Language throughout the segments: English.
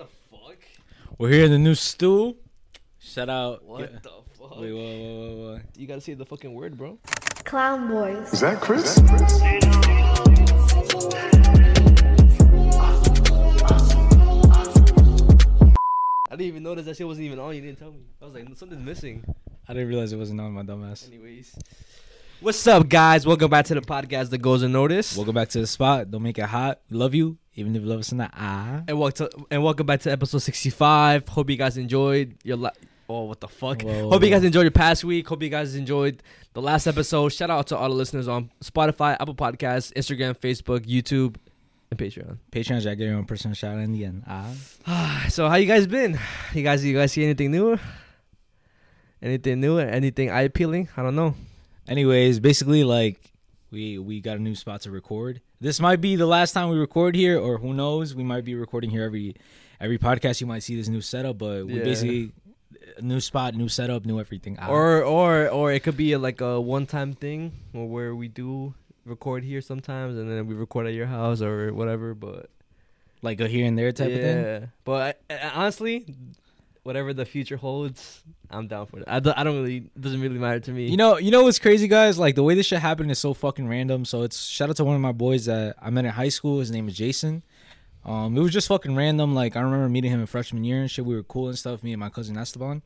the fuck? We're here in the new stew. Shout out. What Yeah. the fuck? Wait, what, what, what, what? You gotta say the fucking word, bro. Clown Boys. Is that Chris? I didn't even notice that shit wasn't even on. You didn't tell me. I was like, something's missing. I didn't realize it wasn't on my dumbass. Anyways. What's up, guys? Welcome back to the podcast that goes unnoticed. Welcome back to the spot. Don't make it hot. Love you, even if you love us in the eye. and, welcome and welcome back to episode 65. Hope you guys enjoyed your la- Oh, what the fuck? Whoa, Hope you guys enjoyed your past week. Hope you guys enjoyed the last episode. Shout out to all the listeners on Spotify, Apple Podcasts, Instagram, Facebook, YouTube, and Patreon. Patreon, I get your own personal shout out in the end. Ah. so how you guys been? You guys you guys see anything new? Anything new? Anything eye appealing? I don't know. Anyways, basically, like we we got a new spot to record. This might be the last time we record here, or who knows? We might be recording here every every podcast. You might see this new setup, but we Yeah. basically new spot, new setup, new everything. Ah. Or or or it could be a, like a one time thing or where we do record here sometimes and then we record at your house or whatever. But like a here and there type of thing. yeah, but I, I- honestly, whatever the future holds, I'm down for it. I don't, I don't really it doesn't really matter to me. You know, you know what's crazy, guys? Like the way this shit happened is so fucking random. So it's shout out to one of my boys that I met in high school. His name is Jason. Um, it was just fucking random. Like I remember meeting him in freshman year and shit. We were cool and stuff. Me and my cousin Esteban.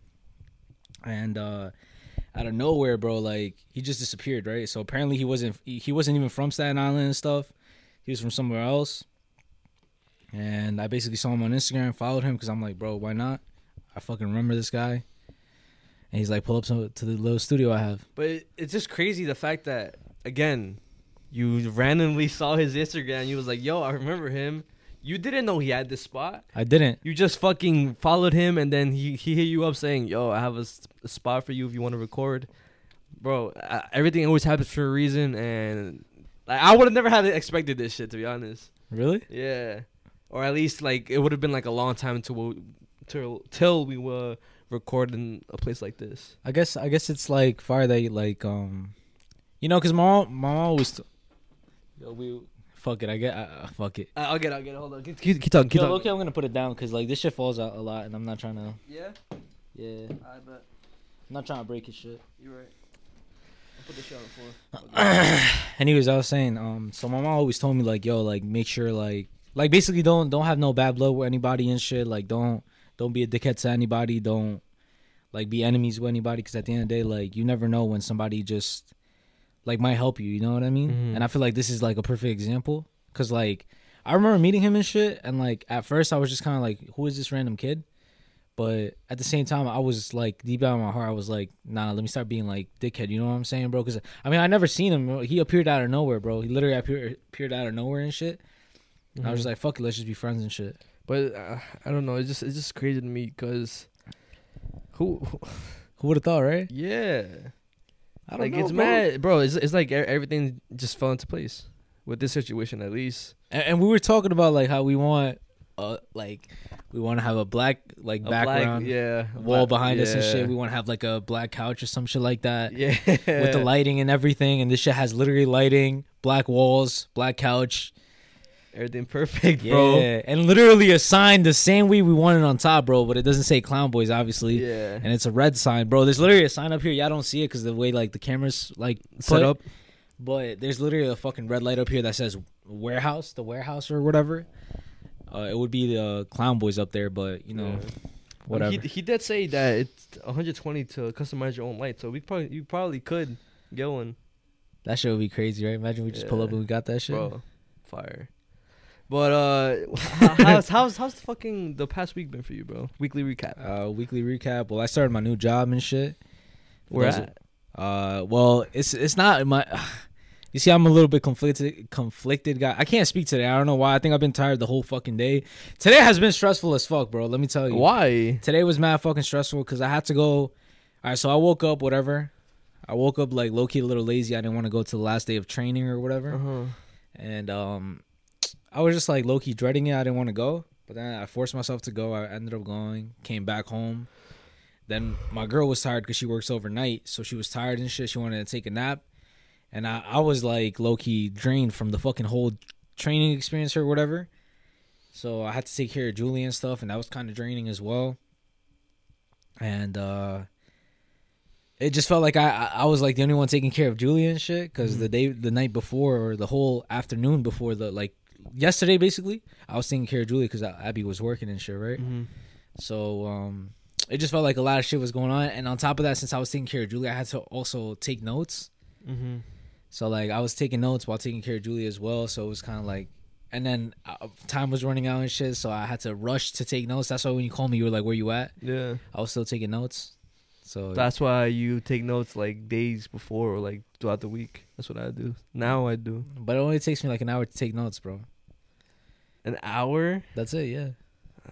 And uh, out of nowhere, bro, like he just disappeared, right? So apparently he wasn't he wasn't even from Staten Island and stuff. He was from somewhere else. And I basically saw him on Instagram, followed him because I'm like, bro, why not? I fucking remember this guy. And he's like, pull up to, to the little studio I have. but it, it's just crazy the fact that again, you randomly saw his Instagram. You was like, "Yo, I remember him." You didn't know he had this spot. I didn't. You just fucking followed him, and then he he hit you up saying, "Yo, I have a spot for you if you want to record." Bro, uh, everything always happens for a reason, and like, I would have never had expected this shit to be honest. Really? Yeah, or at least like it would have been like a long time till till till we were recording a place like this. I guess I guess it's like fire that you, like um, you know, cause my mom, my mom always. T- Yo, we fuck it. I get uh, uh, fuck it. Uh, I'll get, I'll get. Hold on, keep, keep, keep talking, keep Yo, talking. okay, I'm gonna put it down because like this shit falls out a lot, and I'm not trying to. Yeah, Yeah, I'm I bet not trying to break his shit. you're right. I'll put this shit on the floor. Anyways, I was saying, um, so my mom always told me like, yo, like make sure like, like basically don't don't have no bad blood with anybody and shit. Like don't don't be a dickhead to anybody. Don't like be enemies with anybody because at the end of the day, like you never know when somebody just like might help you. You know what I mean? Mhm. And I feel like this is like a perfect example because like I remember meeting him and shit, and like at first I was just kind of like, who is this random kid? But at the same time, I was like deep down in my heart, I was like, nah, let me start being like dickhead. You know what I'm saying, bro? Because I mean, I never seen him. He appeared out of nowhere, bro. He literally appeared appeared out of nowhere and shit. And I was just like, fuck it, let's just be friends and shit. But uh, I don't know. It's just it's just crazy to me because who, who Who would have thought, right? yeah. I don't like know, it's bro. mad, bro. It's it's like everything just fell into place with this situation at least. And, and we were talking about like how we want, uh, like we want to have a black like A black- background yeah, wall black- behind us and shit. We want to have like a black couch or some shit like that. yeah, with the lighting and everything. And this shit has literally lighting, black walls, black couch, everything perfect, yeah, bro. and literally a sign the same way we wanted on top, bro. But it doesn't say Clown Boys, obviously, Yeah, and it's a red sign, bro. There's literally a sign up here. Y'all don't see it because the way like the cameras like set put, up. but there's literally a fucking red light up here that says warehouse, the warehouse or whatever. Uh, it would be the Clown Boys up there, but you know, Yeah. whatever. He, he did say that it's 120 to customize your own light, so we probably you probably could get one, that shit would be crazy, right? Imagine we just pull up and we got that shit. bro. Fire. But uh, how's how's how's the fucking the past week been for you, bro? Weekly recap. Uh, weekly recap. Well, I started my new job and shit. Where those- at? Uh, well, it's it's not my. You see, I'm a little bit conflicted. Conflicted guy. I can't speak today. I don't know why. I think I've been tired the whole fucking day. Today has been stressful as fuck, bro. Let me tell you. Why? Today was mad fucking stressful because I had to go. All right, so I woke up, whatever. I woke up like low key a little lazy. I didn't want to go to the last day of training or whatever, Uh-huh. and um, I was just like low key dreading it. I didn't want to go, but then I forced myself to go. I ended up going. Came back home. Then my girl was tired because she works overnight, so she was tired and shit. She wanted to take a nap, and I, I was like low key drained from the fucking whole training experience or whatever. So I had to take care of Julie and stuff, and that was kind of draining as well. And uh it just felt like I I was like the only one taking care of Julie and shit because Mhm. the day the night before or the whole afternoon before the like yesterday basically I was taking care of Julie because Abby was working and shit right. Mm-hmm. So um it just felt like a lot of shit was going on, and on top of that, since I was taking care of Julie, I had to also take notes. Mm-hmm. So like I was taking notes while taking care of Julie as well. So it was kind of like, and then uh, time was running out and shit. So I had to rush to take notes. That's why when you called me, you were like, "Where you at?" Yeah. I was still taking notes. So That's why you take notes like days before or like throughout the week. That's what I do. Now I do. but it only takes me like an hour to take notes, bro. An hour, That's it. Yeah.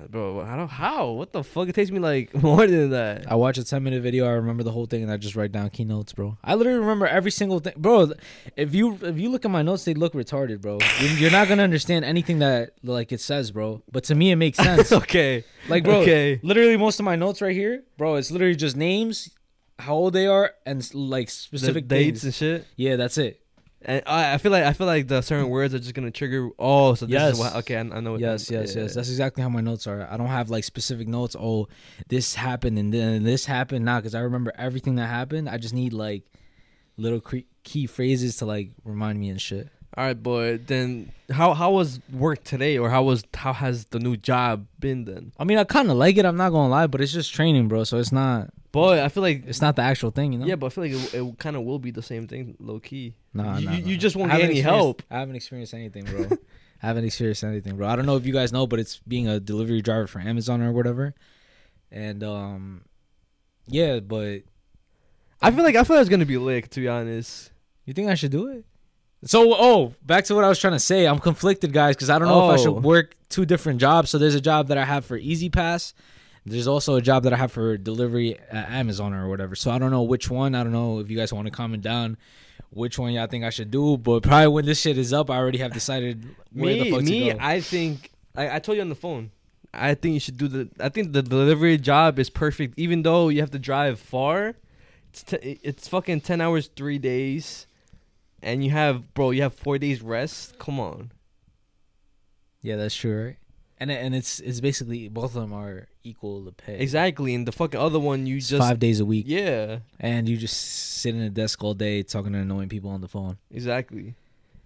Uh, bro. I don't how. What the fuck? It takes me like more than that. I watch a ten minute video. I remember the whole thing, and I just write down key notes, bro. I literally remember every single thing, bro. If you if you look at my notes, they look retarded, bro. You- You're not gonna understand anything that like it says, bro. But to me, it makes sense. okay. Like, bro, Okay. literally most of my notes right here, bro. It's literally just names, how old they are, and like The specific dates dates. and shit. Yeah, that's it. And I, I feel like I feel like the certain words are just gonna trigger. Oh, so this Yes. is what. Okay, I, I know. What Yes, yes, yeah. yes. That's exactly how my notes are. I don't have like specific notes. Oh, this happened and then this happened. Nah, because I remember everything that happened. I just need like little cre- key phrases to like remind me and shit. All right, boy. Then how how was work today, or how was how has the new job been then? I mean, I kind of like it. I'm not gonna lie, but it's just training, bro. So it's not. Boy, I feel like It's not the actual thing, you know. yeah, but I feel like it, it kind of will be the same thing, low key. Nah, you, nah, you, nah. just won't I get any help. I haven't experienced anything, bro. I haven't experienced anything, bro. I don't know if you guys know, but it's being a delivery driver for Amazon or whatever. And um, yeah, but I feel like I feel like it's gonna be lit. To be honest. you think I should do it? So, oh, back to what I was trying to say. I'm conflicted, guys, because I don't know if I Oh. should work two different jobs. So there's a job that I have for E-ZPass. There's also a job that I have for delivery at Amazon or whatever. So I don't know which one. I don't know if you guys want to comment down which one y'all think I should do. But probably when this shit is up, I already have decided where the fuck me, to go. I think I, I told you on the phone. I think you should do the. I think the delivery job is perfect, even though you have to drive far. It's t- it's fucking ten hours, three days, and you have bro, you have four days rest. Come on. Yeah, that's true, right? And and it's it's basically both of them are equal the pay. Exactly, and the fucking other one you It's just five days a week, yeah, and you just sit in a desk all day talking to annoying people on the phone. exactly.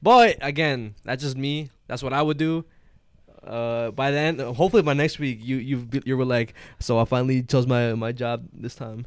But again, that's just me. That's what I would do. Uh, by then, hopefully by next week, you you you were like, so I finally chose my my job this time.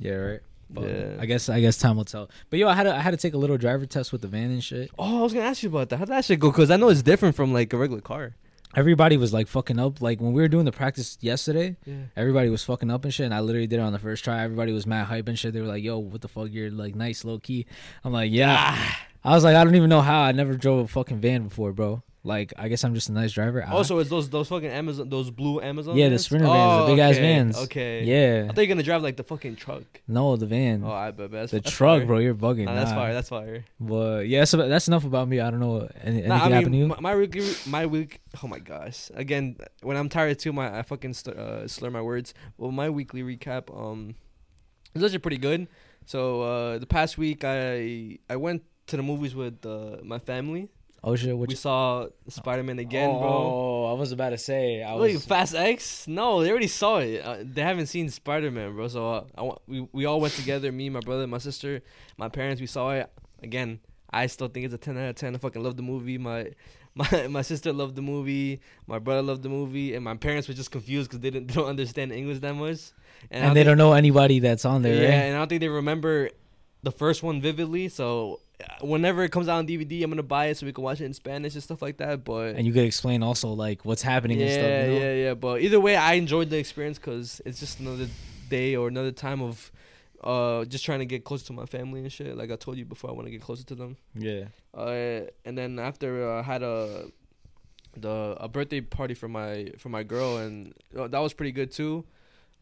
Yeah, right. But Yeah. I guess I guess time will tell. But yo, I had to, I had to take a little driver test with the van and shit. Oh, I was gonna ask you about that. How'd that shit go? Because I know it's different from like a regular car. Everybody was like fucking up. Like when we were doing the practice yesterday, Yeah. everybody was fucking up and shit. And I literally did it on the first try. Everybody was mad hype and shit. They were like, "Yo, what the fuck? You're like nice, low key." I'm like, "Yeah." I was like, "I don't even know how. I never drove a fucking van before, bro." Like, I guess I'm just a nice driver. I- Also, it's those those fucking Amazon, those blue Amazon. Yeah, the? Sprinter vans, the big-ass vans. Okay. yeah. I thought you were gonna drive like the fucking truck. No, the van. Oh, I bet. That's, the that's truck, fire. bro. You're bugging. Nah, that's Nah. fire. That's fire. But yeah, so that's enough about me. I don't know any, anything Nah, I happened to you. my, my week, my week. Oh my gosh! Again, when I'm tired too, my I fucking st- uh, slur my words. Well, my weekly recap. Um, it's actually pretty good. So uh, the past week, I I went to the movies with uh, my family. Oh shit, what we you saw Spider Man again, bro. Oh, I was about to say. I Wait, was. Fast X? No, they already saw it. Uh, they haven't seen Spider Man, bro. So uh, I wa- we we all went together. Me, my brother, my sister, my parents. We saw it again. I still think it's a ten out of ten. I fucking love the movie. My my my sister loved the movie. My brother loved the movie, and my parents were just confused because they didn't they don't understand English that much. I and they think- don't know anybody that's on there. yeah, right? and I don't think they remember the first one vividly. So uh, whenever it comes out on DVD, I'm gonna buy it so we can watch it in Spanish and stuff like that. But And you could explain also like what's happening yeah, and stuff. You know? yeah, yeah. But either way, I enjoyed the experience because it's just another day or another time of uh just trying to get closer to my family and shit. Like I told you before, I want to get closer to them. yeah. Uh, and then after uh, I had a the a birthday party for my for my girl, and uh, that was pretty good too.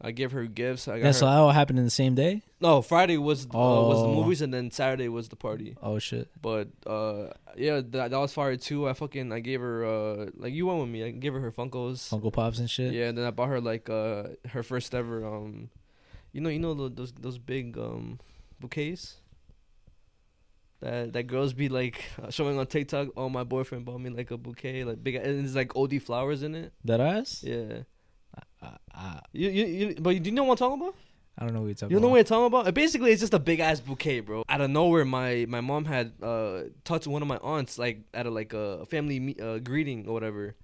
I gave her gifts. I got Yeah. So her. that all happened in the same day. No, Friday was uh, was the Oh. movies, and then Saturday was the party. Oh shit. But uh, yeah, that, that was fire too. I fucking I gave her uh like you went with me. I gave her her Funkos. Funko Pops and shit. Yeah, and then I bought her like uh her first ever um, you know you know tho- those those big um bouquets. that that girls be like showing on TikTok. Oh, my boyfriend bought me like a bouquet, like big, and it's like OD flowers in it. That ass? Yeah. I, I, You, you, you but do you know what I'm talking about? I don't know what you're talking about. You know about. what I'm talking about? Uh, Basically, it's just a big ass bouquet, bro. Out of nowhere, my my mom had uh talked to one of my aunts like at a like a family me- uh, greeting or whatever,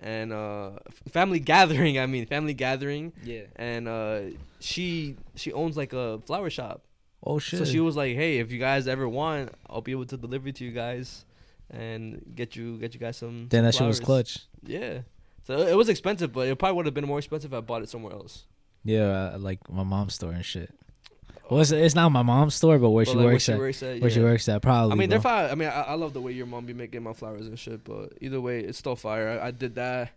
and uh family gathering. I mean, family gathering, Yeah. and uh she she owns like a flower shop. Oh shit. So she was like, "Hey, if you guys ever want, I'll be able to deliver to you guys, and get you get you guys some." then that shit was clutch. Yeah. So it was expensive, but it probably would have been more expensive if I bought it somewhere else. Yeah, uh, like my mom's store and shit. Well, it's, it's not my mom's store, but where But, she like, works at. works at, Where she works at, probably. I mean, bro. they're fine. I mean, I, I love the way your mom be making my flowers and shit. But either way, it's still fire. I, I did that,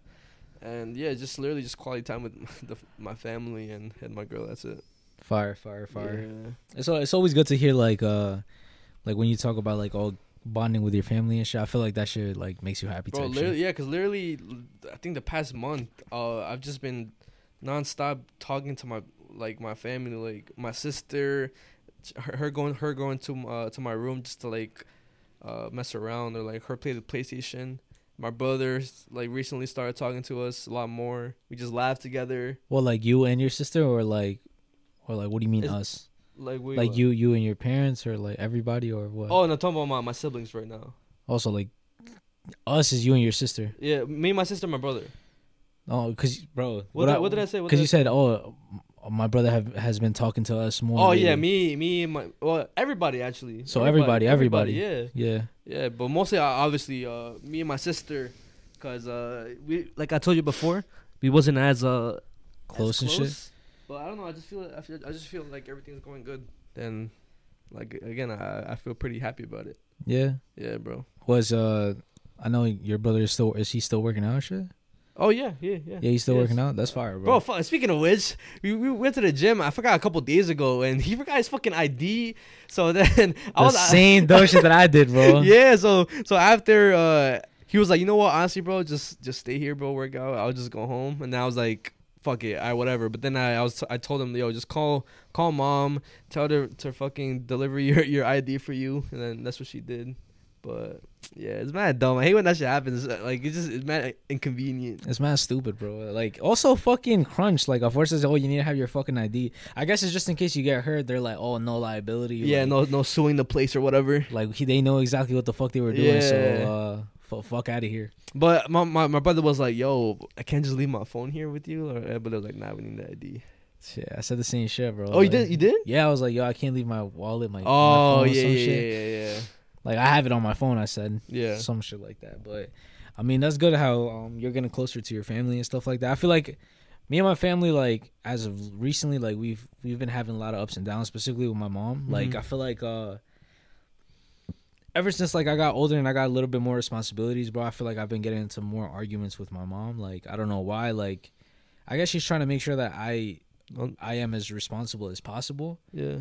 and yeah, just literally just quality time with the, my family and, and my girl. That's it. Fire, fire, fire. Yeah. It's it's always good to hear like uh like when you talk about like all bonding with your family and shit. I feel like that shit like makes you happy. Bro, literally, shit. yeah, because literally, I think the past month, uh, I've just been nonstop talking to my like my family, like my sister, her, her going her going to uh to my room just to like uh mess around or like her play the PlayStation. My brothers like recently started talking to us a lot more. We just laugh together. Well, like you and your sister, or like, or like, what do you mean It's- us? Like we Like you, you and your parents, or like everybody, or what? Oh, no, I'm talking about my, my siblings right now. Also, like us is you and your sister. Yeah, me, my sister, my brother. Oh, cause bro, What, did, I, what did I say? Because you said, oh, my brother have has been talking to us more. Oh yeah, me, me, and my well, everybody actually. So everybody, everybody. Yeah, Yeah. yeah, but mostly uh, obviously uh, me and my sister, cause uh, we like I told you before, we wasn't as uh Close as and shit? But I don't know. I just feel I, feel, I just feel like everything's going good. Then, like again, I I feel pretty happy about it. Yeah. Yeah, bro. Was uh, I know your brother is still is he still working out and shit? Oh yeah, yeah, yeah. Yeah, he's still Yes. working out. That's fire, Bro, bro. fu- speaking of which, we, we went to the gym. I forgot a couple days ago, and he forgot his fucking ID. So then I the was same dumb shit that I did, bro. yeah. So so after uh, he was like, you know what, honestly, bro, just just stay here, bro, work out. I'll just go home. And then I was like, fuck it, I whatever. But then I, I was I told him, yo, just call call mom, tell her to fucking deliver your your ID for you, and then that's what she did. But yeah, it's mad dumb. I hate when that shit happens. Like it's just it's mad inconvenient. It's mad stupid, bro. Like also fucking Crunch. Like of course says, oh, you need to have your fucking ID. I guess it's just in case you get hurt. They're like, oh, no liability. Yeah, like, no no suing the place or whatever. Like he, they know exactly what the fuck they were doing. So Yeah. uh, f- fuck out of here. But my, my my brother was like, "Yo, I can't just leave my phone here with you." Or, but they was like, "Nah, we need the ID." Shit, I said the same shit, bro. Oh, you did? You did? Yeah, I was like, yo, I can't leave my wallet, my, my Oh, phone, yeah, some yeah, shit. yeah, yeah, Like I have it on my phone. I said, yeah. some shit like that. But I mean, that's good how um, you're getting closer to your family and stuff like that. I feel like me and my family, like as of recently, like we've we've been having a lot of ups and downs, specifically with my mom. Like Mhm. I feel like uh, ever since like I got older and I got a little bit more responsibilities, bro. I feel like I've been getting into more arguments with my mom. Like I don't know why. Like I guess she's trying to make sure that I I am as responsible as possible. yeah.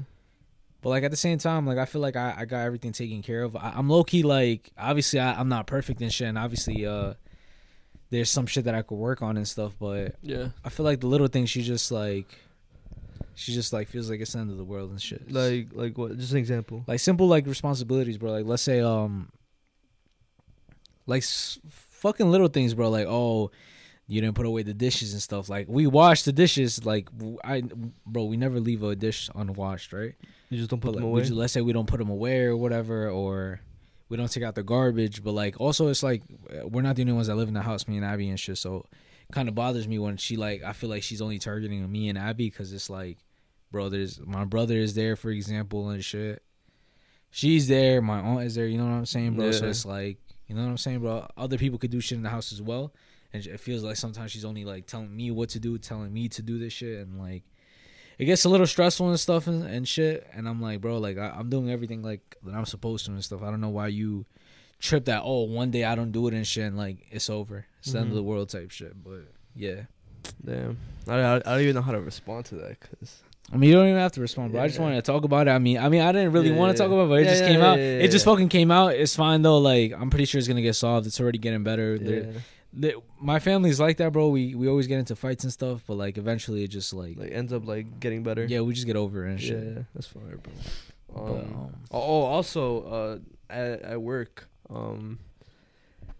But like at the same time, like I feel like I, I got everything taken care of. I, I'm low key like obviously I, I'm not perfect and shit, and obviously uh there's some shit that I could work on and stuff. But Yeah. I feel like the little things she just like she just like feels like it's the end of the world and shit. Like like what? Just an example. like simple like responsibilities, bro. Like let's say um like s- fucking little things, bro. Like oh. You didn't put away the dishes and stuff. Like we wash the dishes. Like I, bro, we never leave a dish unwashed, right? You just don't put like, them we away. just- let's say we don't put them away or whatever, or we don't take out the garbage. But like, also, it's like we're not the only ones that live in the house, me and Abby and shit. So, it kind of bothers me when she like. I feel like she's only targeting me and Abby because it's like, bro, there's my brother is there, for example, and shit. She's there, my aunt is there. You know what I'm saying, bro? So it's like, you know what I'm saying, bro. Other people could do shit in the house as well, and it feels like sometimes she's only like telling me what to do, telling me to do this shit, and like it gets a little stressful and stuff and, and shit. And I'm like, bro, like I, I'm doing everything like that I'm supposed to and stuff. I don't know why you trip that. Oh, one day I don't do it and shit, and like it's over. It's the end of Mhm. the world type shit. But yeah, Damn. I, I I don't even know how to respond to that because I mean, you don't even have to respond, bro. I just Yeah. wanted to talk about it. I mean, I mean, I didn't really Yeah, want to yeah. talk about, it, but it Yeah, just yeah, came yeah, out. yeah, it just fucking came out. It's fine though. Like I'm pretty sure it's gonna get solved. It's already getting better. They're- yeah. They- my family's like that, bro. We we always get into fights and stuff, but like eventually it just like, like ends up like getting better. yeah, we just get over it and shit. Yeah, that's fire, bro. Um, But, um, oh, oh, also, uh, at, at work, um,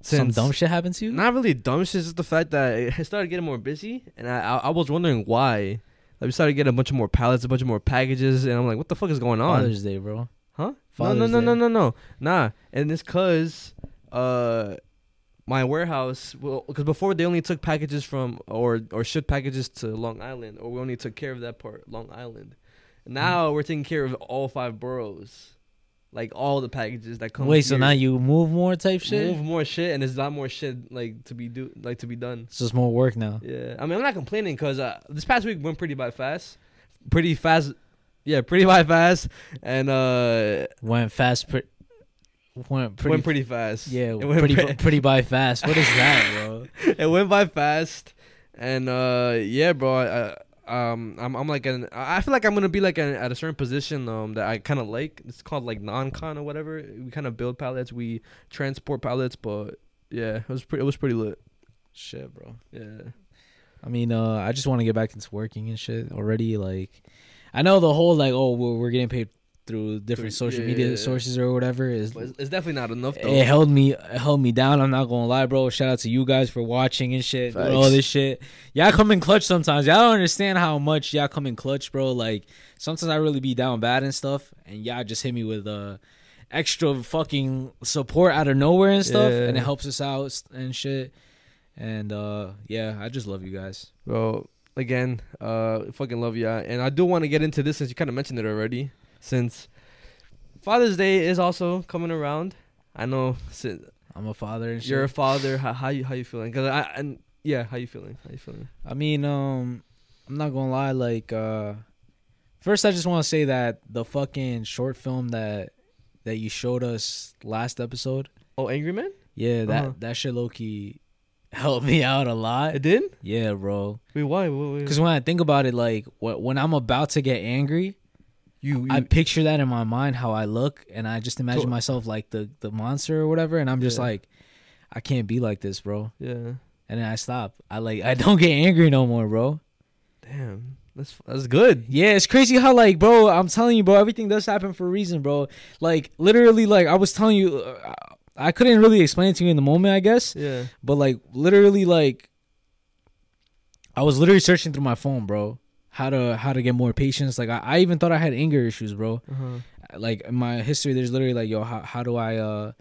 some dumb shit happened to you. Not really dumb shit. Just the fact that it started getting more busy, and I I, I was wondering why. Like we started getting a bunch of more pallets, a bunch of more packages, and I'm like, what the fuck is going on? Father's Day, bro. Huh? Father's no, no, no, no, no, no, nah. And it's cause, uh, my warehouse. Well, because before they only took packages from or or shipped packages to Long Island, or we only took care of that part, Long Island. Hmm. Now we're taking care of all five boroughs, like all the packages that come. Wait, so now you move more type shit? move more shit, and there's a lot more shit like to be do like to be done. It's just more work now. Yeah, I mean, I'm not complaining because uh, this past week went pretty by fast, pretty fast. Yeah, pretty by fast, and uh, Went fast, went pretty, went pretty fast. yeah, it went pretty, pre- pretty by fast. What is that, bro? it went by fast, and uh, yeah, bro. I, um, I'm, I'm like an. I feel like I'm gonna be like an, at a certain position um that I kind of like. It's called like non-con or whatever. We kind of build pallets, we transport pallets, but yeah, it was pretty. It was pretty lit. Shit, bro. Yeah. I mean, uh, I just want to get back into working and shit already. Like, I know the whole like, oh, we're, we're getting paid through different Through- social yeah, media yeah, sources or whatever is it's, it's definitely not enough though. it held me it held me down. I'm not gonna lie, bro. Shout out to you guys for watching and shit, all this shit. Y'all come in clutch sometimes. Y'all don't understand how much y'all come in clutch, bro. Like sometimes I really be down bad and stuff, and y'all just hit me with uh extra fucking support out of nowhere and stuff, Yeah. and it helps us out and shit. And uh yeah, I just love you guys. Bro, again, uh, fucking love y'all. And I do want to get into this since you kind of mentioned it already. Since Father's Day is also coming around, I know I'm a father and you're a father. How, how you how you feeling? Cause I and yeah, how you feeling? How you feeling? I mean, um, I'm not gonna lie. Like, uh, first, I just want to say that the fucking short film that that you showed us last episode, Oh, Angry Man? yeah, that Uh-huh. that shit low key helped me out a lot. It did? Yeah, bro. Wait, why? Because when I think about it, like when I'm about to get angry, you, you I picture that in my mind how I look, and I just imagine myself like the the monster or whatever, and I'm just Yeah. like, I can't be like this, bro. yeah. And then I stop. I like I don't get angry no more, bro. Damn, that's that's good. Yeah, it's crazy how like, bro. I'm telling you, bro. Everything does happen for a reason, bro. Like literally, like I was telling you, uh, I couldn't really explain it to you in the moment, I guess. Yeah. But like literally, like I was literally searching through my phone, bro. How to how to get more patience. Like I, I even thought I had anger issues, bro. Uh-huh. Like in my history, there's literally like, yo, how how do I uh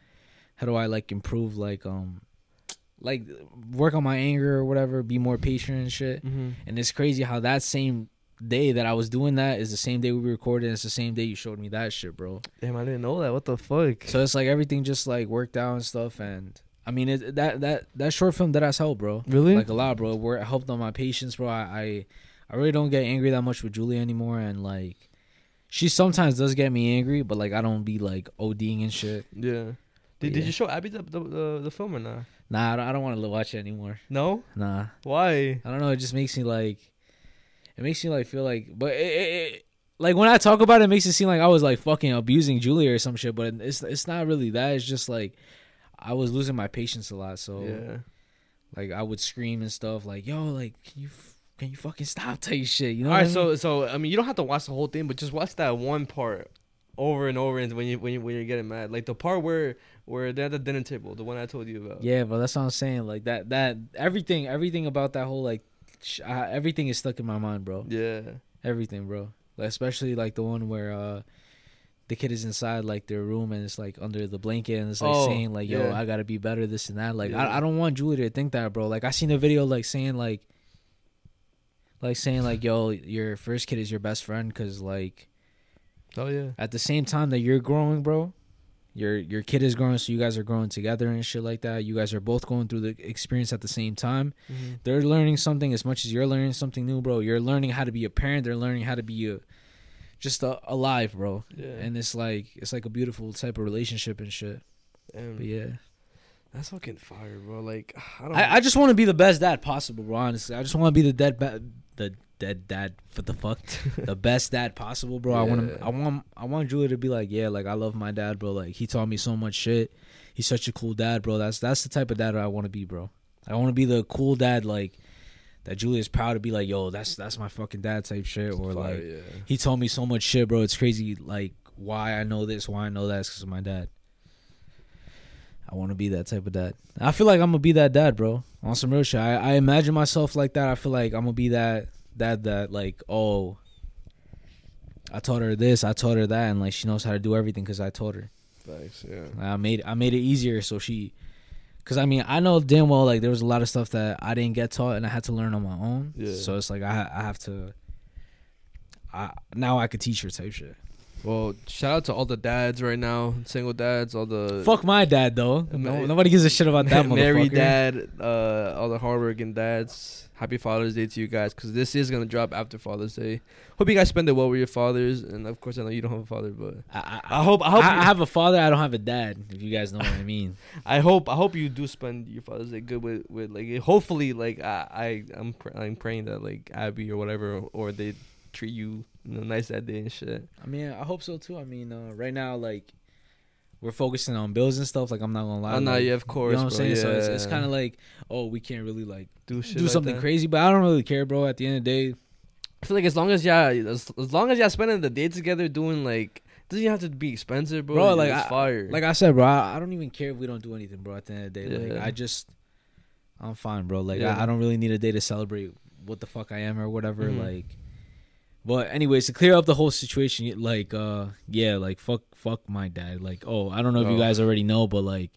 how do I like improve like um like work on my anger or whatever, be more patient and shit. Mm-hmm. And it's crazy how that same day that I was doing that is the same day we recorded. And it's the same day you showed me that shit, bro. Damn, I didn't know that. What the fuck? So it's like everything just like worked out and stuff. And I mean, it, that that that short film that has helped, bro. Really? Like a lot, bro. Where it helped on my patience, bro. I, I I really don't get angry that much with Julia anymore, and like she sometimes does get me angry, but like I don't be like ODing and shit. yeah. Did, did you show Abby the the, the, the film or not? Nah, I don't, I don't want to watch it anymore. No. Nah. Why? I don't know. It just makes me like, it makes me like feel like, but it, it, it, like when I talk about it, it makes it seem like I was like fucking abusing Julia or some shit. But it's it's not really that. It's just like I was losing my patience a lot. So Yeah. like I would scream and stuff like, "Yo, like can you f- can you fucking stop type shit?" You know? All right, I so so I mean, you don't have to watch the whole thing, but just watch that one part over and over, and when you when you when you're getting mad, like the part where where they're at the dinner table, the one I told you about. yeah, but that's what I'm saying. Like that that everything everything about that whole like sh- I, everything is stuck in my mind, bro. Yeah. Everything, bro. Like, especially like the one where uh the kid is inside like their room and it's like under the blanket and it's like Oh, saying like, "Yo, yeah. I gotta be better," this and that. Like, Yeah. I I don't want Julie to think that, bro. Like, I seen a video like saying like, like saying like, "Yo, your first kid is your best friend," because like Oh yeah. at the same time that you're growing, bro. Your your kid is growing, so you guys are growing together and shit like that. You guys are both going through the experience at the same time Mm-hmm. they're learning something as much as you're learning something new, bro. You're learning how to be a parent. They're learning how to be a, just a, alive, bro. Yeah. And it's like it's like a beautiful type of relationship and shit. Damn, But yeah, that's fucking fire, bro. Like I don't. I, I just want to be the best dad possible, bro. Honestly, I just want to be the dead ba- the dead dad. What the fuck? the best dad possible, bro. I want Yeah. I want. I want Julia to be like, yeah, like I love my dad, bro. Like he taught me so much shit. He's such a cool dad, bro. That's that's the type of dad I want to be, bro. I want to be the cool dad, like that. Julia's proud to be like, yo, that's that's my fucking dad type shit, or like yeah. he told me so much shit, bro. It's crazy. Like why I know this, why I know that because of my dad. I want to be that type of dad. I feel like I'm gonna be that dad, bro. On some real shit. I, I imagine myself like that. I feel like I'm gonna be that dad that like oh. I taught her this, I taught her that, and like she knows how to do everything because I taught her. Thanks. Yeah. I made I made it easier so she, because I mean I know damn well like there was a lot of stuff that I didn't get taught and I had to learn on my own. Yeah. So it's like I I have to. I now I could teach her type shit. Well, shout out to all the dads right now, single dads, all the Fuck my dad though. No, nobody gives a shit about that married motherfucker. dad, uh, all the hardworking dads. Happy Father's Day to you guys, because this is gonna drop after Father's Day. Hope you guys spend it well with your fathers, and of course I know you don't have a father, but I, I hope I hope I, you- I have a father. I don't have a dad. If you guys know what I mean. I hope I hope you do spend your Father's Day good with, with like hopefully like I, I I'm pr- I'm praying that like Abby or whatever or they treat you, you know, nice that day and shit. I mean, I hope so too. I mean, uh, right now like we're focusing on bills and stuff. Like I'm not gonna lie. Oh no, like, yeah, of course, You know what I'm saying? So it's, it's kind of like, oh, we can't really like do shit do like something that. crazy, but I don't really care, bro. At the end of the day, I feel like as long as y'all as, as long as y'all spending the day together doing like doesn't even have to be expensive, bro. Bro, like, it's I- fire. like I said, bro, I, I don't even care if we don't do anything, bro. At the end of the day, like I just, I'm fine, bro. Like Yeah. I, I don't really need a day to celebrate what the fuck I am or whatever. Mhm. Like, but anyways, to clear up the whole situation, like, uh, yeah, like fuck, fuck my dad. Like, oh, I don't know if you Oh. guys already know, but like,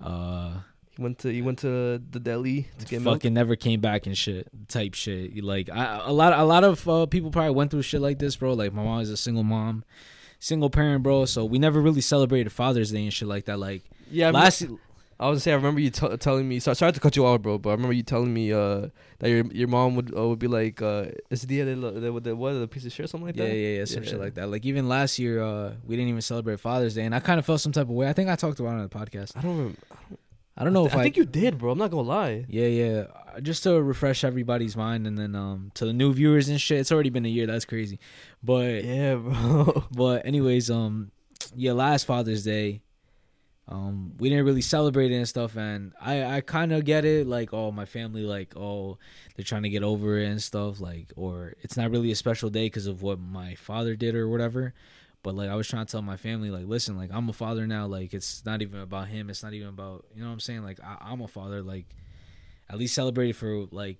uh, he went to he went to the deli to get milk. fucking never came back and shit type shit. Like I, a lot a lot of uh, people probably went through shit like this, bro. Like my mom is a single mom, single parent, bro. So we never really celebrated Father's Day and shit like that. Like Yeah, I last last. I was gonna say I remember you t- telling me. So sorry to cut you off, bro, but I remember you telling me uh, that your your mom would uh, would be like, uh, "Is the the, what the piece of shit or something like yeah, that?" yeah, yeah, some Yeah. shit like that. Like even last year, uh, we didn't even celebrate Father's Day, and I kind of felt some type of way. I think I talked about it on the podcast. I don't remember. I don't know if I I, think you did, bro. I'm not gonna lie. Yeah, yeah. Uh, Just to refresh everybody's mind, and then um to the new viewers and shit. It's already been a year. That's crazy, but Yeah, bro. But anyways, um, yeah, last Father's Day, um, we didn't really celebrate it and stuff, and I I kind of get it, like, oh, my family, like, oh, they're trying to get over it and stuff, like, or it's not really a special day because of what my father did or whatever. But like, I was trying to tell my family, like, listen, like, I'm a father now. Like, it's not even about him. It's not even about, you know what I'm saying? Like, I, I'm a father. Like, at least celebrate it for like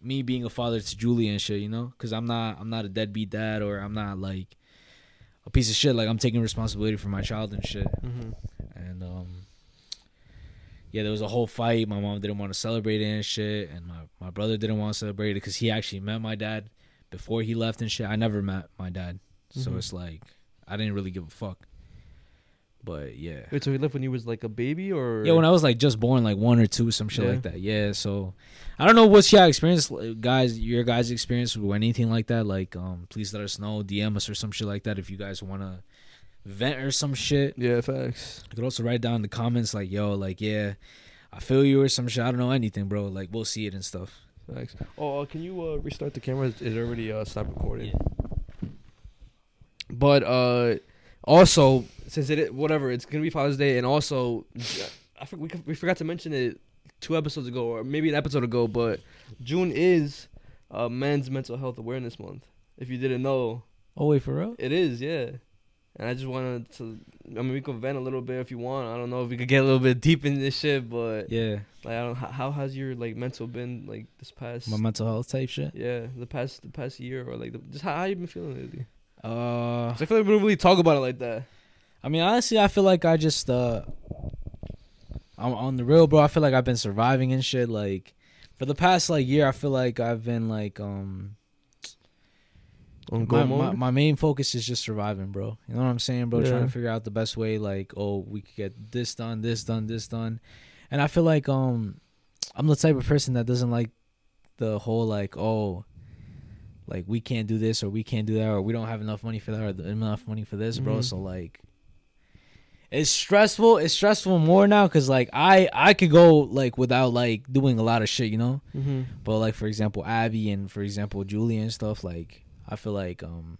me being a father to Julie and shit, you know? Because I'm not, I'm not a deadbeat dad, or I'm not like a piece of shit. Like, I'm taking responsibility for my child and shit. hmm And um, yeah, there was a whole fight. My mom didn't want to celebrate it and shit, and my my brother didn't want to celebrate it because he actually met my dad before he left and shit. I never met my dad, so Mhm. it's like I didn't really give a fuck. But yeah. Wait, so he left when he was like a baby, or Yeah, when I was like just born, like one or two, some shit Yeah. like that. Yeah, so I don't know what's your experience, guys. Your guys' experience with anything like that? Like, um, please let us know, DM us or some shit like that if you guys want to vent or some shit. yeah, facts. You could also write down in the comments like, yo, like, yeah, I feel you or some shit. I don't know anything, bro. Like, we'll see it and stuff. Thanks. Oh, uh, can you uh, restart the camera? It already uh, stopped recording. Yeah. But uh, also since it whatever it's gonna be Father's Day, and also I we we forgot to mention it two episodes ago, or maybe an episode ago. But June is uh, Men's Mental Health Awareness Month. If you didn't know, Oh wait, for real? it is. Yeah. And I just wanted to. I mean, we could vent a little bit if you want. I don't know if we could get a little bit deep in this shit, but Yeah, like, I don't. How, how has your like mental been like this past? my mental health type shit. Yeah, the past the past year or like the, just how, how you been feeling lately? Uh, 'Cause I feel like we don't really talk about it like that. I mean, honestly, I feel like I just uh, I'm on the real, bro. I feel like I've been surviving and shit. Like for the past like year, I feel like I've been like um. On my, my, my main focus is just surviving, bro. You know what I'm saying, bro? Trying to figure out the best way, like, oh, we could get this done, this done, this done. And I feel like um I'm the type of person that doesn't like the whole like, oh, like we can't do this or we can't do that or we don't have enough money for that or enough money for this, bro. Mhm. So like it's stressful. It's stressful more now because like I I could go like without like doing a lot of shit, you know. mm-hmm. But like for example, Abby and for example Julie and stuff, like I feel like um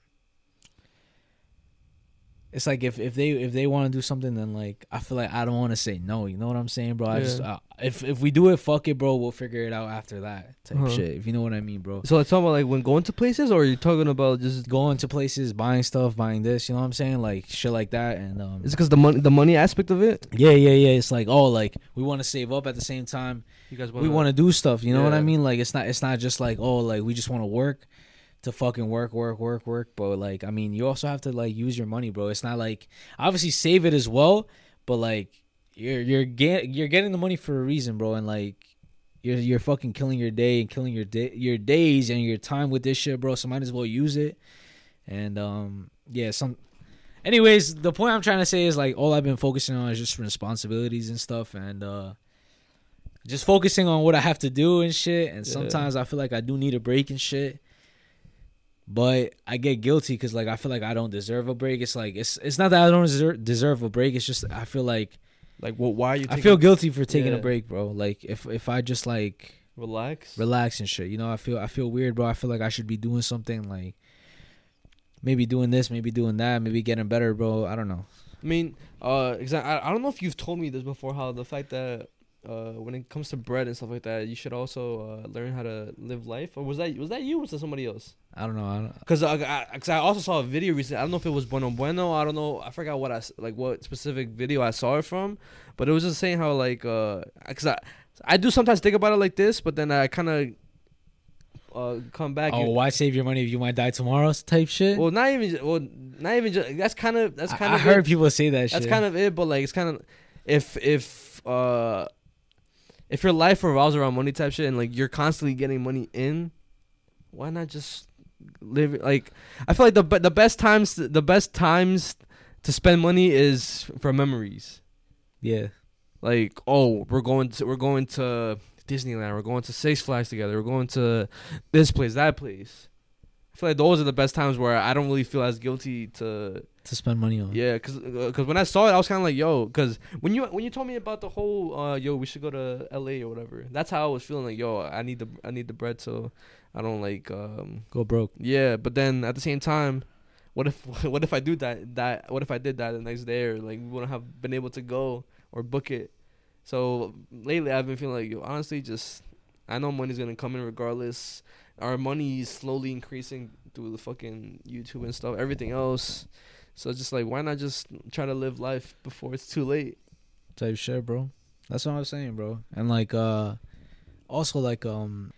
it's like if if they if they want to do something, then like I feel like I don't want to say no. You know what I'm saying, bro? I just Yeah. If if we do it, fuck it, bro. We'll figure it out after that type Uh-huh. shit. If you know what I mean, bro. So it's talking about like when going to places, or are you talking about just? Going to places, buying stuff, buying this. You know what I'm saying? Like shit like that, and um. Is it because the money, the money aspect of it? yeah, yeah, yeah. It's like oh, like we want to save up at the same time. You guys we want to do stuff. You know what I mean? Like it's not it's not just like oh like we just want to work to fucking work work work work, bro. Like I mean you also have to like use your money, bro. It's not like obviously save it as well, but like you're you're get you're getting the money for a reason, bro. And like you're you're fucking killing your day and killing your day your days and your time with this shit, bro. So might as well use it. And um yeah, some. Anyways, the point I'm trying to say is like all I've been focusing on is just responsibilities and stuff, and uh just focusing on what I have to do and shit. And Yeah. sometimes I feel like I do need a break and shit. But I get guilty because like I feel like I don't deserve a break. It's like it's it's not that I don't deserve, deserve a break. It's just I feel like Like, well, why are you? I feel guilty for taking a break, bro. Like if if I just like relax. relax and shit, you know, I feel I feel weird, bro. I feel like I should be doing something like maybe doing this, maybe doing that, maybe getting better, bro. I don't know. I mean, uh, exa- I, I don't know if you've told me this before. How the fact that uh, when it comes to bread and stuff like that, you should also uh, learn how to live life. Or was that was that you? or was that somebody else? I don't know. I don't, Because I, I, 'cause I also saw a video recently. I don't know if it was Bueno Bueno. I don't know. I forgot what I like what specific video I saw it from, but it was just saying how like uh, cause I I do sometimes think about it like this, but then I kind of uh come back. oh, and- why save your money if you might die tomorrow? Type shit. well, not even well, not even just that's kind of that's I- kind I, of heard people say that shit. that's kind of it. But like it's kind of if if uh if your life revolves around money type shit and like you're constantly getting money in, why not just live like I feel like the the best times the best times to spend money is for memories. yeah. Like oh we're going to we're going to Disneyland, we're going to Six Flags together, we're going to this place that place. I feel like those are the best times where I don't really feel as guilty to To spend money on. yeah, cause, uh, 'cause when I saw it, I was kind of like, yo, cause when you when you told me about the whole, uh, yo, we should go to L.A. or whatever. That's how I was feeling. Like, yo, I need the I need the bread, so I don't like, um, Go broke. yeah. But then at the same time, what if what if I do that that what if I did that the next day or like we wouldn't have been able to go or book it. So lately, I've been feeling like, yo, honestly, just I know money's gonna come in regardless. Our money is slowly increasing through the fucking YouTube and stuff, everything else. So just like, why not just try to live life before it's too late? type shit, bro. That's what I'm saying, bro. And like uh also like um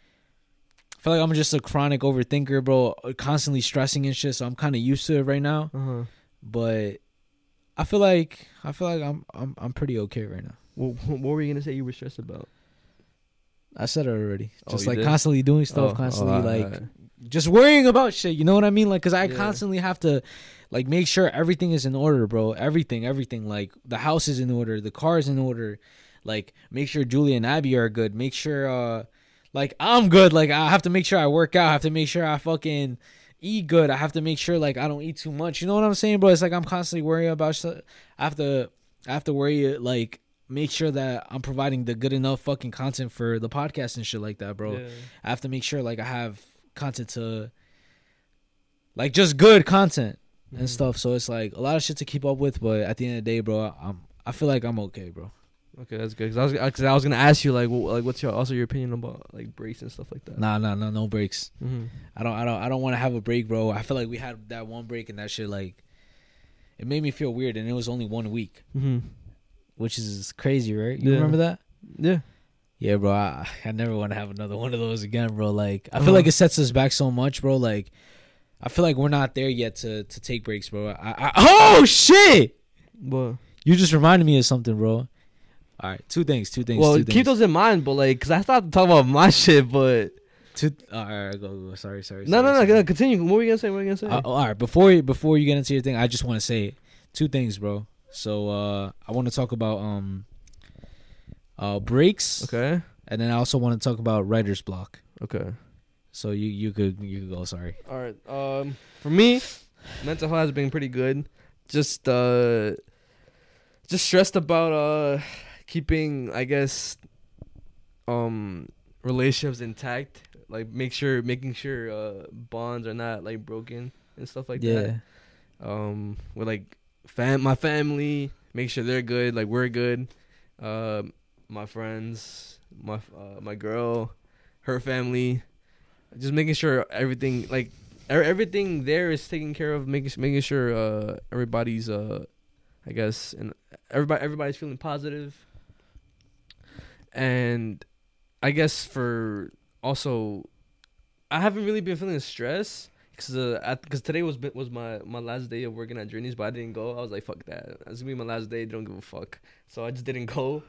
I feel like I'm just a chronic overthinker, bro, constantly stressing and shit, so I'm kind of used to it right now, Uh huh. but I feel like I feel like I'm I'm I'm pretty okay right now. Well, what were you gonna say you were stressed about? I said it already. Oh, Just you like did? constantly doing stuff, Oh, constantly oh, like alright. just worrying about shit. You know what I mean? Like, cause I Yeah. constantly have to, like, make sure everything is in order, bro. Everything, everything. Like, the house is in order, the car is in order. Like, make sure Julie and Abby are good. Make sure, uh, like, I'm good. Like, I have to make sure I work out. I have to make sure I fucking eat good. I have to make sure like I don't eat too much. You know what I'm saying, bro? It's like I'm constantly worrying about shit. I have to, I have to worry like. Make sure that I'm providing the good enough fucking content for the podcast and shit like that, bro. Yeah. I have to make sure like I have content to like just good content and Mhm. stuff. So it's like a lot of shit to keep up with, but at the end of the day, bro, I'm I feel like I'm okay, bro. Okay, that's good. Cause I was, cause I was gonna ask you like, what, like, what's your also your opinion about like breaks and stuff like that? Nah, nah, nah, no breaks. Mm-hmm. I don't I don't I don't want to have a break, bro. I feel like we had that one break and that shit like it made me feel weird and it was only one week, Mm-hmm. Which is crazy, right? You Yeah. remember that? Yeah. Yeah, bro. I, I never want to have another one of those again, bro. Like I feel Uh-huh. like it sets us back so much, bro. Like I feel like we're not there yet to to take breaks, bro. I, I oh shit! But You just reminded me of something, bro. All right, two things, two things. well, two keep things. those in mind. But like, cause I thought to talk about my shit, but Two. All right, go, go. Sorry, sorry. no, no, sorry, no. sorry. go- Continue. What were you gonna say? What were you gonna say? Uh, all right, before you before you get into your thing, I just want to say two things, bro. So uh I want to talk about um uh breaks, okay. and then I also want to talk about writer's block. Okay. So you you could you could go. Sorry. All right. Um, for me, mental health has been pretty good. Just uh, just stressed about uh, keeping I guess, um, relationships intact. Like make sure, making sure uh bonds are not like broken and stuff like yeah. that. Um, with like fam, my family, make sure they're good, like we're good. Uh, my friends, my uh, my girl, her family, just making sure everything like e- everything there is taken care of. Making making sure uh everybody's uh, I guess and everybody everybody's feeling positive. And I guess for also, I haven't really been feeling stress because uh, because today was was my my last day of working at Journeys, but I didn't go. I was like, fuck that. It's gonna be my last day. Don't give a fuck. So I just didn't go.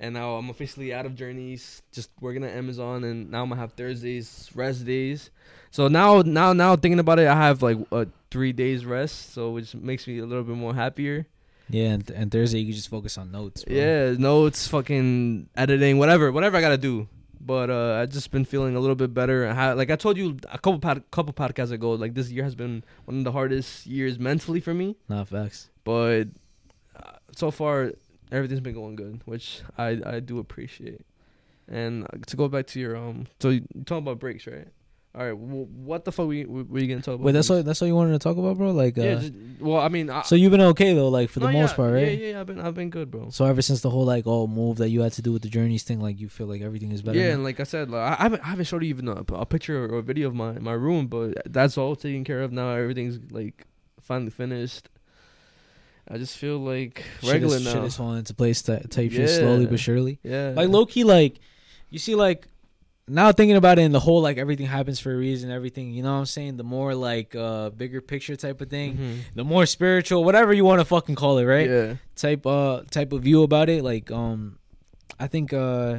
And now I'm officially out of Journeys, just working at Amazon, and now I'm gonna have Thursdays rest days. So now, now, now thinking about it, I have like uh, three days rest, so which makes me a little bit more happier. Yeah, and, and Thursday you can just focus on notes. Bro. Yeah, notes, fucking editing, whatever, whatever I gotta do. But uh, I just been feeling a little bit better. I had, like I told you a couple pod, couple podcasts ago, like this year has been one of the hardest years mentally for me. Not facts. But uh, so far, everything's been going good, which I I do appreciate. And uh, to go back to your um, so you talking about breaks, right? All right, well, what the fuck we were you gonna talk about? Wait, that's all. That's all you wanted to talk about, bro. Like, uh, Yeah, just, well, I mean, I, so you've been okay though, like for the no, most yeah, part, right? Yeah, yeah, I've been I've been good, bro. So ever since the whole like oh move that you had to do with the journeys thing, like you feel like everything is better. Yeah, now? and like I said, like I haven't I haven't showed you even a, a picture or a video of my my room, but that's all taken care of now. Everything's like finally finished. I just feel like Shit regular is, now. Shit is falling into place type type shit slowly but surely. yeah, Like low key, like you see, like now thinking about it, in the whole like everything happens for a reason. Everything, you know what I'm saying? The more like uh bigger picture type of thing, Mhm. the more spiritual, whatever you want to fucking call it, right? Yeah, type uh type of view about it like um i think uh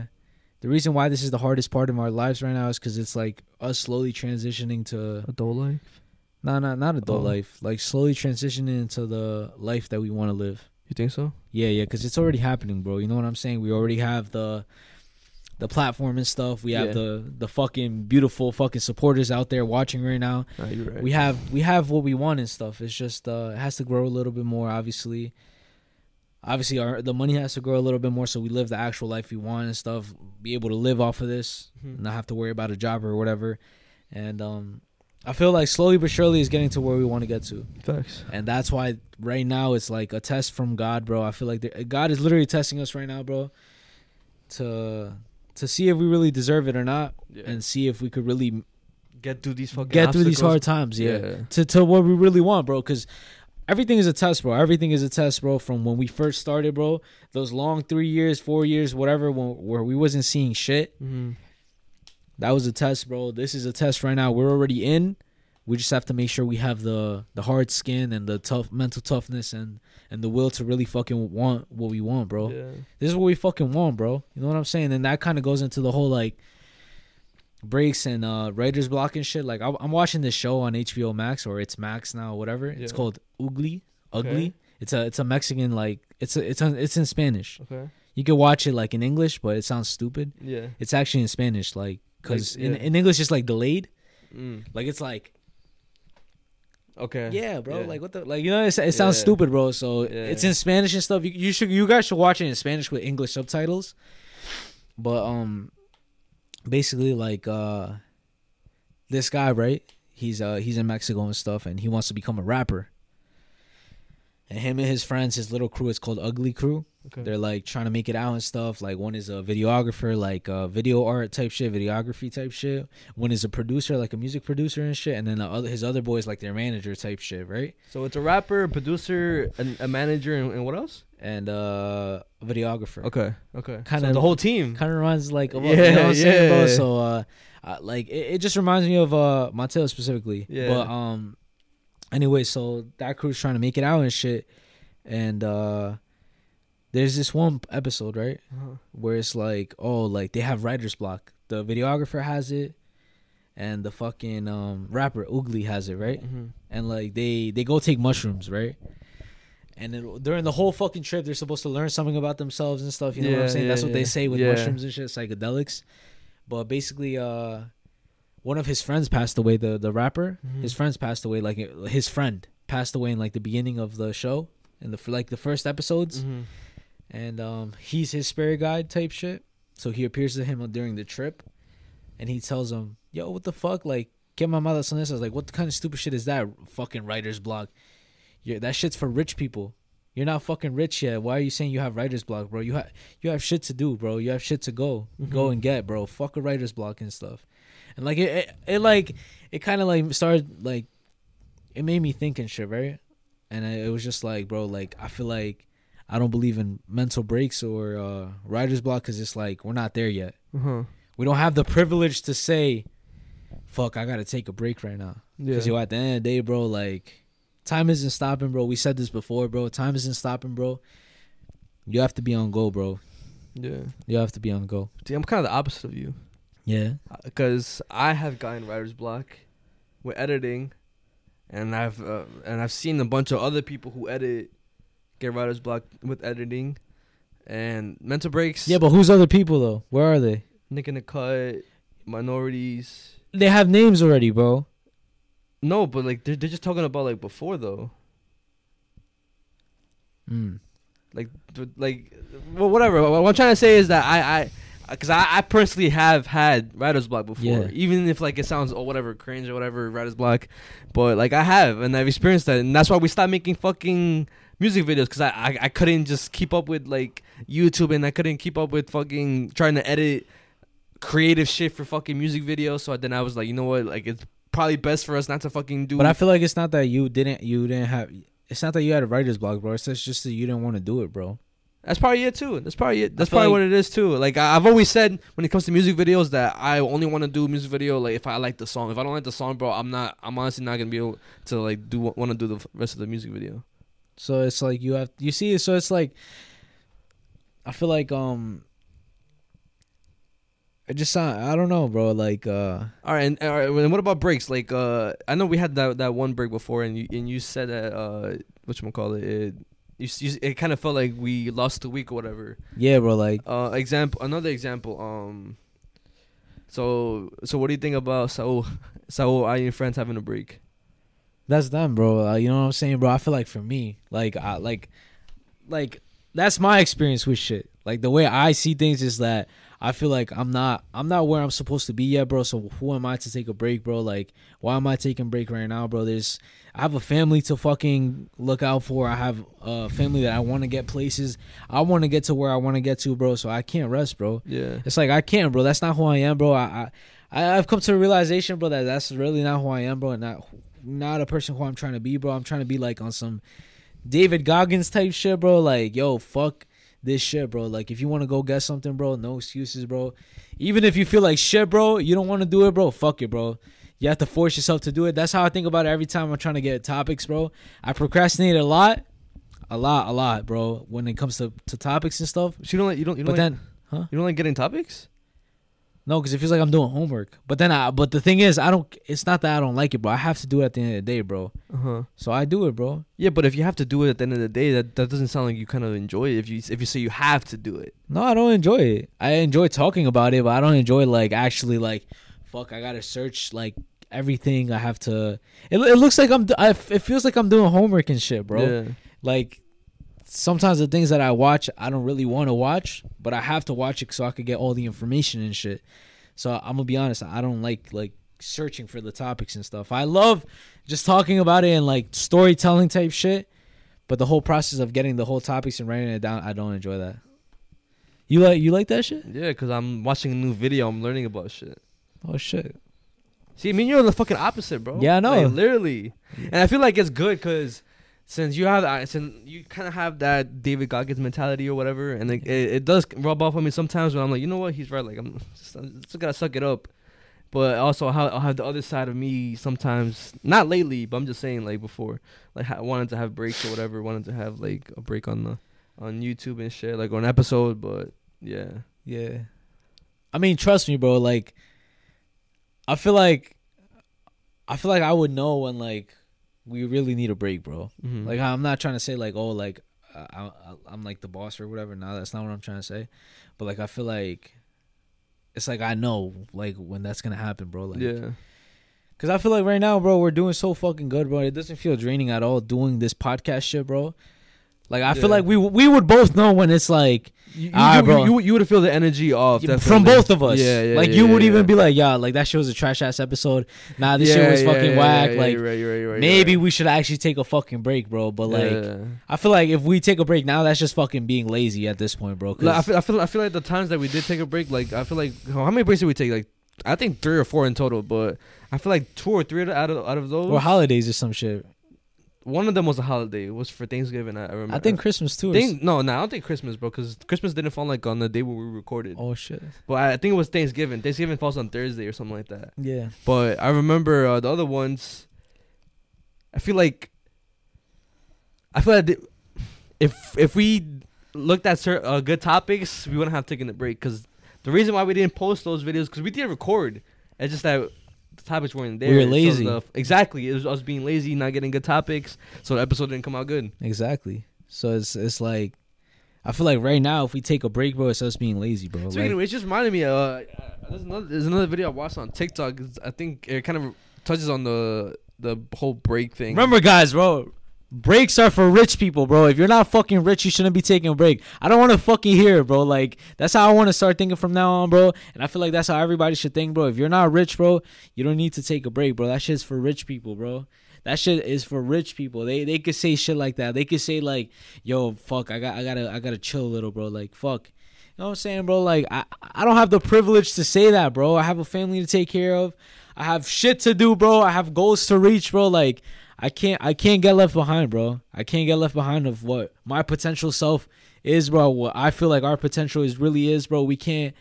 the reason why this is the hardest part of our lives right now is because it's like us slowly transitioning to adult life. no no not adult Oh. life like slowly transitioning into the life that we want to live You think so? yeah yeah because it's already happening bro you know what i'm saying we already have the the platform and stuff we have Yeah. the the fucking beautiful fucking supporters out there watching right now right. we have we have what we want and stuff. It's just uh it has to grow a little bit more, obviously. Obviously our the money has to grow a little bit more so we live the actual life we want and stuff, be able to live off of this, Mhm. not have to worry about a job or whatever. And um I feel like slowly but surely is getting to where we want to get to. facts. And that's why right now it's like a test from God, bro. I feel like God is literally testing us right now, bro, to to see if we really deserve it or not Yeah. and see if we could really get through these fucking get through these hard times, yeah yeah. to to what we really want, bro. Because everything is a test, bro. Everything is a test, bro. From when we first started, bro. Those long three years, four years, whatever, when, where we wasn't seeing shit. Mm-hmm. That was a test, bro. This is a test right now. We're already in. We just have to make sure we have the the hard skin and the tough mental toughness and and the will to really fucking want what we want, bro. Yeah. This is what we fucking want, bro. You know what I'm saying? And that kind of goes into the whole like breaks and uh writer's block and shit. Like I, I'm watching this show on HBO Max or it's Max now, whatever. Yeah. It's called Ugly. Ugly. Okay. It's a it's a Mexican like it's a, it's a, it's in Spanish. Okay. You can watch it like in English, but it sounds stupid. Yeah. It's actually in Spanish, like because Like, in in English it's like delayed. Mm. Like it's like Okay. yeah, bro. Yeah. Like what the like you know it, it sounds Yeah. stupid, bro. So it's in Spanish and stuff. You, you should you guys should watch it in Spanish with English subtitles. But um, basically like uh, this guy right, he's uh he's in Mexico and stuff, and he wants to become a rapper. And him and his friends, his little crew, is called Ugly Crew. Okay. They're like trying to make it out and stuff. Like one is a videographer, like uh, video art type shit, videography type shit. One is a producer, like a music producer and shit. And then the other, his other boys, like their manager type shit, right? So it's a rapper, a producer, and a manager, and, and what else? And uh, a videographer. Okay. Okay. Kinda- Kinda the whole team. Kind of reminds like of Yeah, you know what I'm saying, bro. yeah. So uh, uh like it, it just reminds me of uh Mateo specifically. Yeah. But um, anyway, so that crew's trying to make it out and shit, and uh, there's this one episode right Uh-huh. where it's like, oh, like they have writer's block. The videographer has it, and the fucking um rapper Ugly has it, right? Mhm. And like they they go take mushrooms, right? And then during the whole fucking trip, they're supposed to learn something about themselves and stuff. You know what I'm Yeah, saying? That's yeah, what they say with Yeah. mushrooms and shit, psychedelics. But basically, uh, one of his friends passed away. The the rapper, Mhm. his friends passed away. Like his friend passed away in like the beginning of the show, in the like the first episodes Mhm. And um, he's his spirit guide type shit. So he appears to him during the trip, and he tells him, "Yo, what the fuck? Like, get my mother son this." I was like, "What kind of stupid shit is that? Fucking writer's block." Yeah, that shit's for rich people. You're not fucking rich yet. Why are you saying you have writer's block, bro? You have you have shit to do, bro. You have shit to go go Mhm. and get, bro. Fuck a writer's block and stuff. And like it, it, it like it kind of like started like it made me think and shit, right? And it was just like, bro, like I feel like I don't believe in mental breaks or uh writer's block because it's like we're not there yet. Uh-huh. We don't have the privilege to say, "Fuck, I gotta take a break right now." Yeah. Because yo, at the end of the day, bro, like time isn't stopping, bro. We said this before, bro. Time isn't stopping, bro. You have to be on go, bro. yeah. You have to be on go. See, I'm kind of the opposite of you. Yeah. because I have gotten writer's block with editing, and I've uh, and I've seen a bunch of other people who edit get writer's block with editing, and mental breaks. Yeah, but who's other people though? Where are they? Nick in the cut, minorities. They have names already, bro. No, but like they're they're just talking about like before though, Mm. like like well whatever. What I'm trying to say is that I I. Cause I, I personally have had writer's block before, Yeah. even if like it sounds oh whatever cringe or whatever writer's block, but like I have and I've experienced that, and that's why we stopped making fucking music videos because I, I I couldn't just keep up with like YouTube and I couldn't keep up with fucking trying to edit creative shit for fucking music videos. So then I was like, you know what, like it's probably best for us not to fucking do. But I feel like it's not that you didn't you didn't have it's not that you had a writer's block, bro. It's just that you didn't want to do it, bro. That's probably it too. That's probably it. That's probably like- what it is too. Like I- I've always said when it comes to music videos that I only want to do music video like if I like the song. If I don't like the song, bro, I'm not. I'm honestly not gonna be able to like do want to do the rest of the music video. So it's like you have you see so it's like I feel like um it just sound I don't know, bro, like uh All right, and, all right, and what about breaks? Like, uh, I know we had that that one break before, and you and you said that uh, what you call it, it, you, you it kind of felt like we lost a week or whatever. yeah, bro, like Uh, example, another example. Um, so so what do you think about Saul, Saul, I and friends having a break? That's them, bro. Uh, you know what I'm saying, bro? I feel like for me, like I like like that's my experience with shit. Like the way I see things is that I feel like I'm not I'm not where I'm supposed to be yet, bro. So who am I to take a break, bro? Like why am I taking break right now, bro? There's I have a family to fucking look out for. I have a family that I want to get places. I want to get to where I want to get to, bro. So I can't rest, bro. Yeah, It's like I can't, bro. That's not who I am, bro. I, I I've come to a realization, bro, that that's really not who I am, bro. And not not a person who I'm trying to be, bro. I'm trying to be like on some David Goggins type shit, bro. Like, yo, fuck this shit, bro. Like, if you want to go get something, bro, no excuses, bro. Even if you feel like shit, bro, you don't want to do it, bro. Fuck it, bro. You have to force yourself to do it. That's how I think about it every time I'm trying to get topics, bro. I procrastinate a lot, a lot, a lot, bro. When it comes to, to topics and stuff. so you don't like you don't you don't But like, then, huh? you don't like getting topics. No, because it feels like I'm doing homework. But then, I, but the thing is, I don't. It's not that I don't like it, bro. I have to do it at the end of the day, bro. Uh huh. So I do it, bro. Yeah, but if you have to do it at the end of the day, that that doesn't sound like you kind of enjoy it. If you if you say you have to do it. No, I don't enjoy it. I enjoy talking about it, but I don't enjoy like actually like, fuck. I gotta search like everything. I have to. It, it looks like I'm. I, it feels like I'm doing homework and shit, bro. Yeah. Like sometimes the things that I watch, I don't really want to watch, but I have to watch it so I could get all the information and shit. So I'm gonna be honest, I don't like like searching for the topics and stuff. I love just talking about it and like storytelling type shit, but the whole process of getting the whole topics and writing it down, I don't enjoy that. You like you like that shit? Yeah, because I'm watching a new video. I'm learning about shit. Oh shit. See, I mean, you're the fucking opposite, bro. Yeah, I know. Like, literally. And I feel like it's good because since you have that, since you kind of have that David Goggins mentality or whatever, and it, it, it does rub off on me sometimes when I'm like, you know what, he's right. Like, I'm just, I'm just gotta suck it up. But also, I'll, I'll have the other side of me sometimes. Not lately, but I'm just saying, like before, like I wanted to have breaks or whatever. Wanted to have like a break on the on YouTube and shit, like on an episode. But yeah, Yeah. I mean, trust me, bro. Like, I feel like, I feel like I would know when like we really need a break, bro. Mhm. Like, I'm not trying to say like, oh, like I, I, I'm like the boss or whatever. No, that's not what I'm trying to say. But like, I feel like it's like I know like when that's gonna happen, bro. Like, yeah, Cause I feel like right now, bro, we're doing so fucking good, bro. It doesn't feel draining at all doing this podcast shit, bro. Like I Yeah. feel like we we would both know when it's like You, you, bro. you, you would feel the energy off from both of us. Yeah, yeah. like yeah, you would even be like, yeah, like that shit was a trash ass episode. Nah, this shit was fucking whack. like you're right, you're right, you're maybe we should actually take a fucking break, bro. But like. I feel like if we take a break now, that's just fucking being lazy at this point, bro. Like, I feel, I feel, I feel like the times that we did take a break, like I feel like how many breaks did we take? Like I think three or four in total, but I feel like two or three out of out of those. or holidays or some shit. One of them was a holiday. It was for Thanksgiving. I, I remember. I think Christmas too. Think, no, no, I don't think Christmas, bro, because Christmas didn't fall like on the day where we recorded. oh shit. But I think it was Thanksgiving. Thanksgiving falls on Thursday or something like that. Yeah. But I remember uh, the other ones. I feel like. I feel like if if we looked at certain uh, good topics, we wouldn't have taken a break. Because the reason why we didn't post those videos, because we did record, it's just that topics weren't there. We were So lazy. the- exactly, it was us being lazy, not getting good topics, so the episode didn't come out good. Exactly. So it's it's like I feel like right now if we take a break, bro, it's us being lazy, bro. Speaking Like, of which, it just reminded me. Uh, there's another, there's another video I watched on TikTok. It's- I think it kind of touches on the the whole break thing. remember, guys, bro. Breaks are for rich people, bro. If you're not fucking rich, you shouldn't be taking a break. I don't want to fucking hear bro. Like that's how I want to start thinking from now on, bro. And I feel like that's how everybody should think, bro. If you're not rich, bro, you don't need to take a break, bro. That shit's for rich people, bro. That shit is for rich people. They they could say shit like that. They could say like, "Yo, fuck, I got I gotta I gotta chill a little, bro." Like, fuck. You know what I'm saying, bro? Like I I don't have the privilege to say that, bro. I have a family to take care of. I have shit to do, bro. I have goals to reach, bro. Like I can't I can't get left behind, bro. I can't get left behind of what my potential self is, bro. What I feel like our potential is really is, bro. We can't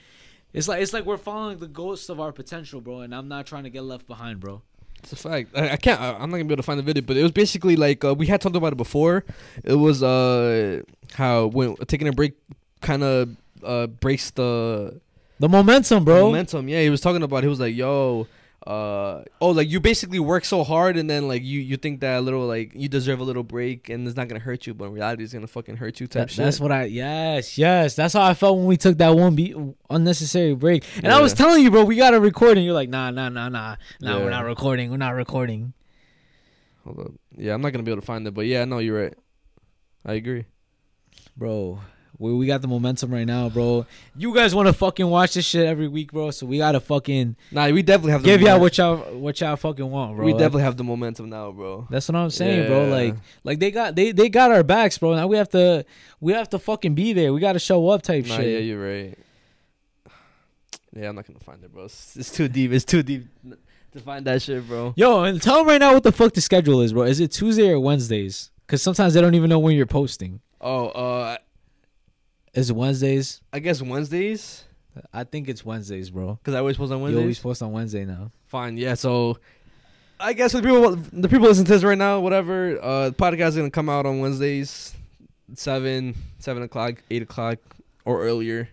it's like it's like we're following the ghosts of our potential, bro, and I'm not trying to get left behind, bro. It's a fact. I, I can't. I, I'm not gonna be able to find the video, but it was basically like uh, we had talked about it before. It was uh how when taking a break kind of uh breaks the The momentum, bro. momentum. Yeah, he was talking about. He was like, "Yo." Uh oh, like you basically work so hard and then like you you think that a little like you deserve a little break and it's not gonna hurt you, but in reality it's gonna fucking hurt you type That- shit. that's what I yes yes that's how I felt when we took that one be- unnecessary break and I was telling you bro we gotta record and you're like nah nah nah nah nah Yeah. we're not recording we're not recording Hold up. Yeah, I'm not gonna be able to find it, but yeah, no, you're right. I agree. bro we, we got the momentum right now bro you guys want to fucking watch this shit every week bro so we gotta fucking Nah, we definitely have the give y'all what y'all what y'all fucking want bro we definitely have the momentum now, bro. that's what I'm saying bro like like they got they they got our backs bro now we have to we have to fucking be there we gotta show up type Nah, shit yeah, you're right. Yeah, I'm not gonna find it, bro. It's, it's too deep. It's too deep to find that shit, bro. Yo, and tell them right now what the fuck the schedule is, bro. Is it Tuesday or Wednesdays? Because sometimes they don't even know when you're posting. Oh, uh, Is it Wednesdays? I guess Wednesdays I think it's Wednesdays, bro. because I always post on You Wednesdays. always post on Wednesday now. Fine, yeah. So, I guess the people, the people listening to this right now, whatever. Uh, the podcast is gonna come out on Wednesdays, seven, seven o'clock, eight o'clock, or earlier.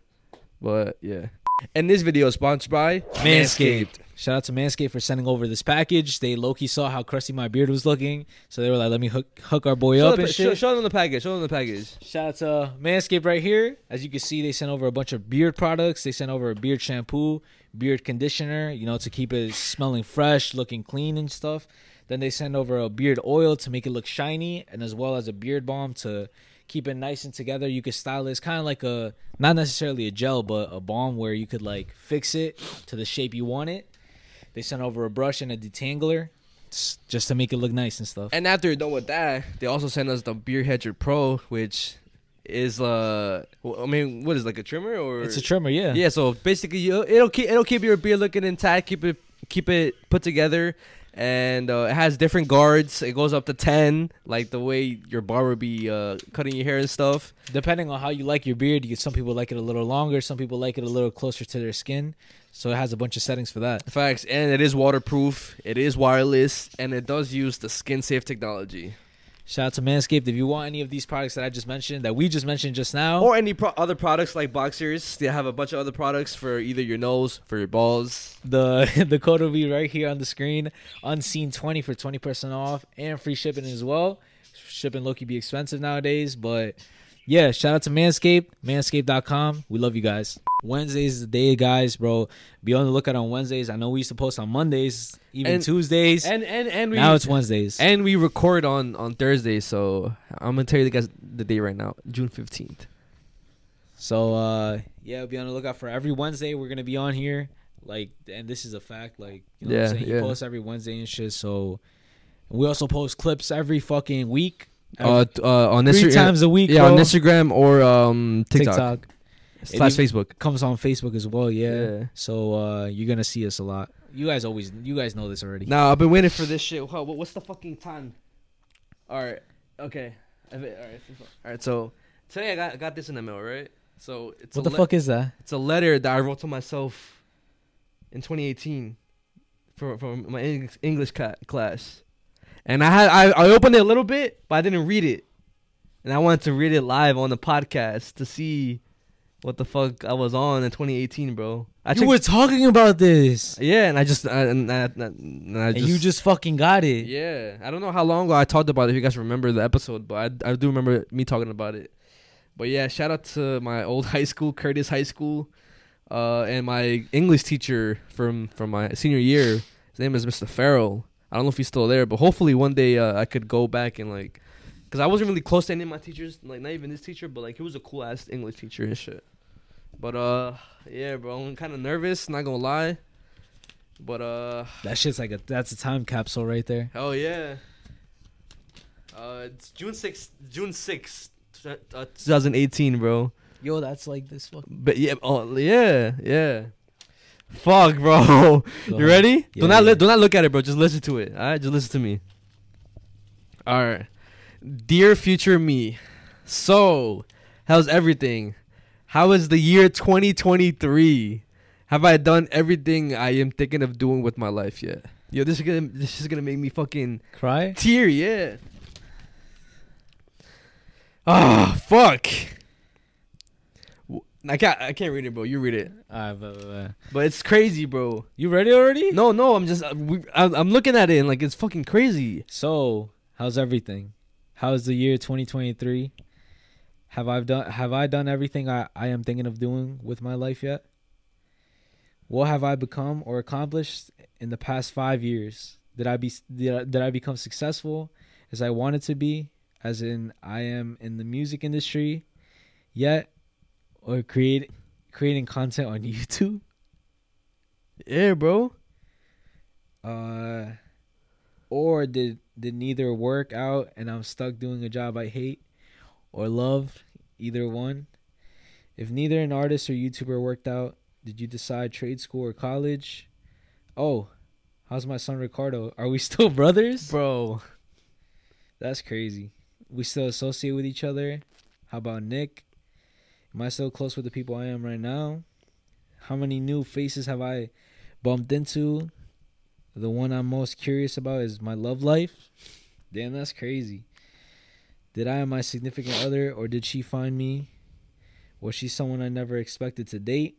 But yeah. And this video is sponsored by Manscaped. Shout out to Manscaped for sending over this package. They low key saw how crusty my beard was looking, so they were like, "Let me hook hook our boy Show, up the, and shit." show, show them the package. Show them the package. Shout out to Manscaped right here. As you can see, they sent over a bunch of beard products. They sent over a beard shampoo, beard conditioner, you know, to keep it smelling fresh, looking clean and stuff. Then they send over a beard oil to make it look shiny, and as well as a beard balm to keep it nice and together. You could style it. It's kind of like a not necessarily a gel, but a balm where you could like fix it to the shape you want it. They sent over a brush and a detangler just to make it look nice and stuff. And after you're done with that, they also sent us the Beard Hedger Pro, which is uh, I mean, what is it, like a trimmer or It's a trimmer, yeah. yeah. So basically, you, it'll keep it'll keep your beard looking intact, keep it keep it put together, and uh, it has different guards. It goes up to ten, like the way your barber be uh, cutting your hair and stuff. depending on how you like your beard, you some people like it a little longer, some people like it a little closer to their skin. So it has a bunch of settings for that. Facts, and it is waterproof. It is wireless, and it does use the skin safe technology. Shout out to Manscaped. If you want any of these products that I just mentioned, that we just mentioned just now, Or any pro- other products like boxers. They have a bunch of other products for either your nose, for your balls. the the code will be right here on the screen. Unseen twenty for twenty percent off and free shipping as well. Shipping low key be expensive nowadays, but yeah, shout out to Manscaped, manscaped.com. We love you guys. Wednesdays is the day, guys, bro. Be on the lookout on Wednesdays. I know we used to post on Mondays, even And- Tuesdays. And and and we now it's Wednesdays. and we record on on Thursday. So I'm gonna tell you guys the day right now, June fifteenth. So uh yeah, be on the lookout for every Wednesday. We're gonna be on here. Like, and this is a fact. Like, you know what Yeah, I'm saying? He yeah. posts every Wednesday and shit. So we also post clips every fucking week. Uh, t- uh, on three Instagram, times a week. yeah, bro. on Instagram or um TikTok, TikTok slash Facebook. comes on Facebook as well. Yeah. Yeah. So uh you're gonna see us a lot. You guys always, you guys know this already. Now I've been waiting for this shit. What's the fucking time? All right, okay, all right, all right. So today I got I got this in the mail, right? So it's what a the le- fuck is that? It's a letter that I wrote to myself in 2018 for from my Eng- English ca- class, and I had I, I opened it a little bit, but I didn't read it, and I wanted to read it live on the podcast to see what the fuck I was on in 2018, bro. I you checked- were talking about this, yeah, and I just I, and I, and I and just, you just fucking got it. yeah. I don't know how long ago I talked about it. If you guys remember the episode, but I I do remember me talking about it. But yeah, shout out to my old high school, Curtis High School, uh, and my English teacher from from my senior year. His name is Mr. Farrell. I don't know if he's still there, but hopefully one day uh, I could go back and like, cause I wasn't really close to any of my teachers, like not even this teacher, but like he was a cool ass English teacher and shit. But uh, yeah, bro, I'm kind of nervous. Not gonna lie. But uh, That shit's like a that's a time capsule right there. Hell yeah. Uh, it's June sixth, June sixth, uh, 2018, bro. Yo, that's like this fucking. But yeah, oh yeah, yeah. Fuck, bro. Go you ready? Yeah, do not yeah. li- do not look at it, bro. Just listen to it. All right, just listen to me. All right, dear future me. So, how's everything? How is the year 2023? Have I done everything I am thinking of doing with my life yet? Yo, this is gonna this is gonna make me fucking Cry? Tear, yeah. Ah, fuck. I can't. I can't read it, bro. You read it. Alright, but, but, but. But it's crazy, bro. You ready already? No, no. I'm just. uh, we- I'm I'm looking at it and like it's fucking crazy. So, how's everything? How's the year 2023? Have I done have I done everything I, I am thinking of doing with my life yet? What have I become or accomplished in the past 5 years? Did I be did I, did I become successful as I wanted to be as in I am in the music industry yet or create creating content on YouTube? Yeah, bro. Uh, or did did neither work out and I'm stuck doing a job I hate or love? Either one. If neither an artist or YouTuber worked out, did you decide trade school or college? Oh, how's my son Ricardo? Are we still brothers? Bro. That's crazy. We still associate with each other. How about Nick? Am I still close with the people I am right now? How many new faces have I bumped into? The one I'm most curious about is my love life. Damn, that's crazy. Did I and my significant other, or did she find me? Was she someone I never expected to date?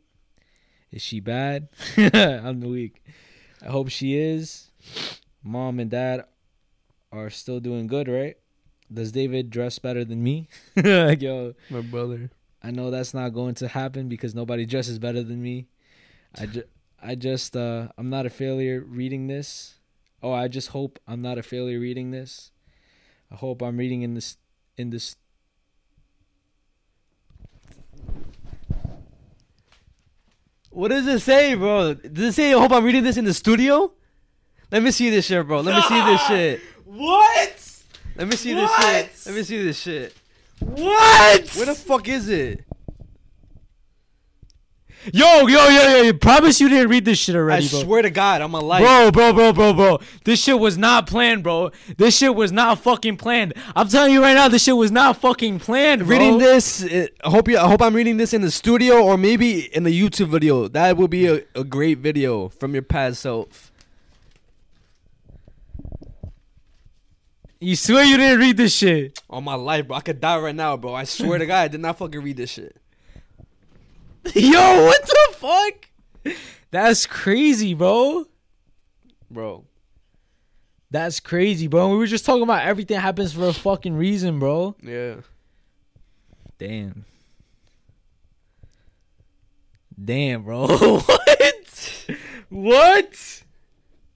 Is she bad? I'm the weak. I hope she is. Mom and dad are still doing good, right? Does David dress better than me? yo, My brother. I know that's not going to happen because nobody dresses better than me. I, ju- I just, uh, I'm not a failure reading this. Oh, I just hope I'm not a failure reading this. I hope I'm reading in this, in this. What does it say, bro? Does it say? I hope I'm reading this in the studio. Let me see this shit, bro. Let me see this shit. What? Let me see this shit. Let me see this shit. What? Where the fuck is it? Yo, yo, yo, yo! You promise you didn't read this shit I already, bro. swear to God, I'm alive. Bro, bro, bro, bro, bro. This shit was not planned, bro. This shit was not fucking planned. I'm telling you right now, this shit was not fucking planned, bro. reading this. It, I hope you. I hope I'm reading this in the studio or maybe in the YouTube video. That would be a, a great video from your past self. You swear you didn't read this shit? On my life, bro. I could die right now, bro. I swear to God, I did not fucking read this shit. Yo, what the fuck? That's crazy, bro. Bro. That's crazy, bro. We were just talking about everything happens for a fucking reason, bro. Yeah. Damn. Damn, bro. what? What?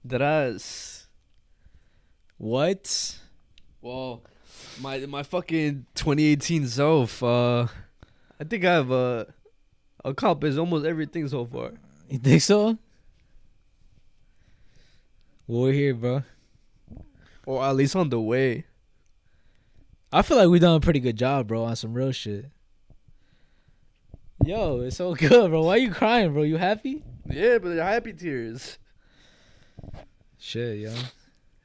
Dras. What? Well, My my fucking 2018 self. Uh, I think I've uh accomplished almost everything so far. You think so? Well, we're here, bro. Or at least on the way. I feel like we done a pretty good job, bro, on some real shit. Yo, it's so good, bro. Why you crying, bro? You happy? Yeah, but they're happy tears. Shit, yo.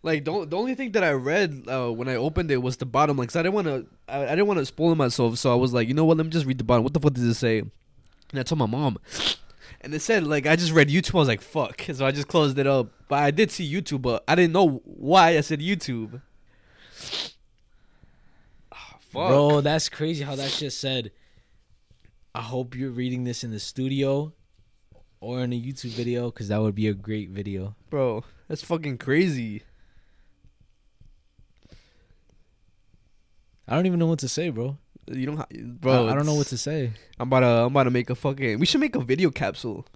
Like the, the only thing that I read uh, when I opened it was the bottom. Like, 'cause I didn't want to, I, I didn't want to spoil myself. So I was like, you know what? Let me just read the bottom. What the fuck does it say? And I told my mom, and it said like I just read YouTube. I was like, fuck. So I just closed it up. But I did see YouTube, but I didn't know why I said YouTube. Ah, fuck. Bro, that's crazy how that shit said. I hope you're reading this in the studio or in a YouTube video because that would be a great video. bro, that's fucking crazy. I don't even know what to say, bro. You don't, ha- Bro. I, I don't know what to say. I'm about to, I'm about to make a fucking. We should make a video capsule.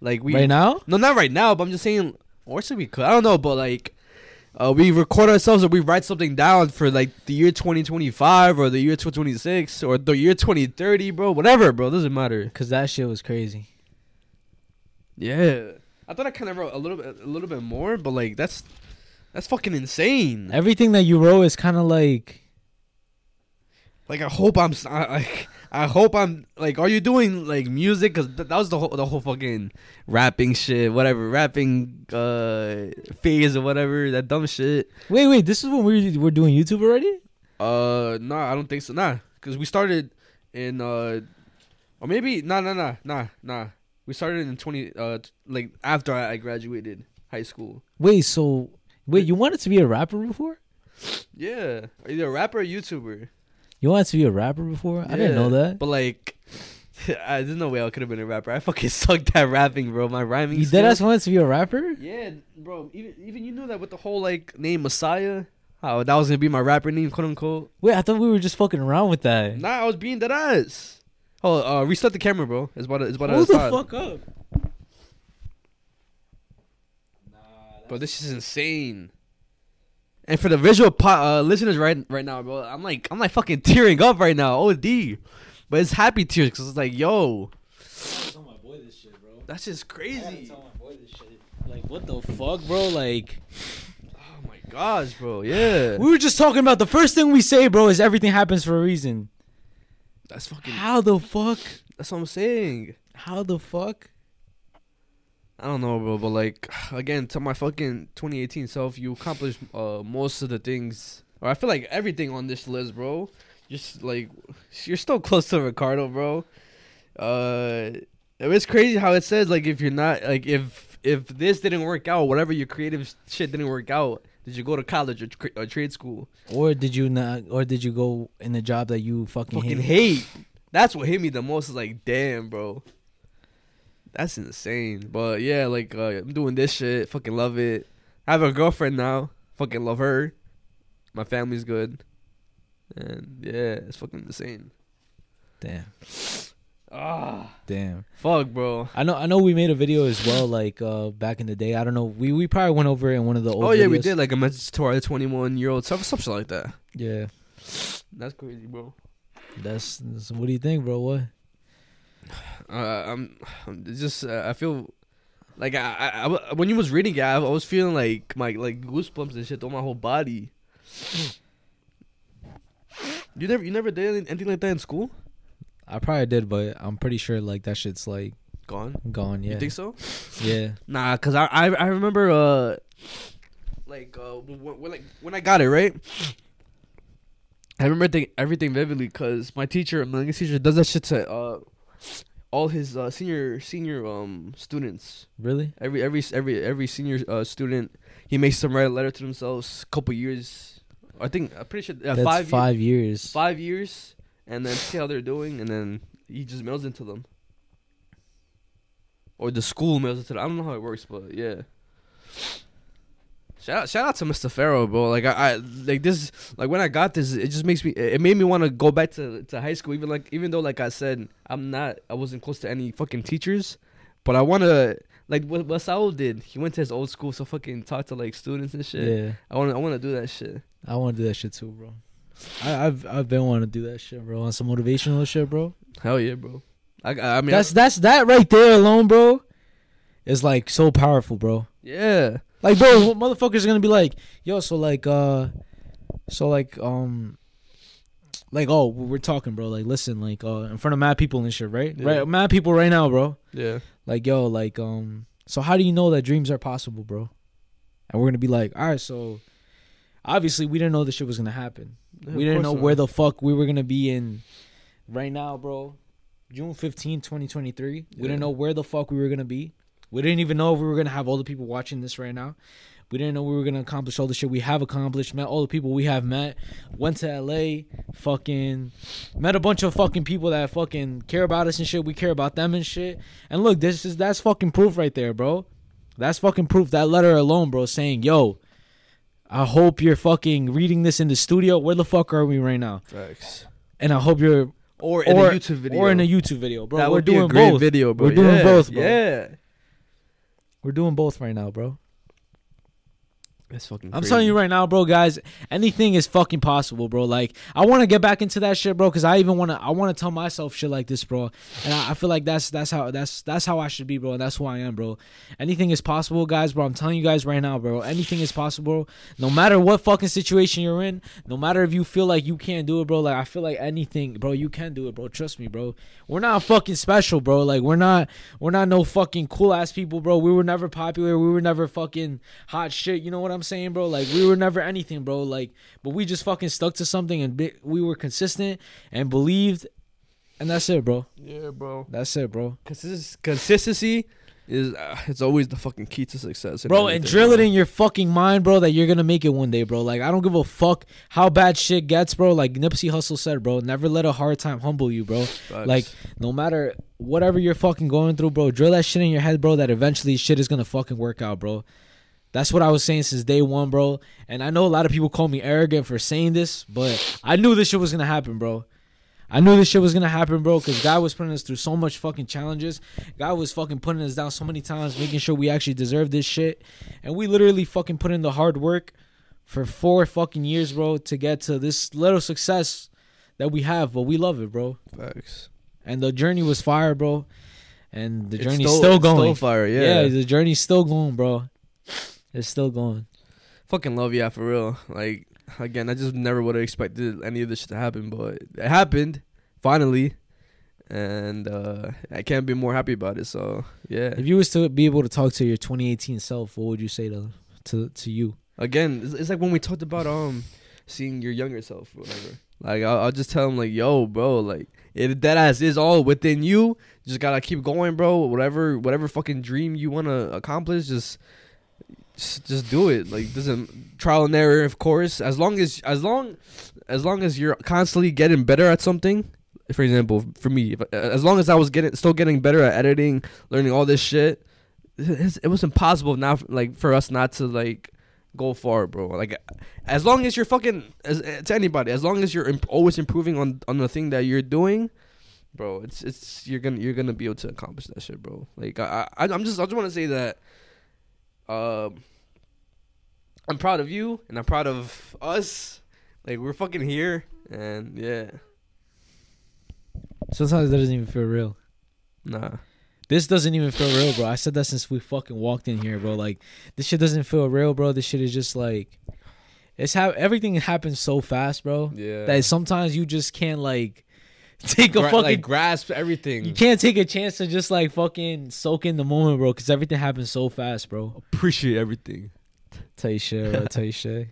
Like we right now? No, not right now, but I'm just saying, or should we could? I don't know, but like, uh, we record ourselves or we write something down for like the year 2025 or the year 2026 or the year 2030, bro. Whatever, bro. Doesn't matter. Because that shit was crazy. Yeah, I thought I kind of wrote a little bit, a little bit more, but like that's that's fucking insane. Everything that you wrote is kind of like. Like I hope I'm, like I hope I'm like, are you doing like music? Cause th- that was the whole, the whole fucking rapping shit, whatever, rapping uh phase or whatever, that dumb shit. Wait, wait. This is when we we're doing YouTube already? Uh, no, I don't think so. Nah, cause we started in uh, or maybe nah, nah, nah, nah, nah. We started in twenty uh, t- like after I I graduated high school. Wait, so. Wait, you wanted to be a rapper before? Yeah, either a rapper or YouTuber. You wanted to be a rapper before? I didn't know that. But like, I, there's no way I could have been a rapper. I fucking sucked at rapping, bro. My rhyming. You dead ass wanted to be a rapper? Yeah, bro. Even even you knew that with the whole like name Mezziah, Oh, that was gonna be my rapper name, quote unquote. Wait, I thought we were just fucking around with that. Nah, I was being dead ass. Oh, uh, restart the camera, bro. It's about to, it's about Hold to the start. fuck up. Nah, bro, this is insane. And for the visual po- uh, listeners right right now, bro, I'm like I'm like fucking tearing up right now. OD, but it's happy tears because it's like, yo, Tell my boy this shit, bro. that's just crazy. my boy this shit. Like, what the fuck, bro? Like, Oh my gosh, bro. Yeah, we were just talking about the first thing we say, bro, is everything happens for a reason. that's fucking. How the fuck? That's what I'm saying. How the fuck? I don't know, bro, but like again, to my fucking 2018 self, you accomplished uh, most of the things, or I feel like everything on this list, bro. Just like you're still close to Ricardo, bro. Uh, it's crazy how it says like if you're not like if if this didn't work out, whatever your creative shit didn't work out, did you go to college or, tra- or trade school? Or did you not? Or did you go in a job that you fucking, Fucking hate? hate. That's what hit me the most. Is like, damn, bro. That's insane. But yeah, like uh, I'm doing this shit. Fucking love it. I have a girlfriend now. Fucking love her. My family's good. And yeah, it's fucking insane. Damn, Ah, damn. fuck, bro. I know. I know. We made a video as well, like uh back in the day. I don't know. We we probably went over it in one of the old. Oh yeah, we did like a message to our 21 year old stuff, some shit like that. Yeah, That's crazy, bro. that's, that's. What do you think, bro? What? Uh, I'm, I'm just uh, I feel like I, I, I when you was reading it, I, I was feeling like my like goosebumps and shit on my whole body. you never you never did anything like that in school? I probably did, but I'm pretty sure like that shit's like Gone. gone. Yeah. You think so? Yeah. Nah, cause I I, I remember uh like uh when, when like when I got it right. I remember everything, everything vividly because my teacher, my English teacher, does that shit to uh, all his uh, senior senior um students. Really? Every every every every senior uh, student, he makes them write a letter to themselves. Couple years, I think I'm pretty sure uh, That's five five, five years. five years, and then see how they're doing, and then he just mails it to them, or the school mails it to them. I don't know how it works, but yeah. Shout out, shout out to Mr. Farrow, bro. Like I, I, like this, like when I got this, it just makes me. It made me want to go back to to high school. Even like, even though, like I said, I'm not, I wasn't close to any fucking teachers, but I want to, like what what Saul did. He went to his old school, so fucking talk to like students and shit. Yeah. I want, to I want to do that shit. I want to do that shit too, bro. I, I've I've been wanting to do that shit, bro. On some motivational shit, bro. Hell yeah, bro. I, I mean, that's that's that right there alone, bro. Is like so powerful, bro. yeah. Like, bro, motherfuckers are gonna be like, yo, so like, uh, so like, um, like, oh, we're talking, bro. Like, listen, like, uh, in front of mad people and shit, right? Yeah. Right, mad people right now, bro. Yeah. Like, yo, like, um, so how do you know that dreams are possible, bro? And we're gonna be like, all right, so obviously we didn't know this shit was gonna happen. we didn't know where the fuck we were gonna be in right now, bro. June 15, 2023. We didn't know where the fuck we were gonna be. We didn't even know if we were gonna have all the people watching this right now. We didn't know we were gonna accomplish all the shit we have accomplished, met all the people we have met, went to LA, fucking met a bunch of fucking people that fucking care about us and shit. We care about them and shit. And look, this is that's fucking proof right there, bro. That's fucking proof. That letter alone, bro, saying, yo, I hope you're fucking reading this in the studio. Where the fuck are we right now? Facts. And I hope you're Or in or, a YouTube video. or in a YouTube video, bro. that We're would be doing a great both. video, bro. We're doing Yeah, both, bro. Yeah. We're doing both right now, bro. That's fucking. I'm crazy. telling you right now, bro, guys, anything is fucking possible, bro. Like, I want to get back into that shit, bro, because I even want to, I want to tell myself shit like this, bro. And I, I feel like that's that's how that's that's how I should be, bro. And that's who I am, bro. Anything is possible, guys, bro. I'm telling you guys right now, bro. Anything is possible. No matter what fucking situation you're in, no matter if you feel like you can't do it, bro. Like I feel like anything, bro, you can do it, bro. Trust me, bro. We're not fucking special, bro. Like we're not we're not no fucking cool ass people, bro. We were never popular. We were never fucking hot shit. You know what I'm saying, bro? Like we were never anything, bro. Like, but we just fucking stuck to something and bi- we were consistent and believed, and that's it, bro. Yeah, bro. That's it, bro. Consist- consistency is uh, it's always the fucking key to success. Bro, and drill it in your fucking mind, bro, that you're gonna make it one day, bro. Like I don't give a fuck how bad shit gets, bro. Like Nipsey Hussle said, bro, never let a hard time humble you, bro. Facts. Like no matter whatever you're fucking going through, bro, drill that shit in your head, bro. That eventually shit is gonna fucking work out, bro. That's what I was saying since day one, bro. And I know a lot of people call me arrogant for saying this, but I knew this shit was gonna happen, bro. I knew this shit was gonna happen, bro, because God was putting us through so much fucking challenges. God was fucking putting us down so many times, making sure we actually deserve this shit. And we literally fucking put in the hard work for four fucking years, bro, to get to this little success that we have. But we love it, bro. facts. And the journey was fire, bro. And the It's journey's still, it's going. Still fire. Yeah. yeah, the journey's still going, bro. It's still going. Fucking love yeah for real. Like again, I just never would have expected any of this shit to happen, but it happened finally, and uh I can't be more happy about it. So yeah. If you was to be able to talk to your 2018 self, what would you say to to to you? Again, it's, it's like when we talked about um seeing your younger self, or whatever. Like I'll, I'll just tell him like, yo, bro, like it that ass is all within you. You just gotta keep going, bro. Whatever, whatever fucking dream you wanna accomplish, just just, do it. Like doesn't trial and error, of course. As long as as long as long as you're constantly getting better at something. For example, for me, if, uh, as long as I was getting still getting better at editing, learning all this shit, it's, it was impossible now, like for us not to like go far, bro. Like as long as you're fucking as uh, to anybody, as long as you're imp- always improving on on the thing that you're doing, bro, it's it's you're gonna you're gonna be able to accomplish that shit, bro. Like I, I I'm just I just want to say that, um, I'm proud of you and I'm proud of us. Like we're fucking here, and yeah, Sometimes it doesn't even feel real. nah, This doesn't even feel real, bro. I said that since we fucking walked in here, bro. Like this shit doesn't feel real, bro. This shit is just like it's how everything happens so fast, bro. yeah. That sometimes you just can't like take a Gra- fucking like grasp everything. you can't take a chance to just like fucking soak in the moment, bro, because everything happens so fast, bro. appreciate everything. Tell you shit, bro. Tell you shit.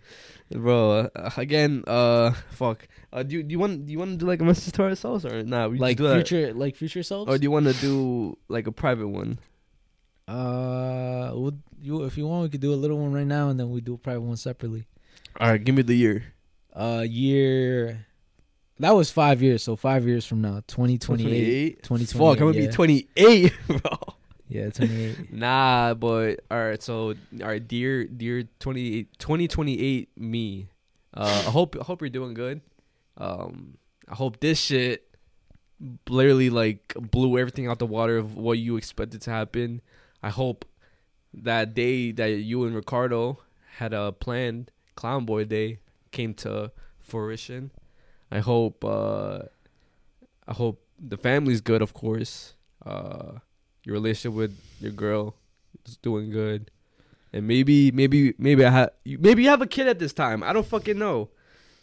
Bro, uh, again, uh, fuck. Uh, do you, do you want do you want to do like a message to ourselves or nah? Like do that. future, like future selves. or do you want to do like a private one? uh, would you if you want, we could do a little one right now, and then we do a private one separately. All right, give me the year. Uh, year. That was five years, so five years from now, 2028. 2028. Fuck, I'm gonna yeah. be 28, bro. Yeah, 28. Nah, but all right. So, all right, dear, dear 28, 2028 me. Uh, I hope, I hope you're doing good. Um, I hope this shit literally like blew everything out the water of what you expected to happen. I hope that day that you and Ricardo had a planned Clown Boy Day came to fruition. I hope uh I hope the family's good, of course. Uh your relationship with your girl is doing good. And maybe maybe maybe I have maybe you have a kid at this time. I don't fucking know.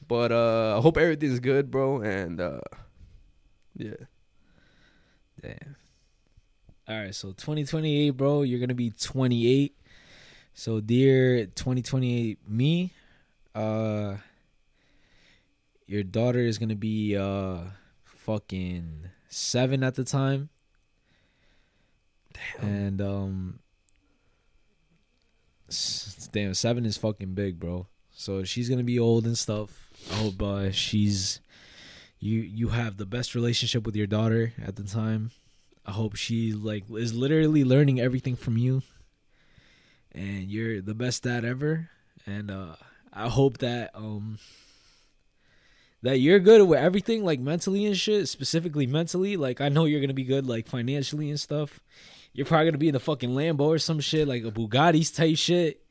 But uh I hope everything's good, bro, and uh yeah. Damn. All right, so 2028, bro, you're gonna be 28. So, dear 2028 me, uh, your daughter is gonna be uh, fucking seven at the time, Damn. and um, s- damn, seven is fucking big, bro. So she's gonna be old and stuff. I hope uh, she's you you have the best relationship with your daughter at the time. I hope she like is literally learning everything from you. And you're the best dad ever. And uh I hope that um that you're good with everything like mentally and shit, specifically mentally. Like I know you're gonna be good like financially and stuff. You're probably gonna be in the fucking Lambo or some shit, like a Bugatti's type shit.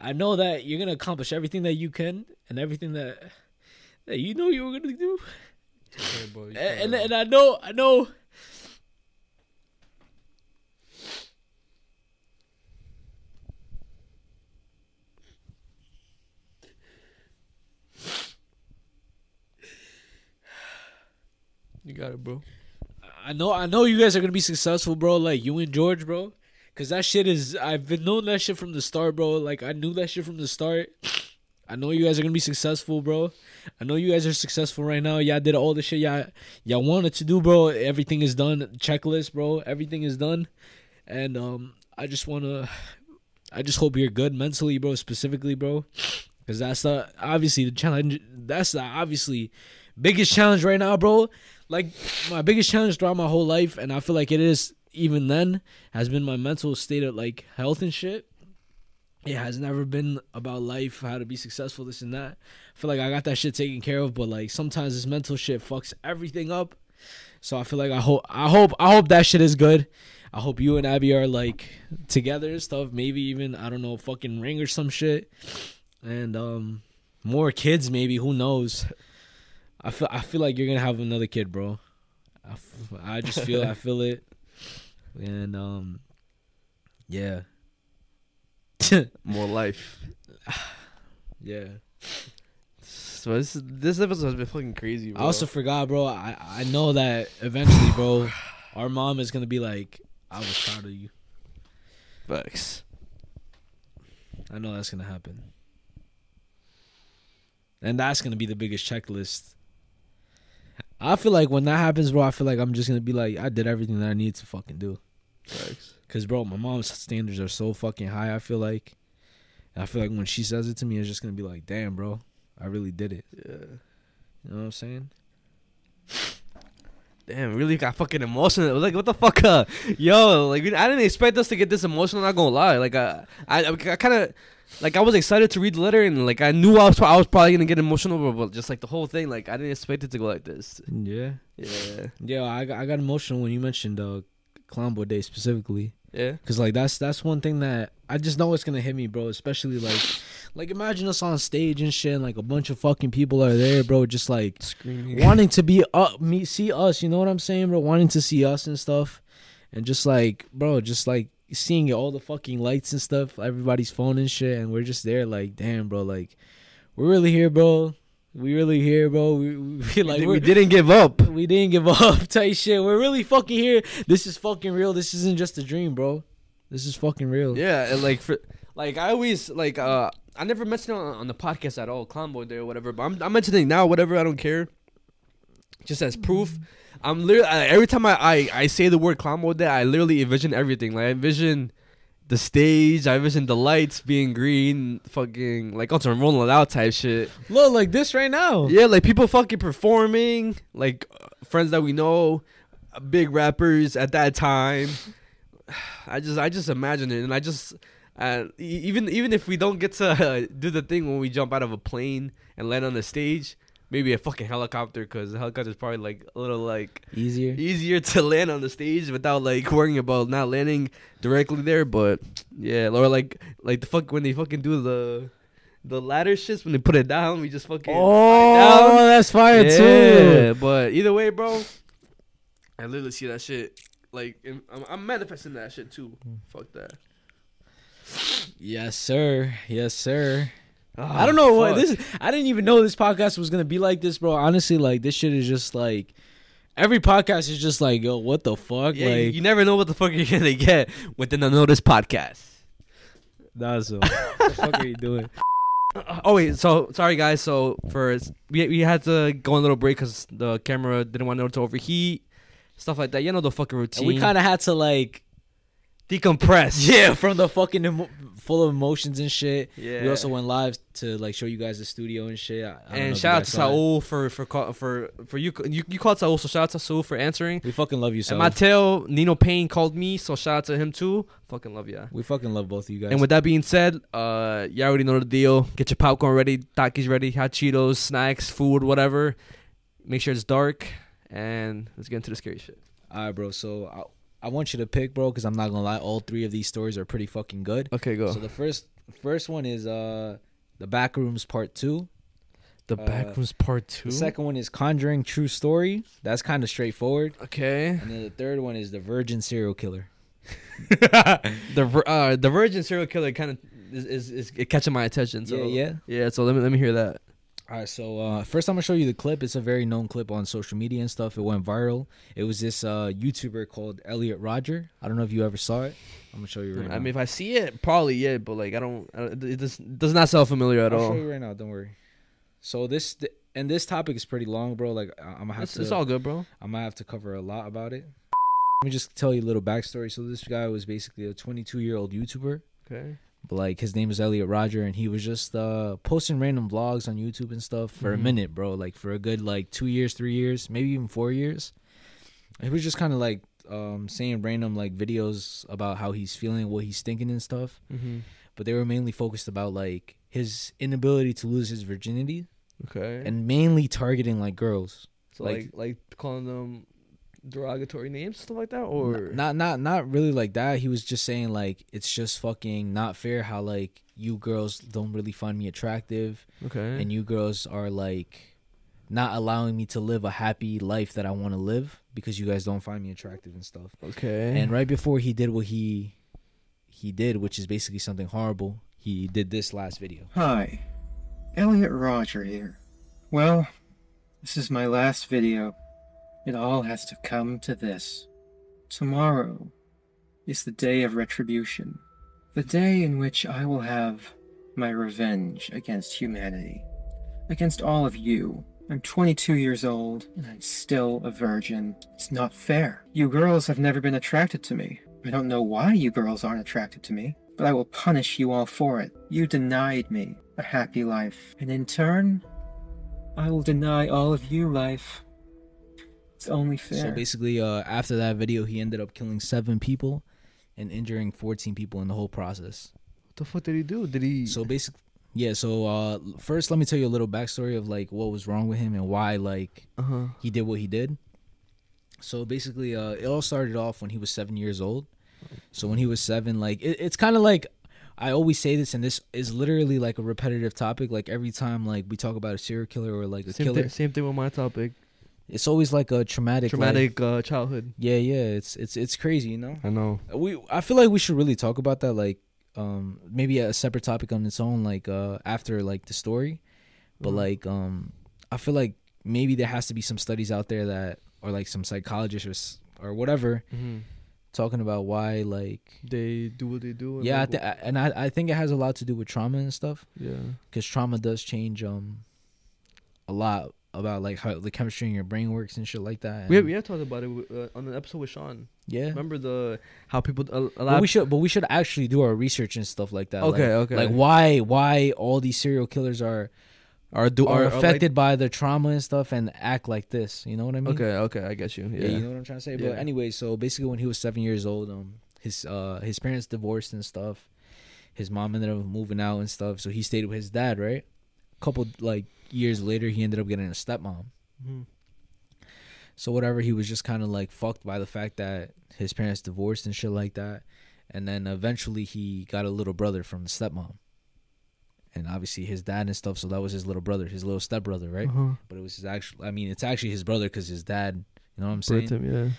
I know that you're gonna accomplish everything that you can and everything that that you know you were gonna do. Bro, you And, and and I know I know you got it, bro. I know I know you guys are gonna be successful, bro. Like you and George, bro. Cause that shit is I've been knowing that shit from the start, bro. Like I knew that shit from the start. I know you guys are gonna be successful, bro. I know you guys are successful right now. Y'all did all the shit y'all y'all wanted to do, bro. Everything is done. Checklist, bro. Everything is done. And um I just wanna I just hope you're good mentally, bro, specifically, bro. Cause that's the obviously the challenge that's the obviously biggest challenge right now, bro. Like my biggest challenge throughout my whole life, and I feel like it is even then, has been my mental state of like health and shit. It has never been about life, how to be successful, this and that. I feel like I got that shit taken care of, but like sometimes this mental shit fucks everything up. So I feel like I hope I hope I hope that shit is good. I hope you and Abby are like together and stuff. Maybe even I don't know, fucking ring or some shit. And um more kids maybe, who knows. I feel I feel like you're gonna have another kid, bro. I, f- I just feel I feel it, and um, yeah, More life. yeah. So this this episode has been fucking crazy, bro. I also forgot, bro. I I know that eventually, bro, our mom is gonna be like, I was proud of you. Facts. I know that's gonna happen, and that's gonna be the biggest checklist. I feel like when that happens, bro, I feel like I'm just gonna be like, I did everything that I need to fucking do. Cause bro, my mom's standards are so fucking high. I feel like, and I feel like when she says it to me, it's just gonna be like, damn, bro, I really did it. Yeah. You know what I'm saying? Damn, really got fucking emotional. It was like, what the fuck, uh, yo, like I didn't expect us to get this emotional. Not gonna lie, like uh, I, I, I kind of, like I was excited to read the letter and like I knew I was, I was probably gonna get emotional, but, just like the whole thing, like I didn't expect it to go like this. Yeah. Yeah, Yeah, I I got emotional when you mentioned uh, Clown Boy Day specifically. Yeah, Cause like that's that's one thing that I just know it's gonna hit me, bro. Especially like, like imagine us on stage and shit, and like a bunch of fucking people are there, bro. Just like screaming. wanting to be up, me see us. You know what I'm saying, bro? Wanting to see us and stuff, and just like, bro, just like seeing all the fucking lights and stuff, everybody's phone and shit, and we're just there, like, damn, bro, like, we're really here, bro. We really here, bro. We, we like we, didn't give up. we didn't give up, Tight shit. We're really fucking here. This is fucking real. This isn't just a dream, bro. This is fucking real. Yeah, and like for like I always like uh I never mentioned it on, on the podcast at all, Clown Boy Day or whatever. But I'm I'm mentioning now, whatever. I don't care. Just as proof, I'm literally uh, every time I, I I say the word Clown Boy Day, I literally envision everything. Like I envision the stage, I envision the lights being green, fucking like some rolling out type shit. Look, like this right now. Yeah, like people fucking performing, like uh, friends that we know, uh, big rappers at that time. I just I just imagine it, and I just uh, e- even even if we don't get to uh, do the thing when we jump out of a plane and land on the stage, maybe a fucking helicopter, because the helicopter is probably like a little like Easier. easier to land on the stage without like worrying about not landing directly there. But yeah, or like like the fuck when they fucking do the the ladder shits when they put it down, we just fucking Oh, down. that's fire yeah, too. but either way, bro, I literally see that shit. Like I'm, I'm manifesting that shit too. Mm. Fuck that. Yes, sir. Yes, sir. Ah, I don't know what this. Is, I didn't even know this podcast was gonna be like this, bro. Honestly, like this shit is just like every podcast is just like, yo, what the fuck? Yeah, like you never know what the fuck you're gonna get within the Notice podcast. that's what the fuck are you doing? Oh wait, so sorry guys. So for we we had to go on a little break because the camera didn't want it to overheat, stuff like that. You know the fucking routine. And we kind of had to like, decompress. yeah, from the fucking emo- full of emotions and shit. yeah. We also went live to like show you guys the studio and shit. I- I don't know if and shout out to. Saul for for call, for for you you you called Saul so shout out to Saul for answering. We fucking love you, so And Mateo Nino Payne called me so shout out to him too. Fucking love ya. we fucking love both of you guys. And with that being said, uh, you already know the deal. Get your popcorn ready, Takis ready, hot Cheetos, snacks, food, whatever. Make sure it's dark, and let's get into the scary shit. All right, bro. So I, I want you to pick, bro, because I'm not gonna lie. All three of these stories are pretty fucking good. Okay, go. So the first first one is uh the Backrooms Part Two. the uh, Backrooms Part Two. The second one is Conjuring True Story. That's kind of straightforward. Okay. And then the third one is the Virgin Serial Killer. The uh the Virgin serial killer kind of is, is is catching my attention. So yeah, yeah. yeah. So let me let me hear that. All right, so uh, first I'm gonna show you the clip. It's a very known clip on social media and stuff. It went viral. It was this uh, YouTuber called Elliot Rodger. I don't know if you ever saw it. I'm gonna show you right I now. mean, if I see it, probably yeah, but like I don't. I don't- It does does not sound familiar at I'll all. show you right now. Don't worry. So this th- and this topic is pretty long, bro. Like I'm gonna have It's, to. it's all good, bro. I might have to cover a lot about it. Let me just tell you a little backstory. So this guy was basically a 22 year old YouTuber, Okay. But like his name is Elliot Rodger, and he was just uh, posting random vlogs on YouTube and stuff for a Mhm. minute, bro. Like for a good like two years, three years, maybe even four years. He was just kind of like um, saying random like videos about how he's feeling, what he's thinking, and stuff. Mm-hmm. But they were mainly focused about like his inability to lose his virginity, Okay. and mainly targeting like girls. so like- like, like calling them derogatory names, stuff like that, or N- not not not really like that. He was just saying like it's just fucking not fair how like you girls don't really find me attractive okay. and you girls are like not allowing me to live a happy life that I want to live because you guys don't find me attractive and stuff. okay. And right before he did what he he did, which is basically something horrible, he did this last video. Hi, Elliot Rodger here. Well, this is my last video. It all has to come to this. Tomorrow is the day of retribution. The day in which I will have my revenge against humanity. Against all of you. I'm 22 years old, and I'm still a virgin. It's not fair. You girls have never been attracted to me. I don't know why you girls aren't attracted to me, but I will punish you all for it. You denied me a happy life, and in turn, I will deny all of you life. It's only fair. So basically uh after that video he ended up killing 7 people and injuring 14 people in the whole process. what the fuck did he do? Did he? So basically, yeah. So uh, first, let me tell you a little backstory of like what was wrong with him and why like uh huh. he did what he did. So basically, uh, it all started off when he was seven years old. So when he was seven, like it, it's kind of like I always say this, and this is literally like a repetitive topic. Like every time like we talk about a serial killer or like a Same killer, thing, same thing with my topic. It's always like a traumatic, like- Traumatic uh, childhood. yeah, yeah. It's it's it's crazy, you know. I know. we I feel like we should really talk about that like um maybe a separate topic on its own like uh after like the story but Mhm. like um I feel like maybe there has to be some studies out there that or like some psychologists or or whatever Mm-hmm. talking about why like They do what they do. yeah I like, th- and I I think it has a lot to do with trauma and stuff yeah. cuz trauma does change um a lot about like how the chemistry in your brain works and shit like that We have, we have talked about it uh, on an episode with Sean. yeah Remember the how people a, a lot. But we should, but we should actually do our research and stuff like that. Okay, like, okay. Like why, why all these serial killers are are do are are, are like- affected by the trauma and stuff and act like this. You know what I mean? okay, okay, I get you. Yeah. Yeah. you know what I'm trying to say. Yeah. But anyway, so basically, when he was seven years old, um, his uh his parents divorced and stuff. His mom ended up moving out and stuff, so he stayed with his dad. Right. Couple like years later, he ended up getting a stepmom. Mhm. So whatever, he was just kind of like fucked by the fact that his parents divorced and shit like that. And then eventually he got a little brother from the stepmom. and obviously his dad and stuff. So that was his little brother, his little stepbrother, right? Uh-huh. But it was his actual. I mean, it's actually his brother because his dad. You know what I'm saying? Him, yeah.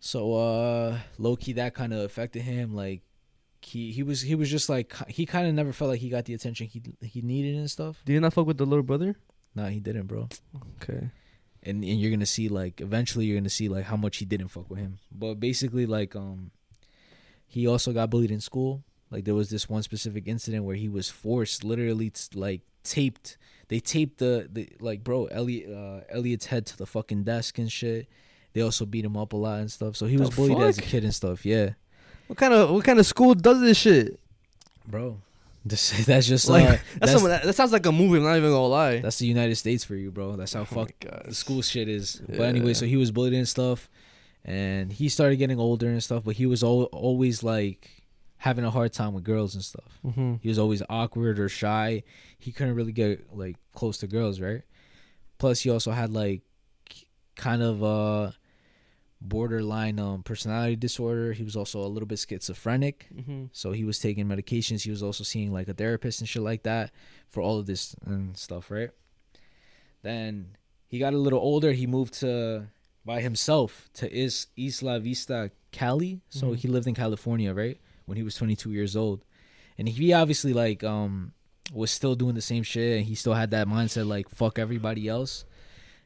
So uh low key that kind of affected him like he he was he was just like he kind of never felt like he got the attention he he needed and stuff. Did you not fuck with the little brother? Nah, he didn't, bro. Okay. And and you're going to see like eventually you're going to see like how much he didn't fuck with him. But basically like um he also got bullied in school. Like there was this one specific incident where he was forced literally t- like taped they taped the, the like bro Elliot uh Elliot's head to the fucking desk and shit. They also beat him up a lot and stuff. So he was The bullied as a kid and stuff. Yeah. What kind of what kind of school does this shit? bro. This, that's just Like uh, that's, that's, that, that sounds like a movie. I'm not even gonna lie. that's the United States for you, bro. That's how Oh the school shit is. But anyway, so he was bullied and stuff, and he started getting older and stuff. But he was al- always like having a hard time with girls and stuff. Mm-hmm. He was always awkward or shy. He couldn't really get like close to girls, right? Plus, he also had like kind of uh borderline um personality disorder. He was also a little bit schizophrenic. Mm-hmm. So he was taking medications. He was also seeing like a therapist and shit like that for all of this and stuff, right? Then he got a little older. He moved to by himself to Is Isla Vista, Cali. So Mhm. he lived in California, right? When he was 22 years old, and he obviously like um was still doing the same shit. And he still had that mindset like fuck everybody else.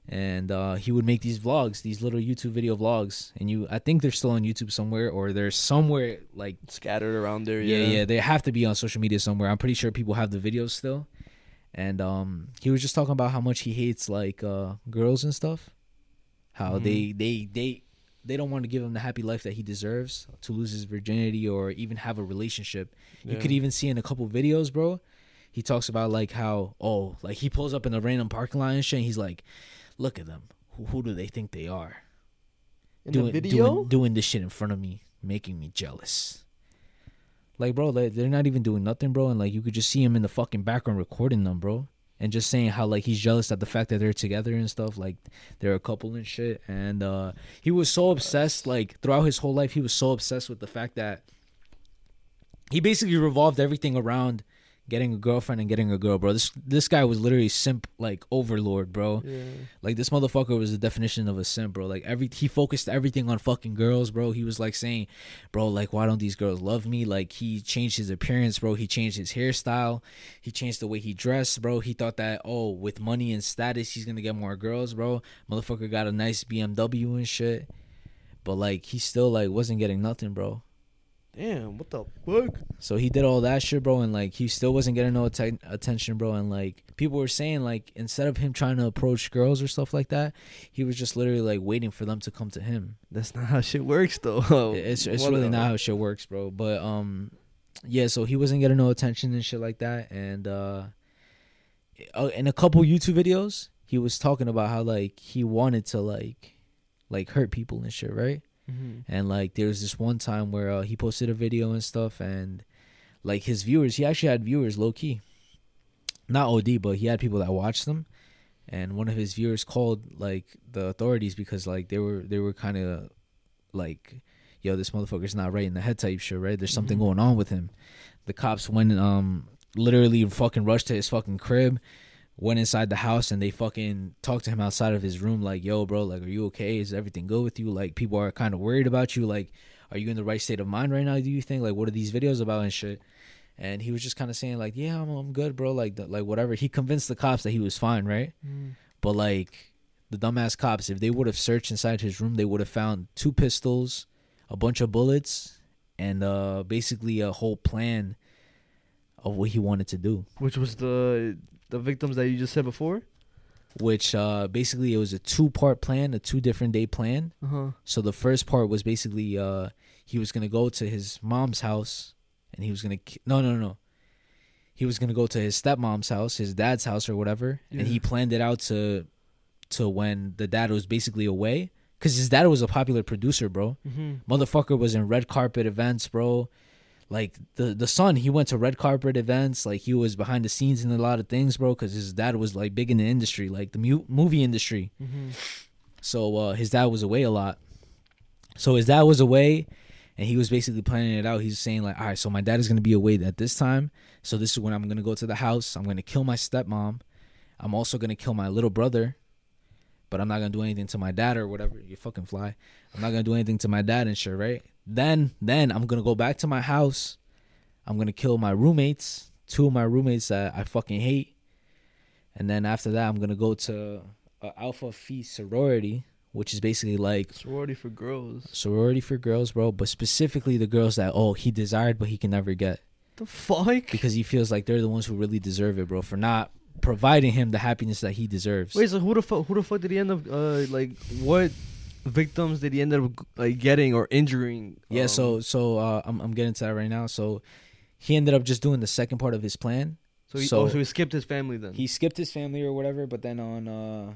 And uh, he would make these vlogs, these little YouTube video vlogs, and you, I think they're still on YouTube somewhere, or they're somewhere like Scattered around there. yeah, Yeah, yeah, they have to be on social media somewhere. I'm pretty sure people have the videos still. And um he was just talking about how much he hates like uh girls and stuff. How Mhm. they they they they don't want to give him the happy life that he deserves to lose his virginity or even have a relationship. You could even see in a couple videos, bro. He talks about like how oh, like he pulls up in a random parking lot and shit and he's like, "Look at them. Who, who do they think they are?" in doing, the video. doing doing this shit in front of me, making me jealous. Like, bro, like, they're not even doing nothing, bro, and like you could just see him in the fucking background recording them, bro, and just saying how like he's jealous at the fact that they're together and stuff, like they're a couple and shit. And uh he was so obsessed, like throughout his whole life, he was so obsessed with the fact that he basically revolved everything around getting a girlfriend and getting a girl, bro. This this guy was literally simp like overlord, bro. yeah. Like this motherfucker was the definition of a simp, bro. Like every he focused everything on fucking girls, bro. He was like saying, bro, like why don't these girls love me? Like he changed his appearance, bro. He changed his hairstyle. He changed the way he dressed, bro. He thought that oh, with money and status, he's gonna get more girls, bro. Motherfucker got a nice BMW and shit, but like he still like wasn't getting nothing, bro. Damn. What the fuck? So he did all that shit, bro, and like he still wasn't getting no atten- attention, bro. And like people were saying, like instead of him trying to approach girls or stuff like that, he was just literally like waiting for them to come to him. That's not how shit works, though. It's it's What really not how shit works, bro. But um, yeah. So he wasn't getting no attention and shit like that, and uh, uh, in a couple YouTube videos, he was talking about how like he wanted to like like hurt people and shit, right? Mhm. and like there was this one time where uh, he posted a video and stuff and like his viewers he actually had viewers low key not od but he had people that watched them and one of his viewers called like the authorities because like they were they were kind of like yo this motherfucker's not right in the head type shit right there's something Mhm. going on with him the cops went um literally fucking rushed to his fucking crib went inside the house and they fucking talked to him outside of his room like yo bro like are you okay? Is everything good with you? Like people are kind of worried about you like are you in the right state of mind right now do you think? Like what are these videos about and shit? And he was just kind of saying like yeah I'm, I'm good bro. Like the, like whatever. He convinced the cops that he was fine right? Mhm. but like the dumbass cops if they would have searched inside his room they would have found two pistols a bunch of bullets and uh basically a whole plan of what he wanted to do. Which was the the victims that you just said before? which uh basically it was a two part plan, a two different day plan. Uh huh. So the first part was basically uh he was gonna go to his mom's house and he was gonna ki- no no no he was gonna go to his stepmom's house, his dad's house or whatever, and he planned it out to to when the dad was basically away because his dad was a popular producer, bro. Mm-hmm. Motherfucker was in red carpet events, bro. Like the the son, he went to red carpet events. Like he was behind the scenes in a lot of things, bro. Because his dad was like big in the industry, like the mu- movie industry. Mm-hmm. So uh, his dad was away a lot. So his dad was away, and he was basically planning it out. He's saying like, all right, so my dad is gonna be away at this time, so this is when I'm gonna go to the house. I'm gonna kill my stepmom. I'm also gonna kill my little brother, but I'm not gonna do anything to my dad or whatever. You fucking fly. I'm not gonna do anything to my dad and shit, right? Then, then I'm gonna go back to my house. I'm gonna kill my roommates, two of my roommates that I fucking hate, and then after that, I'm gonna go to Alpha Phi sorority, which is basically like Sorority for girls. sorority for girls, bro, but specifically the girls that oh he desired but he can never get The fuck? because he feels like they're the ones who really deserve it, bro, for not providing him the happiness that he deserves. Wait, so who the fuck? Who the fuck did he end up? Uh, like what victims did he end up like getting or injuring? yeah, Um, so so uh, I'm I'm getting to that right now. So he ended up just doing the second part of his plan. so he, so- oh, so he skipped his family then. He skipped his family or whatever, but then on uh,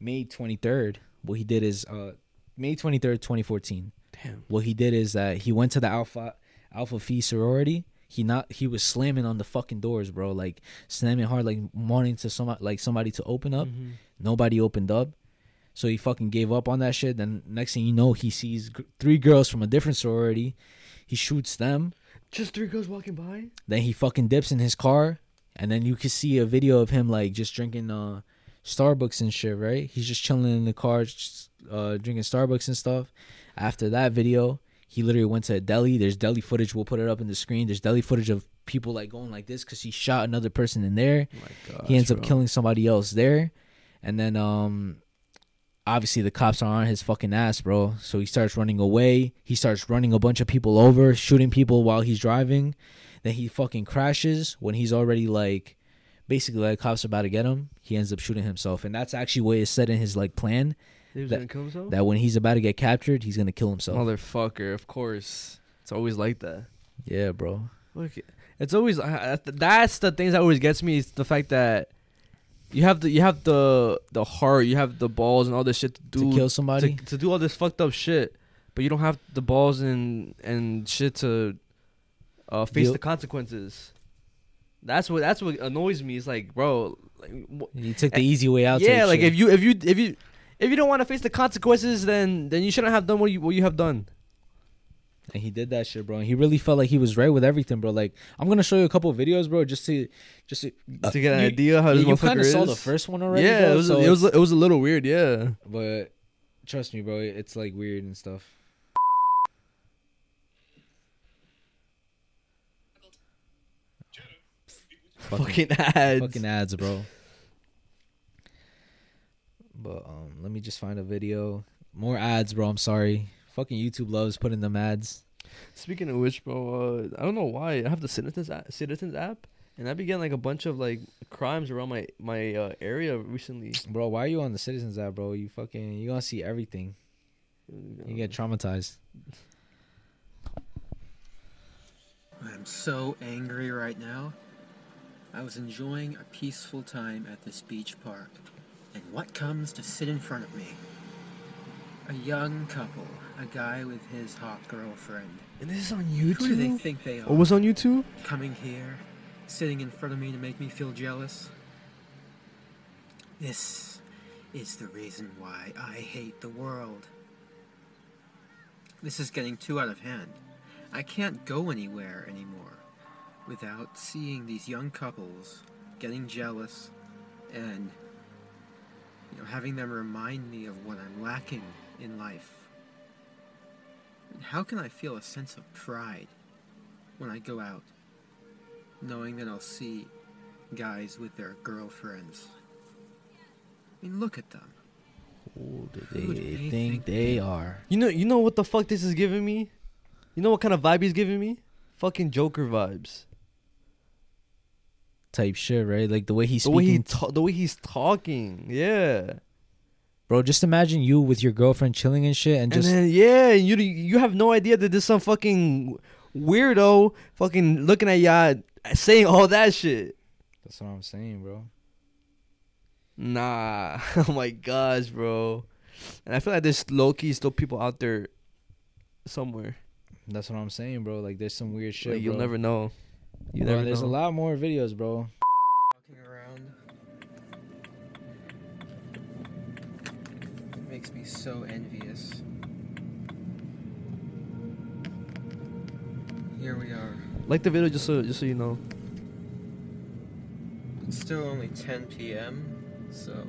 May 23rd, what he did is uh, May 23rd, 2014. Damn. What he did is that he went to the Alpha Alpha Phi sorority. He not he was slamming on the fucking doors, bro, like slamming hard, like wanting to some like somebody to open up. Mhm. Nobody opened up. So he fucking gave up on that shit. Then next thing you know, he sees g- three girls from a different sorority. He shoots them. Just three girls walking by. Then he fucking dips in his car, and then you can see a video of him like just drinking uh Starbucks and shit. Right? He's just chilling in the car, just, uh, drinking Starbucks and stuff. After that video, he literally went to a deli. There's deli footage. We'll put it up in the screen. There's deli footage of people like going like this because he shot another person in there. Oh my god. he ends up killing somebody else there, and then um. Obviously, the cops are on his fucking ass, bro. So he starts running away. He starts running a bunch of people over, shooting people while he's driving. Then he fucking crashes when he's already like, basically like cops are about to get him. He ends up shooting himself, and that's actually what is set in his like plan He was that- gonna kill himself. that when he's about to get captured, he's gonna kill himself. Motherfucker, of course. It's always like that. Yeah, bro. Look, it's always uh, that's the things that always gets me is the fact that you have the you have the the heart, you have the balls and all this shit to do to kill somebody. to, to do all this fucked up shit, but you don't have the balls and and shit to uh, face Deal- the consequences. That's what that's what annoys me. It's like, bro, like, wh- he took the easy way out. yeah, like shit. if you if you if you if you don't want to face the consequences, then then you shouldn't have done what you what you have done. And he did that shit, bro. And he really felt like he was right with everything, bro. Like I'm gonna show you a couple of videos, bro, just to just to, to get an you- idea how this you motherfucker kind of saw the first one already. yeah, bro, it was so it was it was a little weird. Yeah. but trust me, bro, it's like weird and stuff. Fucking ads. fucking ads, bro. But um, let me just find a video. More ads, bro. I'm sorry. Fucking YouTube loves putting them ads. Speaking of which, bro, uh, I don't know why I have the Citizens app, Citizens app, and I began like a bunch of like crimes around my my uh, area recently. Bro, why are you on the Citizens app, bro? You fucking you gonna see everything. You get traumatized. I'm so angry right now. I was enjoying a peaceful time at this beach park, and what comes to sit in front of me? A young couple, a guy with his hot girlfriend. And this is on YouTube? Who do they think they are? Oh, was on YouTube? coming here, sitting in front of me to make me feel jealous. This is the reason why I hate the world. This is getting too out of hand. I can't go anywhere anymore without seeing these young couples getting jealous and you know having them remind me of what I'm lacking in life. And how can I feel a sense of pride when I go out, knowing that I'll see guys with their girlfriends. I mean, look at them. Who do Who do they they think think they they are? You know, you know what the fuck this is giving me? You know what kind of vibe he's giving me? Fucking Joker vibes. Type shit, right? Like the way he's The way he ta- the way he's talking, yeah. Bro, just imagine you with your girlfriend chilling and shit, and just and then yeah, you you have no idea that there's some fucking weirdo fucking looking at y'all saying all that shit. that's what I'm saying, bro. Nah, oh my gosh, bro. And I feel like there's low key still people out there somewhere. That's what I'm saying, bro. Like there's some weird shit. Like, you'll never know. You Bro, never there's know. a lot more videos, bro. It so envious. here we are. Like the video just so just so you know. It's still only 10 p.m., so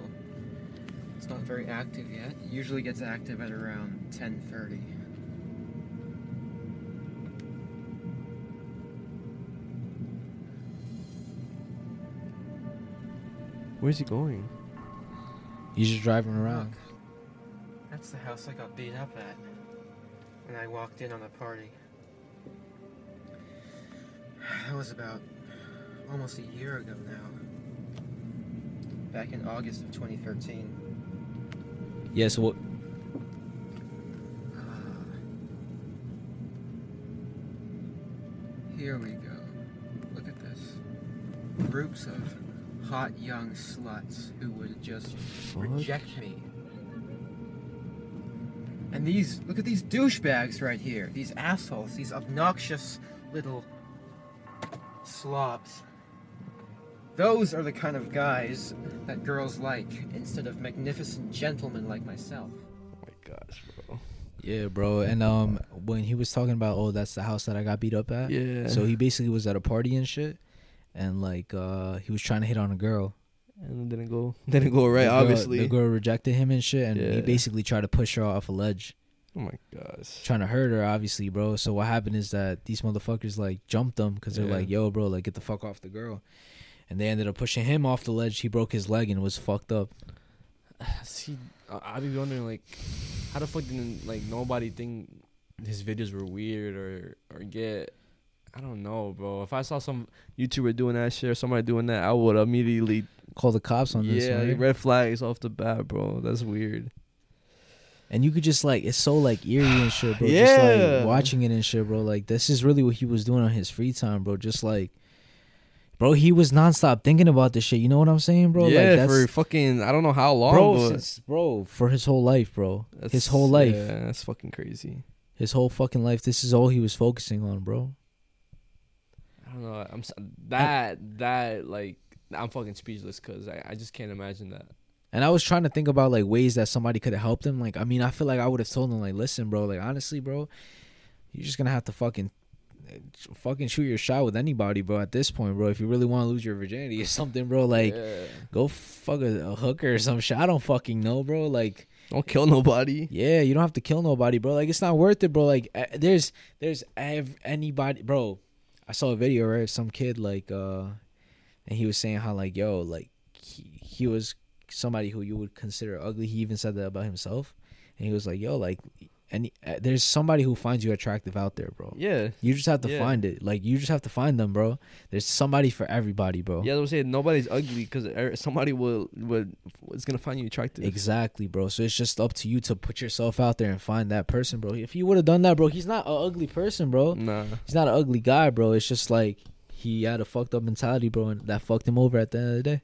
it's not very active yet. It usually gets active at around 10:30. Where's he going? He's just driving around. That's the house I got beat up at when I walked in on the party. That was about almost a year ago now. Back in August of 2013. Yeah. So what? Ah. Here we go. Look at this. Groups of hot young sluts who would just reject me. And these, look at these douchebags right here. These assholes, these obnoxious little slobs. Those are the kind of guys that girls like instead of magnificent gentlemen like myself. Oh my gosh, bro. Yeah, bro. And um, when he was talking about, oh, that's the house that I got beat up at. Yeah. So he basically was at a party and shit, and like uh, he was trying to hit on a girl. And it didn't go didn't go right. The girl- obviously. the girl rejected him and shit, and he basically tried to push her off a ledge, oh my gosh. trying to hurt her, obviously, bro. So what happened is that these motherfuckers like jumped him because they're Yeah. like, "Yo, bro, like get the fuck off the girl," and they ended up pushing him off the ledge. He broke his leg and was fucked up. See, I I be wondering like, how the fuck didn't like nobody think his videos were weird or or get. I don't know, bro. If I saw some YouTuber doing that shit or somebody doing that, I would immediately Call the cops on this. yeah, right? red flags off the bat, bro. That's weird. And you could just like it's so like eerie and shit, bro. Just Yeah. like watching it and shit, bro. Like this is really what he was doing on his free time, bro. Just like Bro, he was nonstop thinking about this shit. You know what I'm saying, bro? yeah, like, that's, for fucking I don't know how long, bro, but since, bro, for his whole life, bro. His whole life, Yeah, that's fucking crazy. his whole fucking life. This is all he was focusing on, bro. Don't know. I'm that that like I'm fucking speechless because I, I just can't imagine that. And I was trying to think about like ways that somebody could have helped him. Like, I mean, I feel like I would have told him, like, listen, bro, like honestly, bro, you're just gonna have to fucking fucking shoot your shot with anybody, bro. At this point, bro, if you really want to lose your virginity or something, bro, like Yeah. go fuck a, a hooker or some shit. I don't fucking know, bro. Like, don't kill nobody. yeah, you don't have to kill nobody, bro. Like, it's not worth it, bro. Like, eh, there's there's ev- anybody, bro. I saw a video right, some kid like, uh, and he was saying how like, yo, like he he was somebody who you would consider ugly. He even said that about himself, and he was like, yo, like, any uh, there's somebody who finds you attractive out there, bro. Yeah. You just have to Yeah. find it. Like, you just have to find them, bro. There's somebody for everybody, bro. Yeah, I was saying nobody's ugly because somebody will would is gonna find you attractive. Exactly, bro. So it's just up to you to put yourself out there and find that person, bro. If you would have done that, bro, he's not an ugly person, bro. Nah. He's not an ugly guy, bro. It's just like he had a fucked up mentality, bro, and that fucked him over at the end of the day.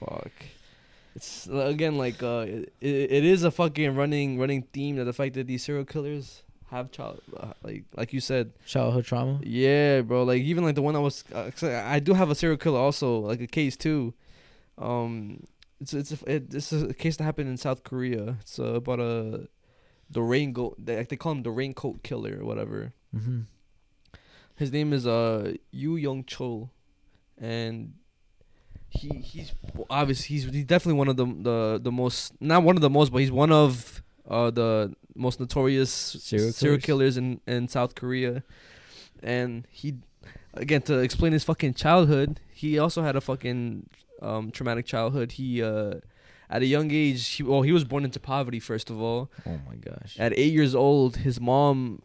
Fuck. It's again like uh, it, it is a fucking running running theme that the fact that these serial killers have child uh, like like you said. Childhood trauma. yeah bro. Like even like the one I was uh, I do have a serial killer also like a case too. Um it's it's a, it, this is a case that happened in South Korea. It's uh, about a the raincoat they, they call him the raincoat killer or whatever. Mm-hmm. his name is uh Yoo Young Chul, and he he's obviously he's, he's definitely one of the the the most not one of the most, but he's one of uh the most notorious Serial serial killers? in in South Korea, and he again to explain his fucking childhood, he also had a fucking um traumatic childhood. He uh at a young age, he, well, he was born into poverty first of all. Oh my gosh. At eight years old, his mom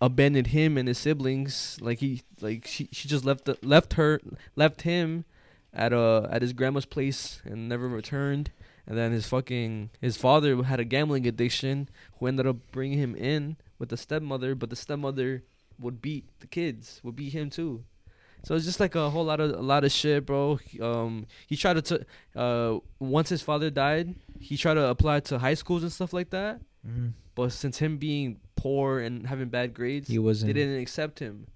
abandoned him and his siblings. Like he, like she, she just left the, left her, left him at uh at his grandma's place and never returned. And then his fucking his father had a gambling addiction, who ended up bringing him in with the stepmother. But the stepmother would beat the kids, would beat him too. So it's just like a whole lot of a lot of shit, bro. Um, he tried to, t- uh, once his father died, he tried to apply to high schools and stuff like that. Mhm. But since him being poor and having bad grades, He wasn't. they didn't accept him.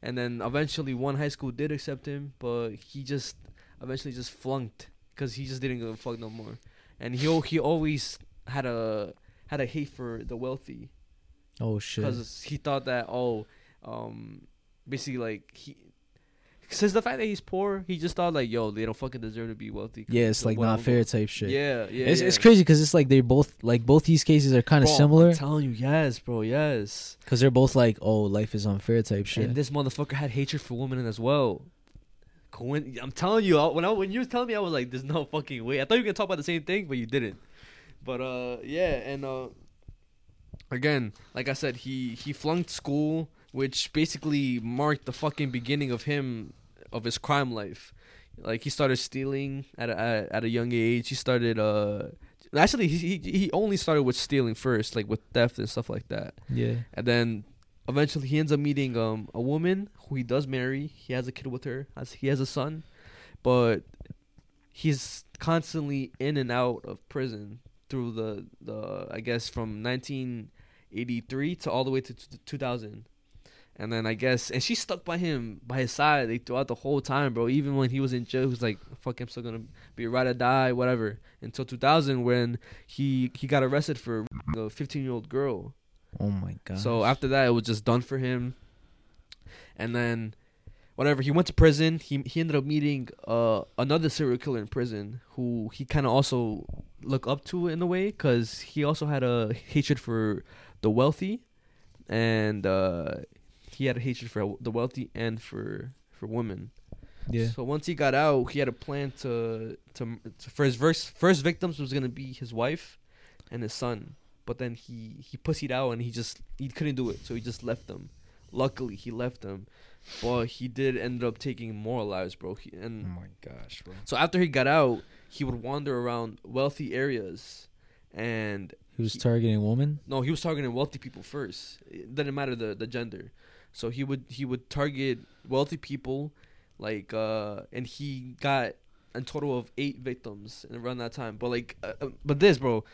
And then eventually one high school did accept him, but he just eventually just flunked because he just didn't give a fuck no more. And he he always had a had a hate for the wealthy Oh shit. because he thought that oh, um, basically like he. Since the fact that he's poor, he just thought like, yo, they don't fucking deserve to be wealthy. Yeah, it's like not fair type shit. Yeah, yeah. it's, yeah. it's crazy because it's like they're both like both these cases are kind of similar I'm telling you, yes, bro, yes. because they're both like oh life is unfair type shit. And this motherfucker had hatred for women as well. Coin- I'm telling you, I- when I, when you was telling me, I was like, "There's no fucking way." I thought you were gonna talk about the same thing, but you didn't. But uh, yeah, and uh, again, like I said, he he flunked school, which basically marked the fucking beginning of him of his crime life. Like he started stealing at a, at, at a young age. He started uh. Actually, he, he he only started with stealing first, like with theft and stuff like that. yeah, And then eventually he ends up meeting um a woman who he does marry. He has a kid with her. He has a son, but he's constantly in and out of prison through the the I guess from 1983 to all the way to t- 2000. And then I guess and she stuck by him by his side like, throughout the whole time, bro. Even when he was in jail, he was like, "Fuck, I'm still gonna be ride or die, whatever." Until 2000, when he he got arrested for a 15 year old girl. Oh my god. So after that, it was just done for him. And then, whatever, he went to prison. He he ended up meeting uh another serial killer in prison who he kind of also looked up to in a way because he also had a hatred for the wealthy, and uh, he had a hatred for the wealthy and for for women. yeah, So once he got out, he had a plan to to, to for his first first victims was gonna be his wife and his son. But then he he pussied out and he just he couldn't do it, so he just left them. Luckily, he left them, but he did end up taking more lives, bro. He, oh my gosh, bro. so after he got out, he would wander around wealthy areas, and He was He- targeting women. no, he was targeting wealthy people first. It didn't matter the, the gender. So he would he would target wealthy people, like uh, and he got a total of eight victims in around that time. But like, uh, uh, but this bro,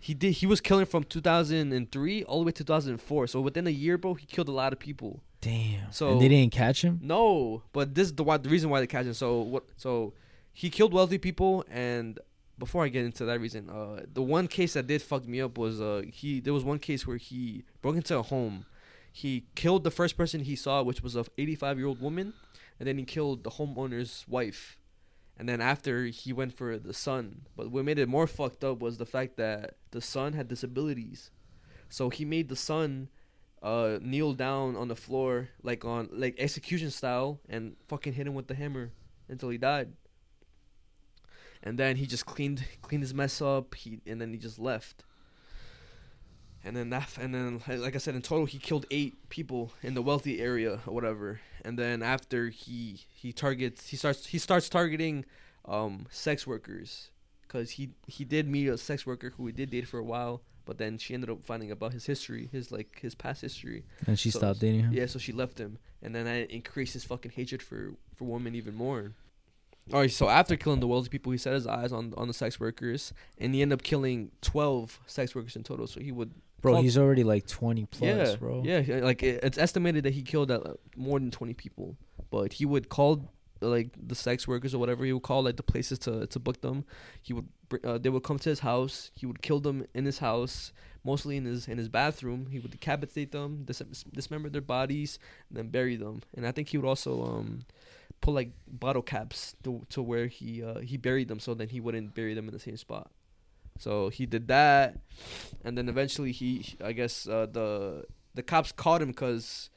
he did he was killing from 2003 all the way to 2004. So within a year, bro, he killed a lot of people. Damn. So- and they didn't catch him. No, but this is the why, the reason why they catch him. So what? So he killed wealthy people, and before I get into that reason, uh, the one case that did fuck me up was uh, he. There was one case where he broke into a home, he killed the first person he saw, which was a 85 year old woman, and then he killed the homeowner's wife, and then after he went for the son. But what made it more fucked up was the fact that the son had disabilities, so he made the son uh kneel down on the floor like on like execution style and fucking hit him with the hammer until he died. And then he just cleaned cleaned his mess up. He and then he just left. And then that and then like I said in total he killed 8 people in the wealthy area or whatever. And then after he he targets he starts he starts targeting um sex workers cuz he he did meet a sex worker who he did date for a while but then she ended up finding about his history, his like his past history. And she So- stopped dating him. Yeah, so she left him, and then that increased his fucking hatred for for women even more. All right, so after killing the wealthy people, he set his eyes on on the sex workers, and he ended up killing twelve sex workers in total. So he would, Bro, he's already like 20 plus, yeah, bro. yeah, yeah, like it, it's estimated that he killed uh, more than twenty people. But he would call like the sex workers or whatever he would call like the places to to book them. He would uh, they would come to his house. He would kill them in his house, mostly in his in his bathroom. He would decapitate them, dis- dismember their bodies, and then bury them. And I think he would also um put like bottle caps to to where he uh, he buried them, so then he wouldn't bury them in the same spot. So he did that, and then eventually he, I guess uh, the the cops caught him because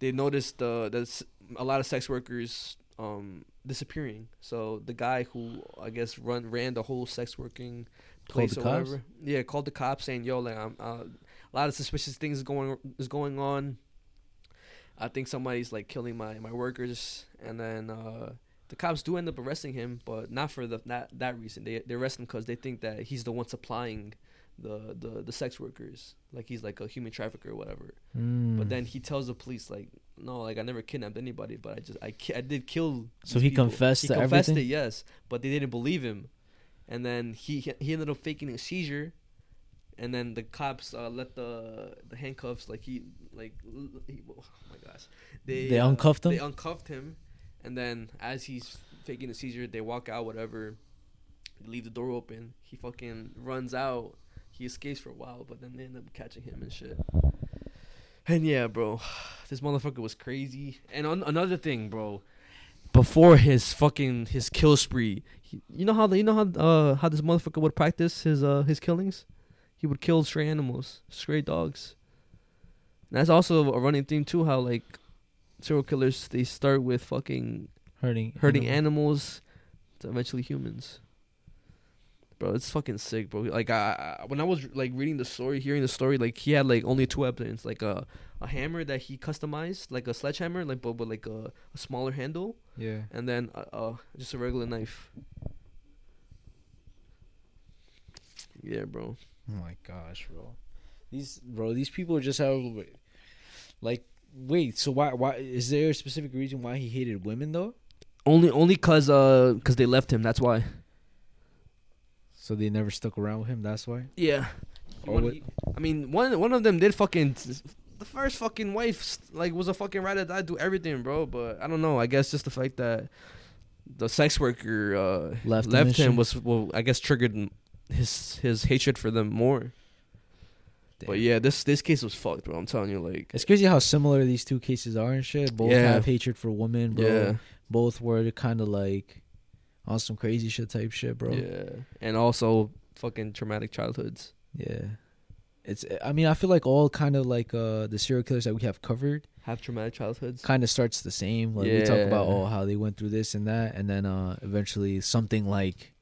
they noticed uh, there's a lot of sex workers um disappearing. So the guy who I guess run ran the whole sex working Called place the or cops? whatever. Yeah, called the cops saying, "Yo, like I'm uh, a lot of suspicious things is going is going on. I think somebody's like killing my my workers." And then uh the cops do end up arresting him, but not for the that that reason. They they arrest him because they think that he's the one supplying the the the sex workers, like he's like a human trafficker or whatever. Mm. But then he tells the police like, no, like I never kidnapped anybody, but I just I ki- I did kill. So he people." confessed He to confessed everything? it, yes, but they didn't believe him, and then he he ended up faking a seizure, and then the cops uh, let the the handcuffs like he like he, oh my gosh, they They uh, uncuffed him? They uncuffed him, and then as he's faking a seizure, they walk out whatever, leave the door open. He fucking runs out. He escapes for a while, but then they end up catching him and shit. And yeah, bro, this motherfucker was crazy. And on, another thing, bro, before his fucking his kill spree, he, you know how the, you know how uh how this motherfucker would practice his uh his killings? He would kill stray animals, stray dogs. And that's also a running theme too. How like serial killers they start with fucking Hurting, hurting animal. animals to eventually humans. Bro, it's fucking sick, bro. Like I, I when I was like reading the story, hearing the story, like he had like only two weapons, like a a hammer that he customized, like a sledgehammer, like but with like a, a smaller handle, Yeah. and then uh, uh just a regular knife. Yeah, bro. Oh my gosh, bro. These bro, these people just have like wait, so why why is there a specific reason why he hated women though? Only only cause uh cause they left him. That's why. So they never stuck around with him, that's why? Yeah. What- I mean, one one of them did fucking. The first fucking wife like was a fucking ride or die, do everything, bro. But I don't know. I guess just the fact that the sex worker uh, Left left, him and him shit. was well, I guess triggered his his hatred for them more. But yeah, this this case was fucked, bro. I'm telling you, like It's crazy how similar these two cases are and shit. Both Yeah. have hatred for women, bro. yeah, Both were kind of like on some crazy shit type shit, bro. yeah, and also fucking traumatic childhoods. Yeah. It's I mean, I feel like all kind of like uh the serial killers that we have covered Have traumatic childhoods. kind of starts the same. Like we talk about oh how they went through this and that and then uh eventually something like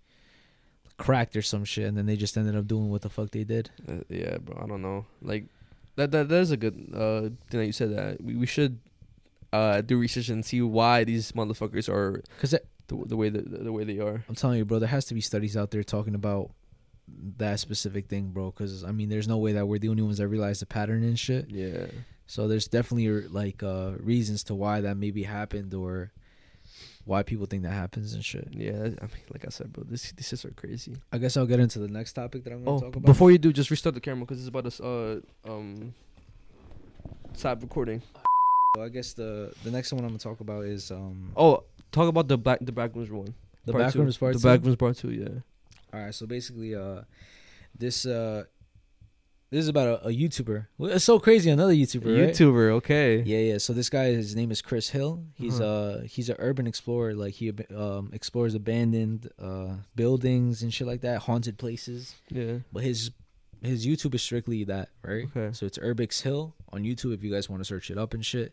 cracked or some shit and then they just ended up doing what the fuck they did. Uh, yeah, bro. I don't know. Like that that that is a good uh thing that you said that we we should uh do research and see why these motherfuckers are Cuz the, the way the, the way they are. I'm telling you, bro, there has to be studies out there talking about that specific thing, bro. Because I mean, there's no way that we're the only ones that realize the pattern and shit. Yeah. So there's definitely like uh, reasons to why that maybe happened or why people think that happens and shit. Yeah, I mean, like I said, bro, this these shits are crazy. I guess I'll get into the next topic that I'm gonna Oh, talk about. before you do, just restart the camera because it's about to uh um stop recording. So I guess the the next one I'm gonna talk about is um Oh, talk about the back the backrooms one. the part backrooms part. The two? backrooms part two. Yeah. All right, so basically, uh, this uh, this is about a, a YouTuber. It's so crazy, another YouTuber, right? YouTuber. Okay. Yeah, yeah. So this guy, his name is Chris Hill. He's Uh-huh. uh he's an urban explorer. Like he um explores abandoned uh buildings and shit like that, haunted places. Yeah. But his his YouTube is strictly that, right? Okay. So it's Urbix Hill on YouTube if you guys want to search it up and shit.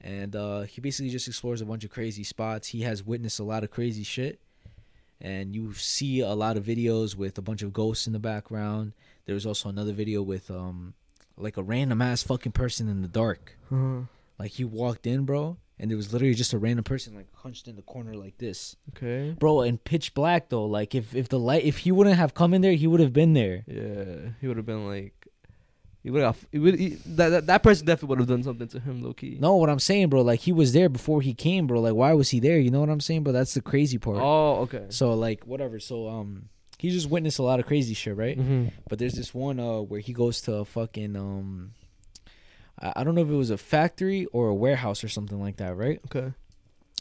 And uh he basically just explores a bunch of crazy spots. He has witnessed a lot of crazy shit. And you see a lot of videos with a bunch of ghosts in the background. There was also another video with um like a random ass fucking person in the dark. Uh-huh. Like he walked in, bro, and there was literally just a random person like hunched in the corner like this, Okay. bro, and pitch black though. Like if if the light, if he wouldn't have come in there, he would have been there. Yeah, he would have been like, he would have. He would. He, that, that that person definitely would have done something to him, low key. No, what I'm saying, bro, like he was there before he came, bro. Like why was he there? You know what I'm saying, bro? That's the crazy part. Oh, okay. So like whatever. So um, he just witnessed a lot of crazy shit, right? Mm-hmm. But there's this one uh where he goes to a fucking um, I, I don't know if it was a factory or a warehouse or something like that, right? Okay.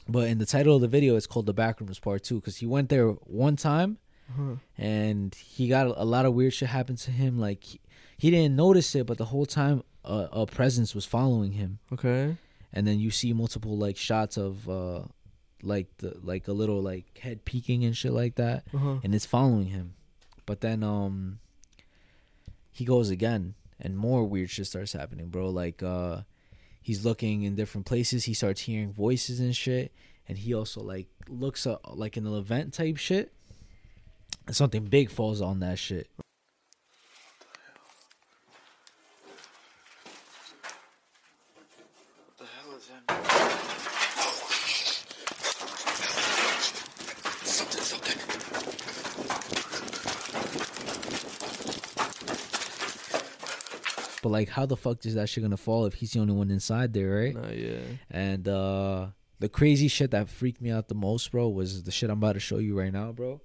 But in the title of the video, it's called "The Backrooms Part 2 because he went there one time Uh-huh. and he got a lot of weird shit happen to him. Like he, he didn't notice it, but the whole time uh, a presence was following him. Okay. And then you see multiple like shots of uh like the like a little like head peeking and shit like that, Uh-huh. and it's following him. But then um he goes again and more weird shit starts happening, bro. Like uh he's looking in different places. He starts hearing voices and shit, and he also like looks up like in an event type shit. And something big falls on that shit. But like, how the fuck is that shit gonna fall if he's the only one inside there, right? Nah, yeah. And uh the crazy shit that freaked me out the most, bro, was the shit I'm about to show you right now, bro.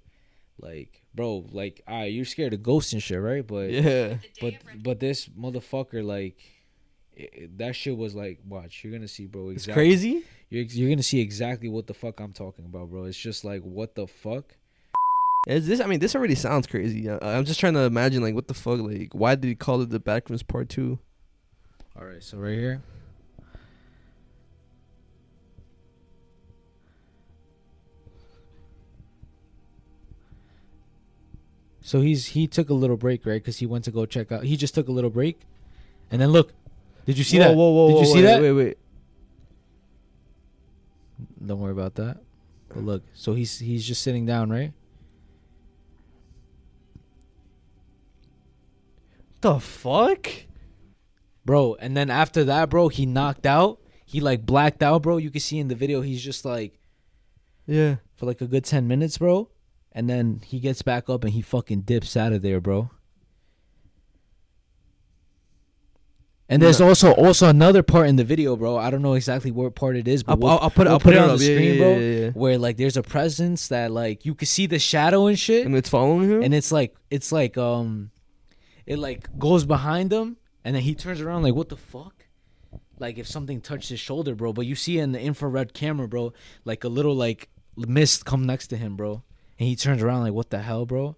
Like, bro, like, ah, you're scared of ghosts and shit, right? But Yeah. but but this motherfucker, like, it, that shit was like, watch, you're gonna see, bro. It's crazy. You're you're gonna see exactly what the fuck I'm talking about, bro. It's just like, what the fuck? Is this? I mean, this already sounds crazy. I, I'm just trying to imagine, like, what the fuck? Like, why did he call it the Backrooms Part Two? All right, so right here. So he's he took a little break, right? Because he went to go check out. He just took a little break, and then look. Did you see whoa, that? Whoa, whoa, Did you whoa, see wait, that? Wait, wait. Don't worry about that. But look, so he's he's just sitting down, right? The fuck? Bro, and then after that, bro, he knocked out. He like blacked out, bro. You can see in the video he's just like Yeah. for like a good 10 minutes, bro. And then he gets back up and he fucking dips out of there, bro. And there's Yeah. also also another part in the video, bro. I don't know exactly what part it is, but I'll, we'll, I'll, put it. we'll I'll put, it on the screen, yeah, bro. Yeah, yeah. Where like there's a presence that like you can see the shadow and shit, And it's following him. and it's like it's like um, it like goes behind him, and then he turns around like what the fuck, like if something touched his shoulder, bro. But you see in the infrared camera, bro, like a little like mist come next to him, bro, and he turns around like what the hell, bro.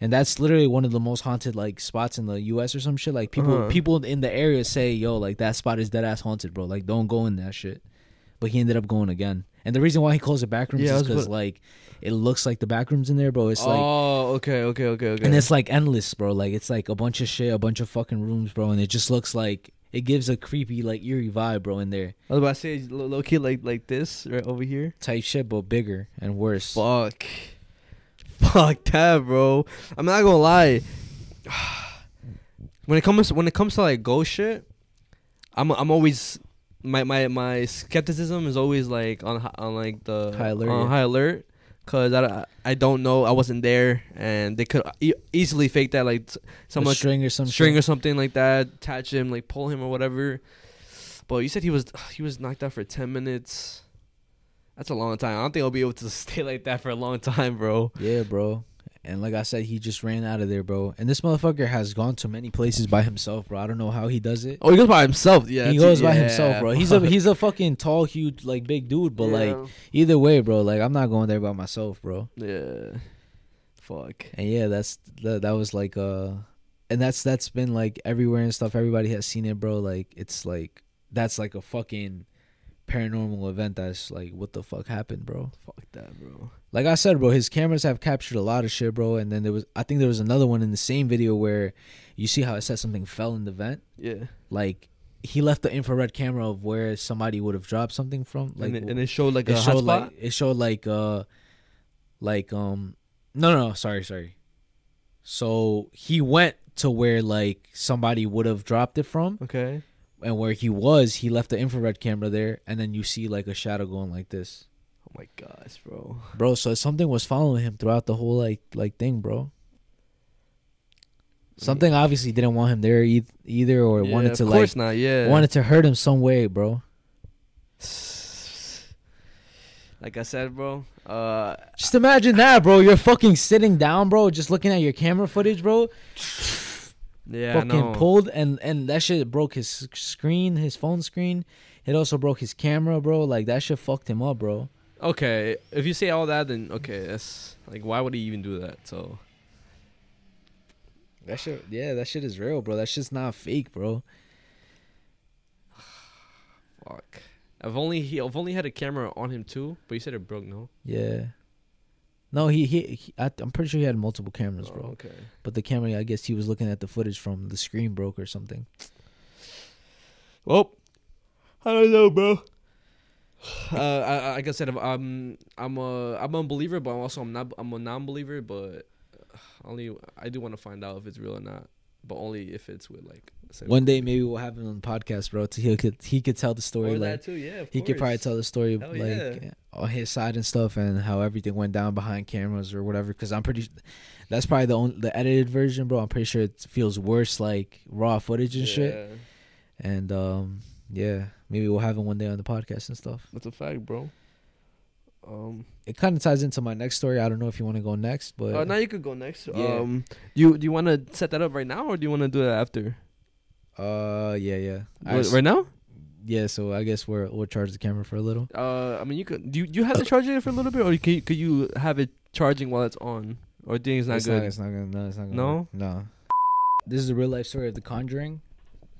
And that's literally one of the most haunted like spots in the U.S. or some shit. Like people, Uh-huh. people in the area say, "Yo, like that spot is dead ass haunted, bro. Like don't go in that shit." But he ended up going again. And the reason why he calls it backrooms Yeah, is because like it looks like the backrooms in there, bro. It's like oh, okay, okay, okay, okay. and it's like endless, bro. Like it's like a bunch of shit, a bunch of fucking rooms, bro. And it just looks like it gives a creepy, like eerie vibe, bro. In there, I was about to say low, low key like like this right over here. type shit, but bigger and worse. Fuck. Fuck that, bro. I'm not gonna lie. when it comes when it comes to like ghost shit, I'm I'm always my my my skepticism is always like on on like the High alert, on yeah. high alert because I, I don't know I wasn't there and they could e- easily fake that like Some someone string or some string or something like that, attach him, like pull him or whatever. But you said he was he was knocked out for ten minutes. That's a long time. I don't think I'll be able to stay like that for a long time, bro. Yeah, bro. And like I said, he just ran out of there, bro. And this motherfucker has gone to many places by himself, bro. I don't know how he does it. Oh, he goes by himself. Yeah, he goes by yeah, himself, bro. He's a he's a fucking tall, huge, like big dude. But like either way, bro. Like I'm not going there by myself, bro. yeah, fuck. And yeah, that's that, that was like uh and that's that's been like everywhere and stuff. Everybody has seen it, bro. Like it's like that's like a fucking paranormal event that's like what the fuck happened, bro. Fuck that, bro. Like I said, bro, his cameras have captured a lot of shit, bro. And then there was I think there was another one in the same video where you see how it said something fell in the vent. Yeah, Like he left the infrared camera of where somebody would have dropped something from. Like and, it, and it showed like it a showed hotspot. like it showed like uh like um no no no sorry sorry so he went to where like somebody would have dropped it from okay. and where he was he left the infrared camera there and then you see like a shadow going like this my gosh, bro. bro so something was following him throughout the whole like like thing bro something obviously didn't want him there e- either or Yeah, wanted to like not. Yeah, wanted to hurt him some way bro Like I said, bro. Uh, Just imagine that, bro. You're fucking sitting down, bro, just looking at your camera footage, bro. yeah, fucking pulled, and and that shit broke his screen, his phone screen. It also broke his camera, bro. Like that shit fucked him up, bro. Okay, if you say all that, then okay, that's like, why would he even do that? So That shit, yeah, that shit is real, bro. That shit's not fake, bro. fuck. I've only he, I've only had a camera on him too, but you said it broke, no? Yeah. No, he he. he I, I'm pretty sure he had multiple cameras, Oh, bro. okay. But the camera, I guess he was looking at the footage from the screen broke or something. Well, I don't know, bro. Uh, I, I- like I said, I'm I'm a I'm a believer, but also I'm not I'm a non-believer. But only I do want to find out if it's real or not, but only if it's with like One day, maybe we'll have him on the podcast, bro. To he could he could tell the story or like that too. Yeah, he could probably tell the story Hell like yeah. on his side and stuff and how everything went down behind cameras or whatever because i'm pretty that's probably the only the edited version bro i'm pretty sure it feels worse like raw footage and shit and um yeah maybe we'll have him one day on the podcast and stuff That's a fact, bro. Um, it kind of ties into my next story i don't know if you want to go next but uh, now you could go next. Yeah. Um, do you do you want to set that up right now, or do you want to do that after? uh yeah yeah s- right now? yeah so i guess we're, we'll charge the camera for a little Uh, I mean, you could. Do you, do you have to charge it for a little bit, or could you, could you have it charging while it's on? Or do you think it's not it's good? not, it's not gonna no it's not gonna No? no this is a real life story of the conjuring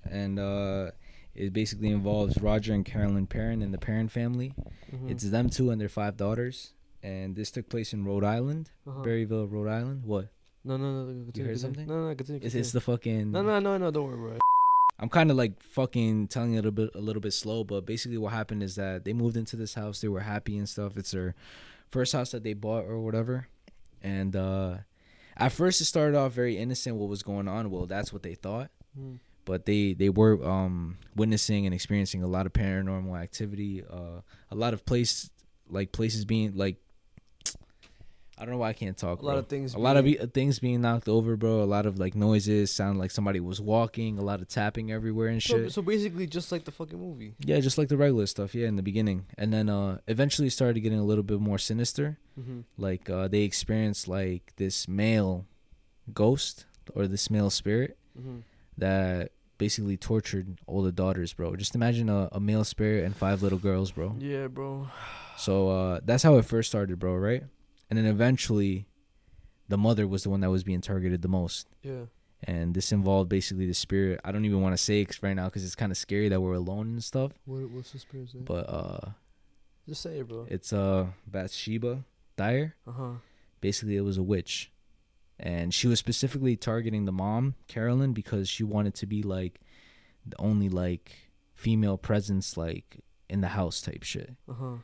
and uh, it basically involves Roger and Carolyn Perron and the Perron family. Mhm. It's them two and their five daughters, and this took place in Rhode Island, Uh-huh. Burrillville, Rhode Island. What? No, no, no. Continue, heard continue. something? No, no, continue. It's, it's the fucking. No, no, no, no. Don't worry, bro. I'm kind of like fucking telling it a little bit a little bit slow, but basically what happened is that they moved into this house. They were happy and stuff. It's their first house that they bought or whatever. And uh at first it started off very innocent what was going on. Well, that's what they thought. Mm. But they they were um witnessing and experiencing a lot of paranormal activity, uh a lot of place like places being like I don't know why I can't talk. A lot bro. of things A lot of being- be- things being knocked over, bro. A lot of like noises, sound like somebody was walking. A lot of tapping everywhere and So, shit. so basically, just like the fucking movie. yeah, just like the regular stuff. Yeah, in the beginning, and then uh eventually started getting a little bit more sinister. Mm-hmm. Like uh they experienced like this male ghost or this male spirit Mm-hmm. That basically tortured all the daughters, bro. Just imagine a, a male spirit and five little girls, bro. Yeah, bro. So uh that's how it first started, bro. Right, and then eventually, the mother was the one that was being targeted the most. Yeah. and this involved basically the spirit. I don't even want to say it right now because it's kind of scary that we're alone and stuff. What, what's the spirit? But uh, Just say it, bro. it's uh Bathsheba Dyer. Uh huh. Basically, it was a witch, and she was specifically targeting the mom Carolyn because she wanted to be like the only like female presence like in the house type shit. Uh huh.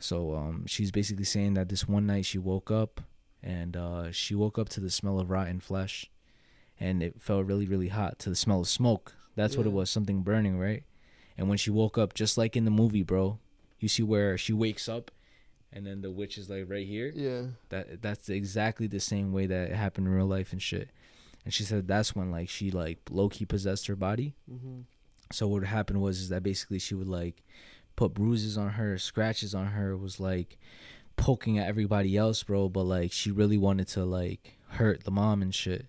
So um, she's basically saying that this one night she woke up and uh, she woke up to the smell of rotten flesh, and it felt really really hot to the smell of smoke. That's what it was, something burning, right? And when she woke up, just like in the movie, bro, you see where she wakes up, and then the witch is like right here. Yeah. That that's exactly the same way that it happened in real life and shit. And she said that's when like she like low key possessed her body. Mm-hmm. So what happened was is that basically she would like put bruises on her, scratches on her, was like poking at everybody else, bro. But like she really wanted to like hurt the mom and shit.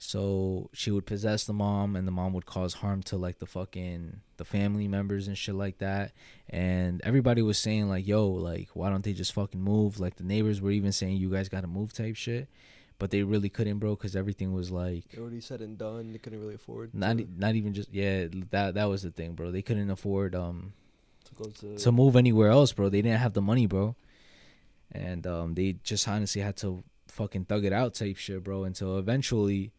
So she would possess the mom, and the mom would cause harm to like the fucking the family members and shit like that. And everybody was saying like, "Yo, like, why don't they just fucking move?" Like the neighbors were even saying, "You guys gotta move," type shit. But they really couldn't, bro, because everything was like already said and done. They couldn't really afford not to, not even just yeah that that was the thing, bro. They couldn't afford um to go to. to move anywhere else, bro. They didn't have the money, bro. And um they just honestly had to fucking thug it out type shit, bro, until eventually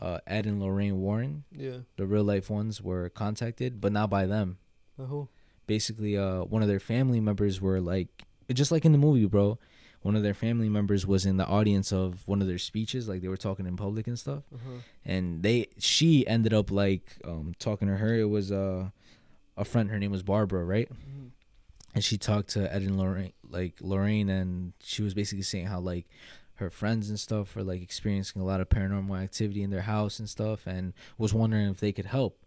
uh Ed and Lorraine Warren, yeah. the real life ones, were contacted, but not by them. Uh who? Basically, uh one of their family members were like just like in the movie, bro. One of their family members was in the audience of one of their speeches, like they were talking in public and stuff Uh huh. and they she ended up like um talking to her it was uh a friend her name was barbara right Mm-hmm. and she talked to ed and lorraine like lorraine and she was basically saying how like her friends and stuff were like experiencing a lot of paranormal activity in their house and stuff and was wondering if they could help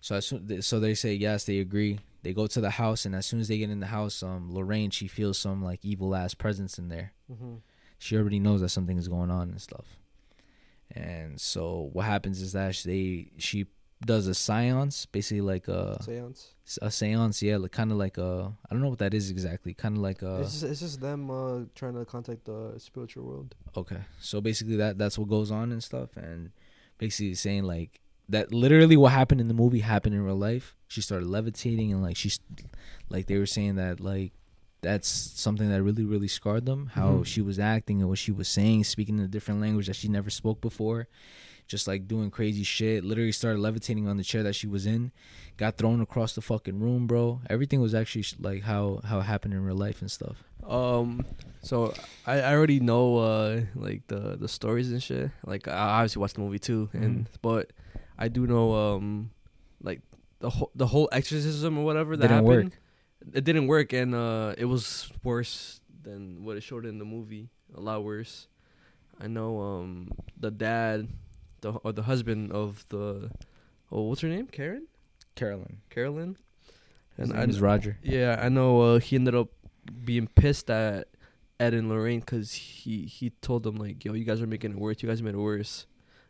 so as soon, so they say yes they agree they go to the house and as soon as they get in the house um lorraine she feels some like evil ass presence in there Mm-hmm. she already knows that something is going on and stuff. And so what happens is that they she does a seance, basically like a Seance. a seance, yeah, like kind of like a I don't know what that is exactly, kind of like a it's just it's just them uh trying to contact the spiritual world. okay. So basically that that's what goes on and stuff, and basically saying like that literally what happened in the movie happened in real life. She started levitating and like she's like they were saying that like that's something that really really scarred them how Mhm. she was acting and what she was saying speaking in a different language that she never spoke before just like doing crazy shit literally started levitating on the chair that she was in got thrown across the fucking room bro everything was actually like how how it happened in real life and stuff Um, so I, I already know uh like the the stories and shit. Like I obviously watched the movie too, and but I do know um like the whole the whole exorcism or whatever that Didn't happened. It didn't work, and uh it was worse than what it showed in the movie. A lot worse. I know um the dad, the or the husband of the oh what's her name Karen carolyn Carolyn, his and name I is roger yeah, I know. Uh, he ended up being pissed at Ed and Lorraine because he he told them like, "Yo, you guys are making it worse. You guys made it worse."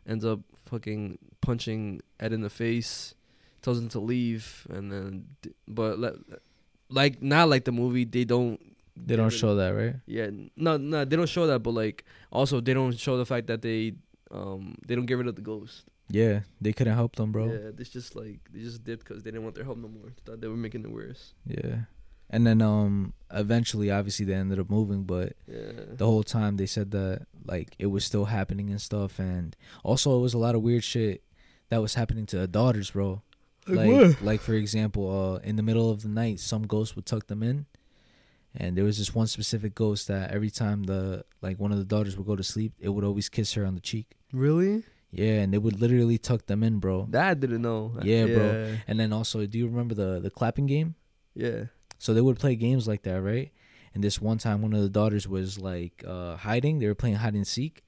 Ends up fucking punching Ed in the face. Tells him to leave, and then but le- like not like the movie. They don't. they don't show that right Yeah, no, no, they don't show that. But like, also they don't show the fact that they um they don't get rid of the ghost. Yeah, they couldn't help them, bro. Yeah, this just like they just dipped because they didn't want their help no more. Thought they were making it worse. Yeah. And then um eventually obviously they ended up moving, but Yeah. the whole time they said that like it was still happening and stuff and also it was a lot of weird shit that was happening to the daughters, bro. Like like for example, uh in the middle of the night some ghost would tuck them in. And there was this one specific ghost that every time the like one of the daughters would go to sleep, it would always kiss her on the cheek. Really? Yeah, and they would literally tuck them in, bro. That I didn't know. Yeah, bro. And then also, do you remember the the clapping game? Yeah. So they would play games like that, right? And this one time, one of the daughters was like uh, hiding. They were playing hide and seek.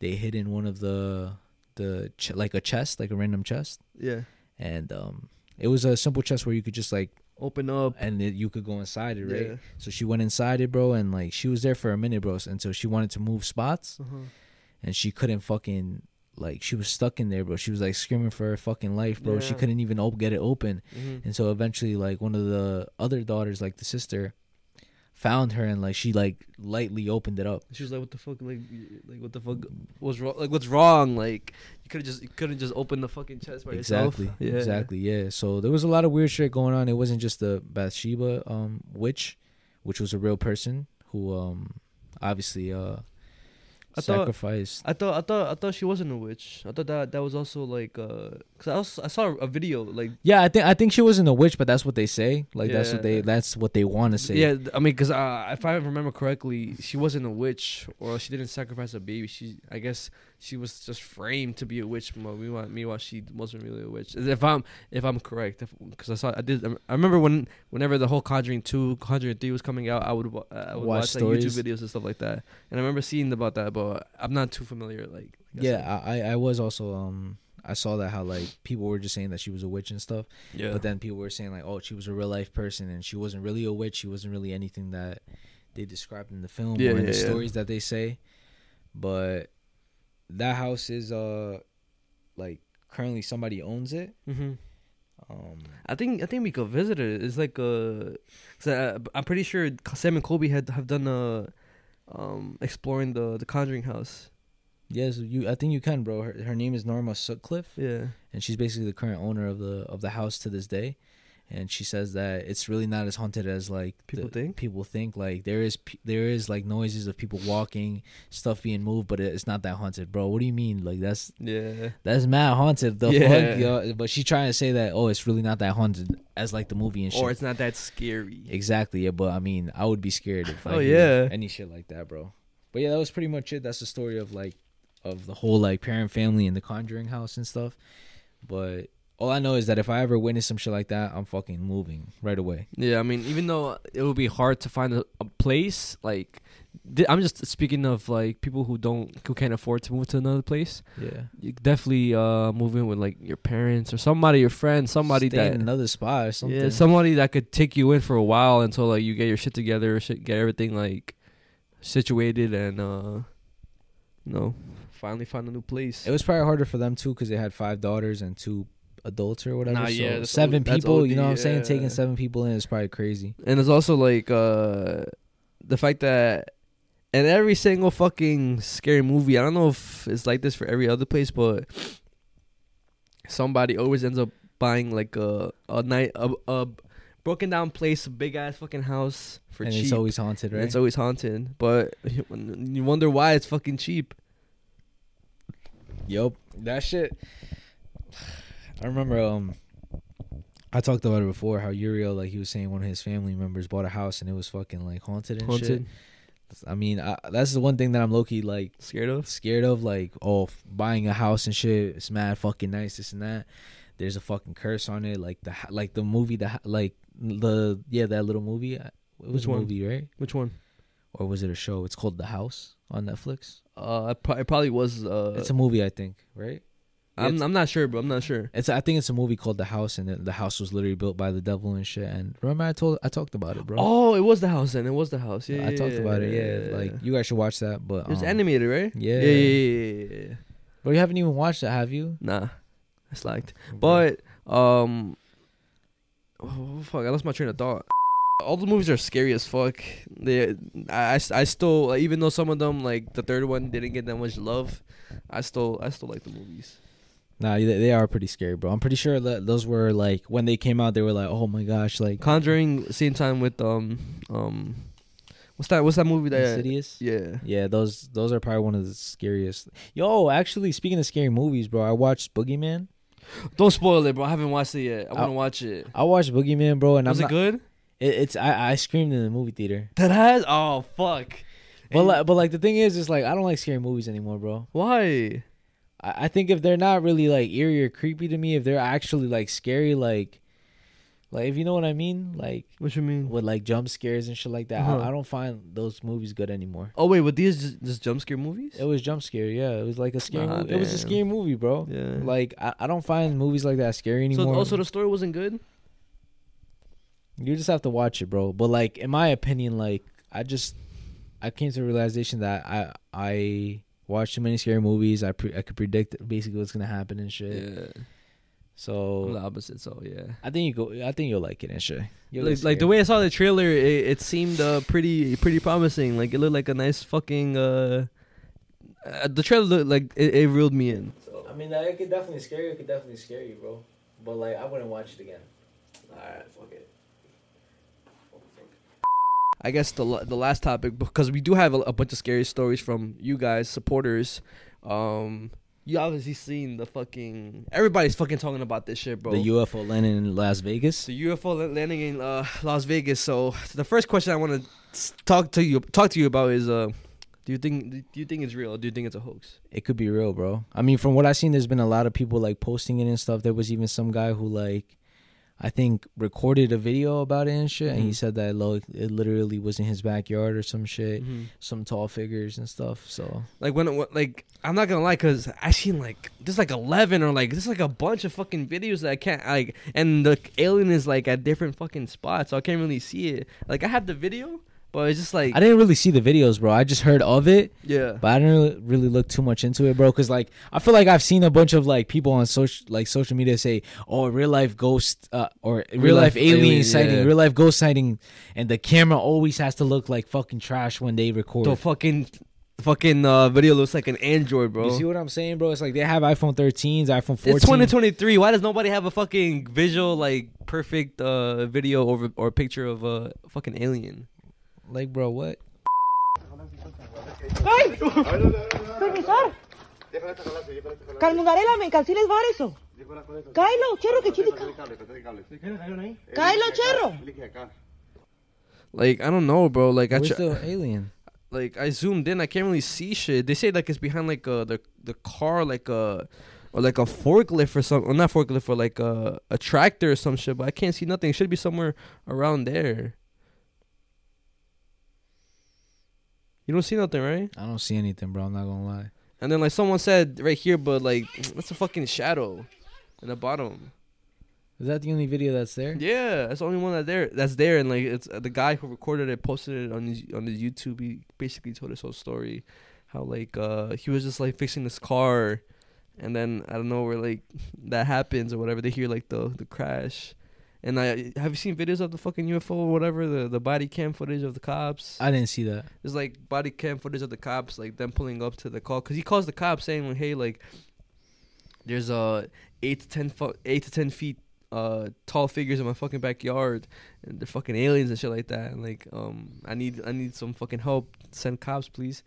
They hid in one of the the ch- like a chest, like a random chest, Yeah. and um, it was a simple chest where you could just like Open up. and it, you could go inside it, right? Yeah. So she went inside it, bro, and like she was there for a minute, bro, until she wanted to move spots, Uh-huh. and she couldn't fucking like she was stuck in there, bro. She was like screaming for her fucking life, bro. She couldn't even op- get it open. Mhm. And so eventually, like one of the other daughters, like the sister, found her and like she like lightly opened it up. She was like, "What the fuck? Like, like what the fuck was wrong? Like, what's wrong? Like, you could have just you couldn't just open the fucking chest by Exactly. yourself." Yeah. Exactly. Yeah. So there was a lot of weird shit going on. It wasn't just the Bathsheba um witch, which was a real person who um obviously uh I thought- I thought I thought I thought she wasn't a witch. I thought that that was also like uh, cause I also, I saw a video like yeah, I think I think she wasn't a witch, but that's what they say. Like that's what they that's what they want to say. yeah. I mean, cause uh, if I remember correctly, she wasn't a witch or she didn't sacrifice a baby. She I guess she was just framed to be a witch. Meanwhile, meanwhile she wasn't really a witch. If I'm if I'm correct, cause I saw I did I remember when whenever the whole Conjuring two Conjuring three was coming out, I would wa- I would Watch watch, like. YouTube videos and stuff like that. And I remember seeing about that, but I'm not too familiar. Like, I. Yeah, I I I was also um I saw that how like people were just saying that she was a witch and stuff. yeah. But then people were saying like, oh, she was a real life person and she wasn't really a witch. She wasn't really anything that they described in the film Yeah, or in yeah, the yeah. stories that they say. But that house is uh like currently somebody owns it. mm-hmm. Um, I think I think we could visit it. It's like uh, I, I'm pretty sure Sam and Colby had have done uh, um, exploring the the Conjuring house. yes, you. I think you can, bro. Her, her name is Norma Sutcliffe, Yeah, and she's basically the current owner of the of the house to this day. And she says that it's really not as haunted as like People think? People think like there is there is like noises of people walking, stuff being moved, but it's not that haunted, bro. What do you mean? Like that's yeah, That's mad haunted. The Yeah. fuck, yo? But she's trying to say that oh, it's really not that haunted as like the movie and shit. or it's not that scary. exactly. Yeah, but I mean, I would be scared if Oh, hear yeah. any shit like that, bro. But yeah, that was pretty much it. That's the story of like of the whole like Perron family and the Conjuring house and stuff. But all I know is that if I ever witness some shit like that, I'm fucking moving right away. Yeah, I mean, even though it would be hard to find a, a place, like th- I'm just speaking of like people who don't who can't afford to move to another place. Yeah, You definitely uh move in with like your parents or somebody, your friend, somebody Stay that in another spot or something. Yeah, somebody that could take you in for a while until like you get your shit together, shit, get everything like situated, and uh, you know, finally find a new place. It was probably harder for them too because they had five daughters and two adults or whatever. Nah, so yeah, that's seven O- that's people. OD, you know what I'm saying? Taking seven people in is probably crazy. and it's also like uh, the fact that in every single fucking scary movie, I don't know if it's like this for every other place, but somebody always ends up buying like a a night a, a broken down place, a big ass fucking house for and cheap. it's always haunted, And right? It's always haunted, but you wonder why it's fucking cheap. Yup. That shit. I remember um I talked about it before how Uriel like he was saying one of his family members bought a house and it was fucking like haunted and Haunted, shit. I mean, I, that's the one thing that I'm low key like scared of. scared of like oh f- buying a house and shit it's mad fucking nice this and that. There's a fucking curse on it like the like the movie the h- like the yeah that little movie uh, it was Which a one? movie right Which one? or was it a show? It's called The House on Netflix. Uh, it, it probably was. Uh, it's a movie I think right. I'm I'm not sure, but I'm not sure. It's I think it's a movie called The House, and the, the house was literally built by the devil and shit. And remember, I told I talked about it, bro. Oh, it was the house. Then it was the house. Yeah, I talked about it. yeah, like you guys should watch that. But it's um, animated, right? yeah. yeah, yeah, yeah. Bro, you haven't even watched it, have you? Nah, I slacked. But um, oh, fuck, I lost my train of thought. All the movies are scary as fuck. They, I, I, I still, even though some of them, like the third one, didn't get that much love, I still, I still like the movies. Nah, they, they are pretty scary, bro. I'm pretty sure that those were like when they came out, they were like, oh my gosh, like Conjuring, same time with um um, what's that? What's that movie that? Insidious. Yeah. Yeah, those those are probably one of the scariest. Yo, actually, speaking of scary movies, bro, I watched Boogeyman. Don't spoil it, bro. I haven't watched it yet. I want to watch it. I watched Boogeyman, bro, and Was I'm it not, good? It, it's I, I screamed in the movie theater. That has. Oh fuck. But And- like, but like the thing is, is like I don't like scary movies anymore, bro. why? I, I think if they're not really like eerie or creepy to me, if they're actually like scary, like, like if you know what I mean, like What you mean? with like jump scares and shit like that, Uh-huh. I, I don't find those movies good anymore. Oh wait, but these just, just jump scare movies? It was jump scare, yeah. It was like a scary. Nah, movie. It was a scary movie, bro. Yeah. Like I, I don't find movies like that scary anymore. so also the story wasn't good. You just have to watch it, bro. But like in my opinion, like I just I came to the realization that I I watched too many scary movies. I pre- I could predict basically what's gonna happen and shit. Yeah. I'm the So opposite. So yeah. I think you go. I think you'll like it and shit. You'll Like, like the way I saw the trailer, it, it seemed uh, pretty pretty promising. Like it looked like a nice fucking. Uh, uh, the trailer looked like it, it reeled me in. So, I mean, that, it could definitely scare you. It could definitely scare you, bro. But like, I wouldn't watch it again. Alright, fuck it. I guess the the last topic because we do have a, a bunch of scary stories from you guys supporters. Um, you obviously seen the fucking everybody's fucking talking about this shit, bro. The UFO landing in Las Vegas. the UFO landing in uh, Las Vegas. So the first question I want to talk to you talk to you about is uh, do you think do you think it's real? or Do you think it's a hoax? It could be real, bro. I mean, from what I've seen, there's been a lot of people like posting it and stuff. There was even some guy who like, I think, recorded a video about it and shit, and he Mhm. said that it literally was in his backyard or some shit. Mm-hmm. Some tall figures and stuff. So Like when, when like I'm not gonna lie, cause I seen like there's like eleven or like there's like a bunch of fucking videos that I can't like, and the alien is like at different fucking spots, so I can't really see it. Like I have the video, but it's just like I didn't really see the videos, bro. I just heard of it, yeah, but I didn't really, look too much into it, bro. Cause like I feel like I've seen a bunch of like people on social like social media say, "Oh, real life ghost uh, or real, life, life alien, alien, sighting, yeah. real life ghost sighting," and the camera always has to look like fucking trash when they record. the fucking fucking uh, video looks like an Android, bro. You see what I'm saying, bro? It's like they have iPhone 13s, iPhone 14. It's 2023. Why does nobody have a fucking visual like perfect uh video or or picture of a fucking alien? Like, bro, what? ¡Ay! Profesor! Carmen Varela, me canceles var eso. Kylo, Cherro, que chilica. Kylo, Cherro. Like I don't know, bro. Like I Where's tr- the alien? like I zoomed in, I can't really see shit. They say like it's behind like uh the the car, like a or like a forklift or something. Or not forklift, or like a a tractor or some shit. But I can't see nothing. It should be somewhere around there. You don't see nothing, right? I don't see anything, bro. I'm not gonna lie. And then like someone said right here, but like that's a fucking shadow in the bottom. Is that the only video that's there? Yeah, that's the only one that there that's there, and like it's uh, the guy who recorded it, posted it on his on his YouTube. He basically told his whole story, how like uh he was just like fixing this car, and then I don't know where like that happens or whatever. They hear like the the crash, and I have you seen videos of the fucking UFO or whatever the the body cam footage of the cops. I didn't see that. It's like body cam footage of the cops, like them pulling up to the call, cause he calls the cops saying like, hey, like there's uh eight to ten fu- eight to ten feet uh tall figures in my fucking backyard and they're fucking aliens and shit like that and like um i need i need some fucking help send cops please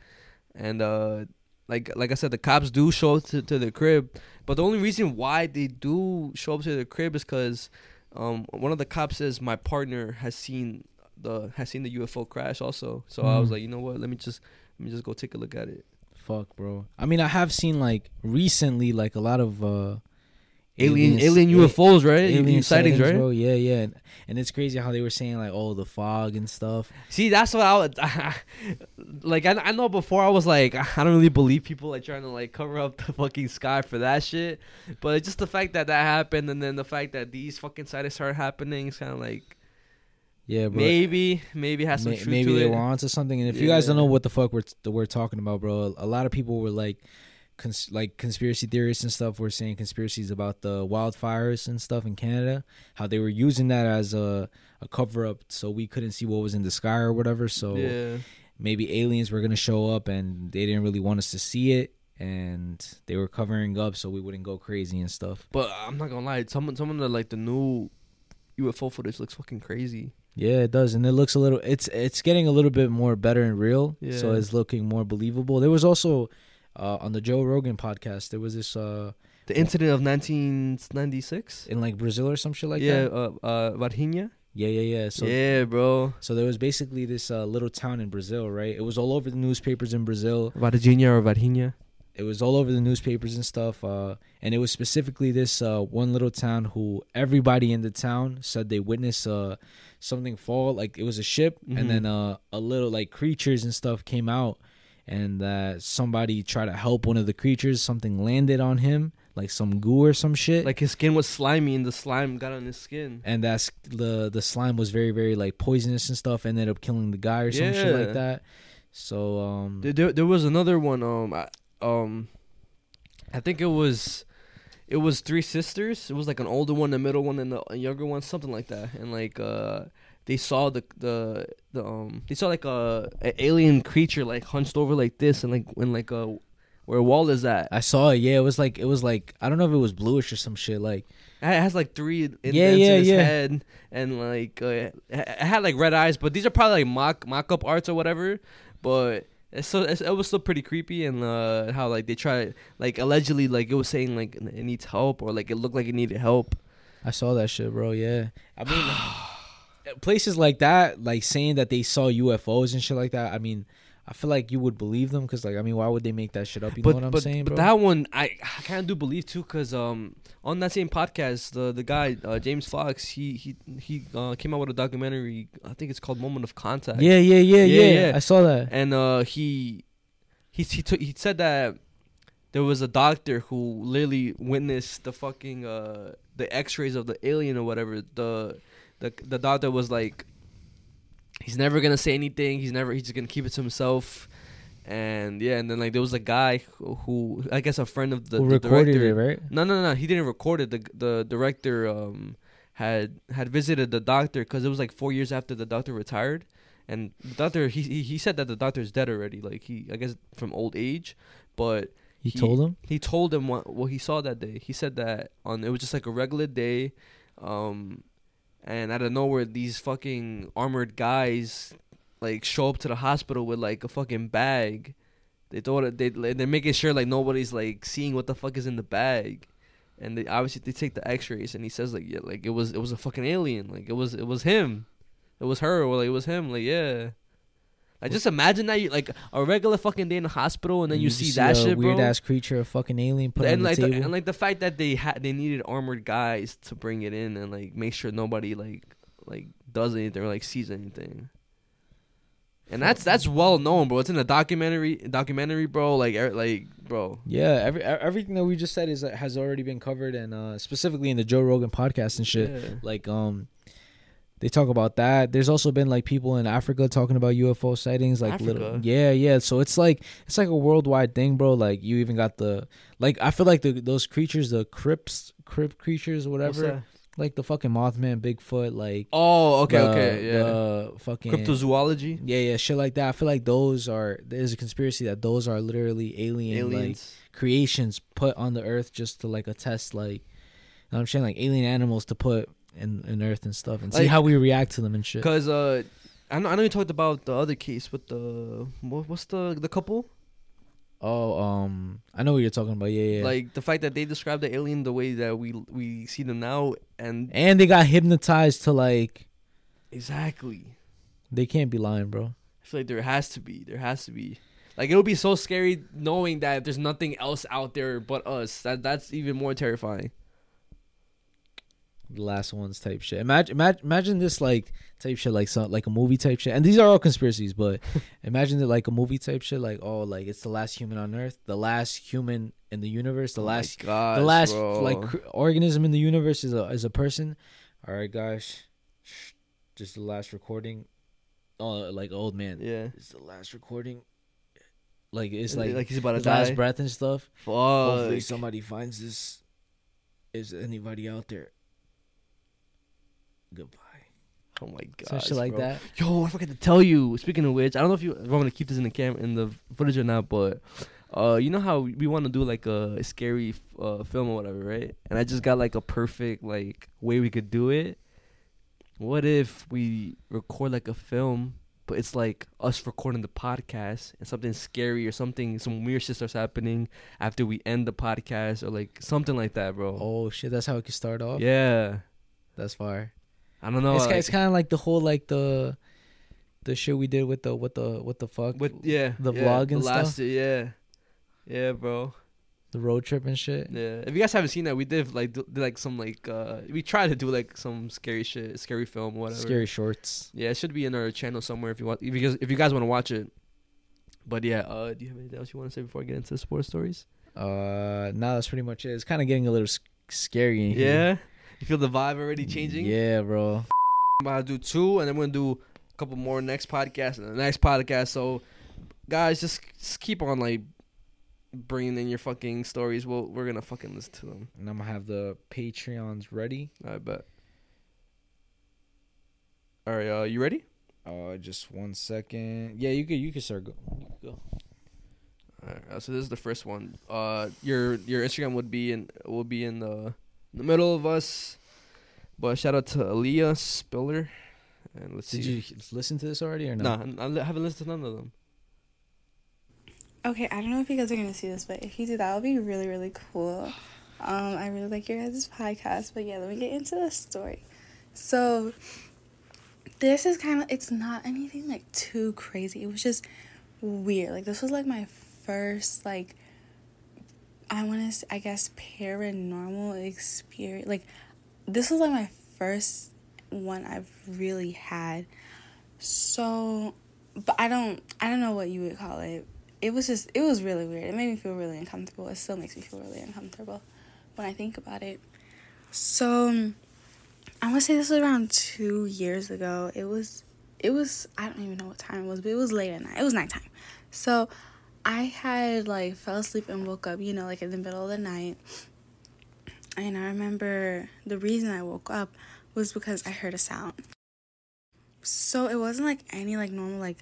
and uh like like i said the cops do show up to, to the crib but the only reason why they do show up to the crib is because um one of the cops says my partner has seen the has seen the ufo crash also so i was Mhm. like you know what let me just let me just go take a look at it Fuck, bro. I mean, I have seen like recently, like a lot of uh alien aliens- alien ufos right alien sightings, right bro. Yeah, yeah. And, it's crazy how they were saying like, oh, the fog and stuff. See, that's what I would like. I, I know before I was like, I don't really believe people like trying to like cover up the fucking sky for that shit. But it's just the fact that that happened, and then the fact that these fucking sightings started happening, is kind of like Yeah, bro. maybe, maybe has some May- truth maybe to they it. were onto something. And if you guys don't know what the fuck we're that we're talking about, bro, a lot of people were like, cons- like conspiracy theorists and stuff were saying conspiracies about the wildfires and stuff in Canada, how they were using that as a a cover up so we couldn't see what was in the sky or whatever. So yeah, maybe aliens were gonna show up and they didn't really want us to see it. and they were covering up so we wouldn't go crazy and stuff. But I'm not gonna lie, some some of the like the new UFO footage looks fucking crazy. Yeah, it does, and it looks a little. It's it's getting a little bit more better and real, yeah. so it's looking more believable. There was also uh, on the Joe Rogan podcast. There was this uh, The incident of 1996. in like Brazil or some shit like yeah, that. uh, uh, Varginha. Yeah, yeah, yeah. So yeah, bro. so there was basically this uh, little town in Brazil, right? It was all over the newspapers in Brazil. Varginha or Varginha. It was all over the newspapers and stuff. Uh, and it was specifically this uh, one little town who everybody in the town said they witnessed uh, something fall. Like it was a ship, Mhm. and then uh, a little like creatures and stuff came out, and that somebody tried to help one of the creatures. Something landed on him, like some goo or some shit. Like his skin was slimy, and the slime got on his skin. and that's the the slime was very very like poisonous and stuff. Ended up killing the guy or some shit like that. So um, There, there, there was another one. Um, I, um, I think it was, it was three sisters. It was like an older one, a middle one, and a younger one, something like that. And like, uh, they saw the the the um, they saw like a, a alien creature like hunched over like this, and like when like uh, where Wall is at. I saw it. Yeah, it was like it was like I don't know if it was bluish or some shit. Like It has like three indents Yeah, yeah, in his yeah. head, and like uh, it had like red eyes. But these are probably like mock mock up arts or whatever. But it's so it's, it was still pretty creepy, and uh, how like they try like allegedly like it was saying like it needs help or like it looked like it needed help. I saw that shit, bro. Yeah, I mean, places like that, like saying that they saw UFOs and shit like that. I mean, I feel like you would believe them because, like, I mean, why would they make that shit up? You but know what I'm but, saying, but bro? that one I, I kind of do believe too, cause um on that same podcast the the guy uh, James Fox he he he uh, came out with a documentary I think it's called Moment of Contact. yeah, yeah, yeah, Yeah, yeah, yeah. I saw that. and uh, he he he took he said that there was a doctor who literally witnessed the fucking uh the X-rays of the alien or whatever. The the the doctor was like, he's never gonna say anything. He's never he's just gonna keep it to himself. And yeah, and then like there was a guy who, who I guess a friend of the, Who the recorded director. it, right? No, no, no. He didn't record it. The the director um had had visited the doctor because it was like four years after the doctor retired, and the doctor he he, he said that the doctor is dead already. Like he I guess from old age, but He, told him. he told him what what he saw that day. He said that on it was just like a regular day, um, and out of nowhere these fucking armored guys like show up to the hospital with like a fucking bag. They thought they they're making sure like nobody's like seeing what the fuck is in the bag, and they obviously they take the X-rays and he says like yeah like it was it was a fucking alien like it was it was him, it was her or like it was him like yeah. Like just imagine that you like a regular fucking day in the hospital and then you, just see, that a shit, weird bro. ass creature, a fucking alien, put and like the and like the fact that they had they needed armored guys to bring it in and like make sure nobody like like does anything or like sees anything. And that's that's well known, bro. It's in a documentary, documentary, bro. Like, er, like, bro. yeah, every everything that we just said is has already been covered, and uh, specifically in the Joe Rogan podcast and shit. Yeah. Like um they talk about that. There's also been like people in Africa talking about UFO sightings like little Yeah, yeah. So it's like it's like a worldwide thing, bro. Like you even got the like I feel like the those creatures, the crypts crypt creatures, whatever. Like the fucking Mothman, Bigfoot, like Oh, okay, the- okay, yeah. the fucking Cryptozoology, Yeah, yeah, shit like that. I feel like those are there's a conspiracy that those are literally alien like aliens. creations put on the earth just to like attest like you know what I'm saying like alien animals to put in, in earth and stuff and see Like- how we react to them and shit. Cause uh, I know I know you talked about the other case with the what, what's the the couple Oh, um I know what you're talking about. Yeah, yeah. like the fact that they described the alien the way that we we see them now and and they got hypnotized to like exactly. they can't be lying, bro. I feel like there has to be. There has to be. Like it would be so scary knowing that there's nothing else out there but us. That that's even more terrifying. The last ones type shit. Imagine, imagine, imagine this like type shit, like some like a movie type shit. And these are all conspiracies, but imagine it like a movie type shit, like oh, like it's the last human on Earth, the last human in the universe, the Oh last, gosh, the last bro. like organism in the universe is a is a person. All right, guys, just the last recording. Oh, like old man, yeah. it's the last recording. Like it's Like, like, he's about to his last breath and stuff. Hopefully somebody finds this. Is anybody out there? Goodbye. Oh my god. Some shit like that. Yo, I forgot to tell you. Speaking of which, I don't know if you if I'm gonna keep this in the camera in the footage or not, but Uh, you know how we want to do like a scary uh, film or whatever, right? And I just got like a perfect like way we could do it. What if we record like a film, but it's like us recording the podcast and something scary or something, some weird shit starts happening after we end the podcast or like something like that, bro. Oh shit, that's how it could start off. Yeah, that's fire. I don't know. it's, like- it's kind of like the whole like the the shit we did with the what the what the fuck with yeah the yeah, vlog the and last stuff? yeah, yeah, bro. the road trip and shit. Yeah, if you guys haven't seen that, we did like do, did, like some like uh we tried to do like some scary shit, scary film, whatever. Scary shorts. Yeah, it should be in our channel somewhere if you want if you guys if you guys want to watch it. But yeah, uh, do you have anything else you want to say before I get into the sports stories? Uh, now that's pretty much it. It's kind of getting a little scary. In here. You feel the vibe already changing. Yeah, bro. I'm about to do two, and then we're gonna do a couple more next podcast and the next podcast. So, guys, just, just keep on like bringing in your fucking stories. We'll we're gonna fucking listen to them. And I'm gonna have the Patreons ready. I bet. All right, uh, you ready? Uh, just one second. Yeah, you could you could start go. You could go. All right, uh, so this is the first one. Uh, your your Instagram would be in will be in the in the middle of us. But shout out to Aaliyah Spiller, and let's see. Did see. you listen to this already or no? Nah, I I haven't listened to none of them. Okay, I don't know if you guys are gonna see this, but if you do, that would be really, really cool. Um, I really like your guys' podcast, but yeah, let me get into the story. So, this is kind of, it's not anything like too crazy. It was just weird. Like, this was like my first, like, I want to, I guess, paranormal experience. Like, this was like my first one I've really had. So, but I don't, I don't know what you would call it it was just it was really weird. It made me feel really uncomfortable. It still makes me feel really uncomfortable when I think about it. So I want to say this was around two years ago. It was it was I don't even know what time it was, but it was late at night. It was nighttime. So I had like fell asleep and woke up, you know, like in the middle of the night. And I remember the reason I woke up was because I heard a sound. So it wasn't like any like normal like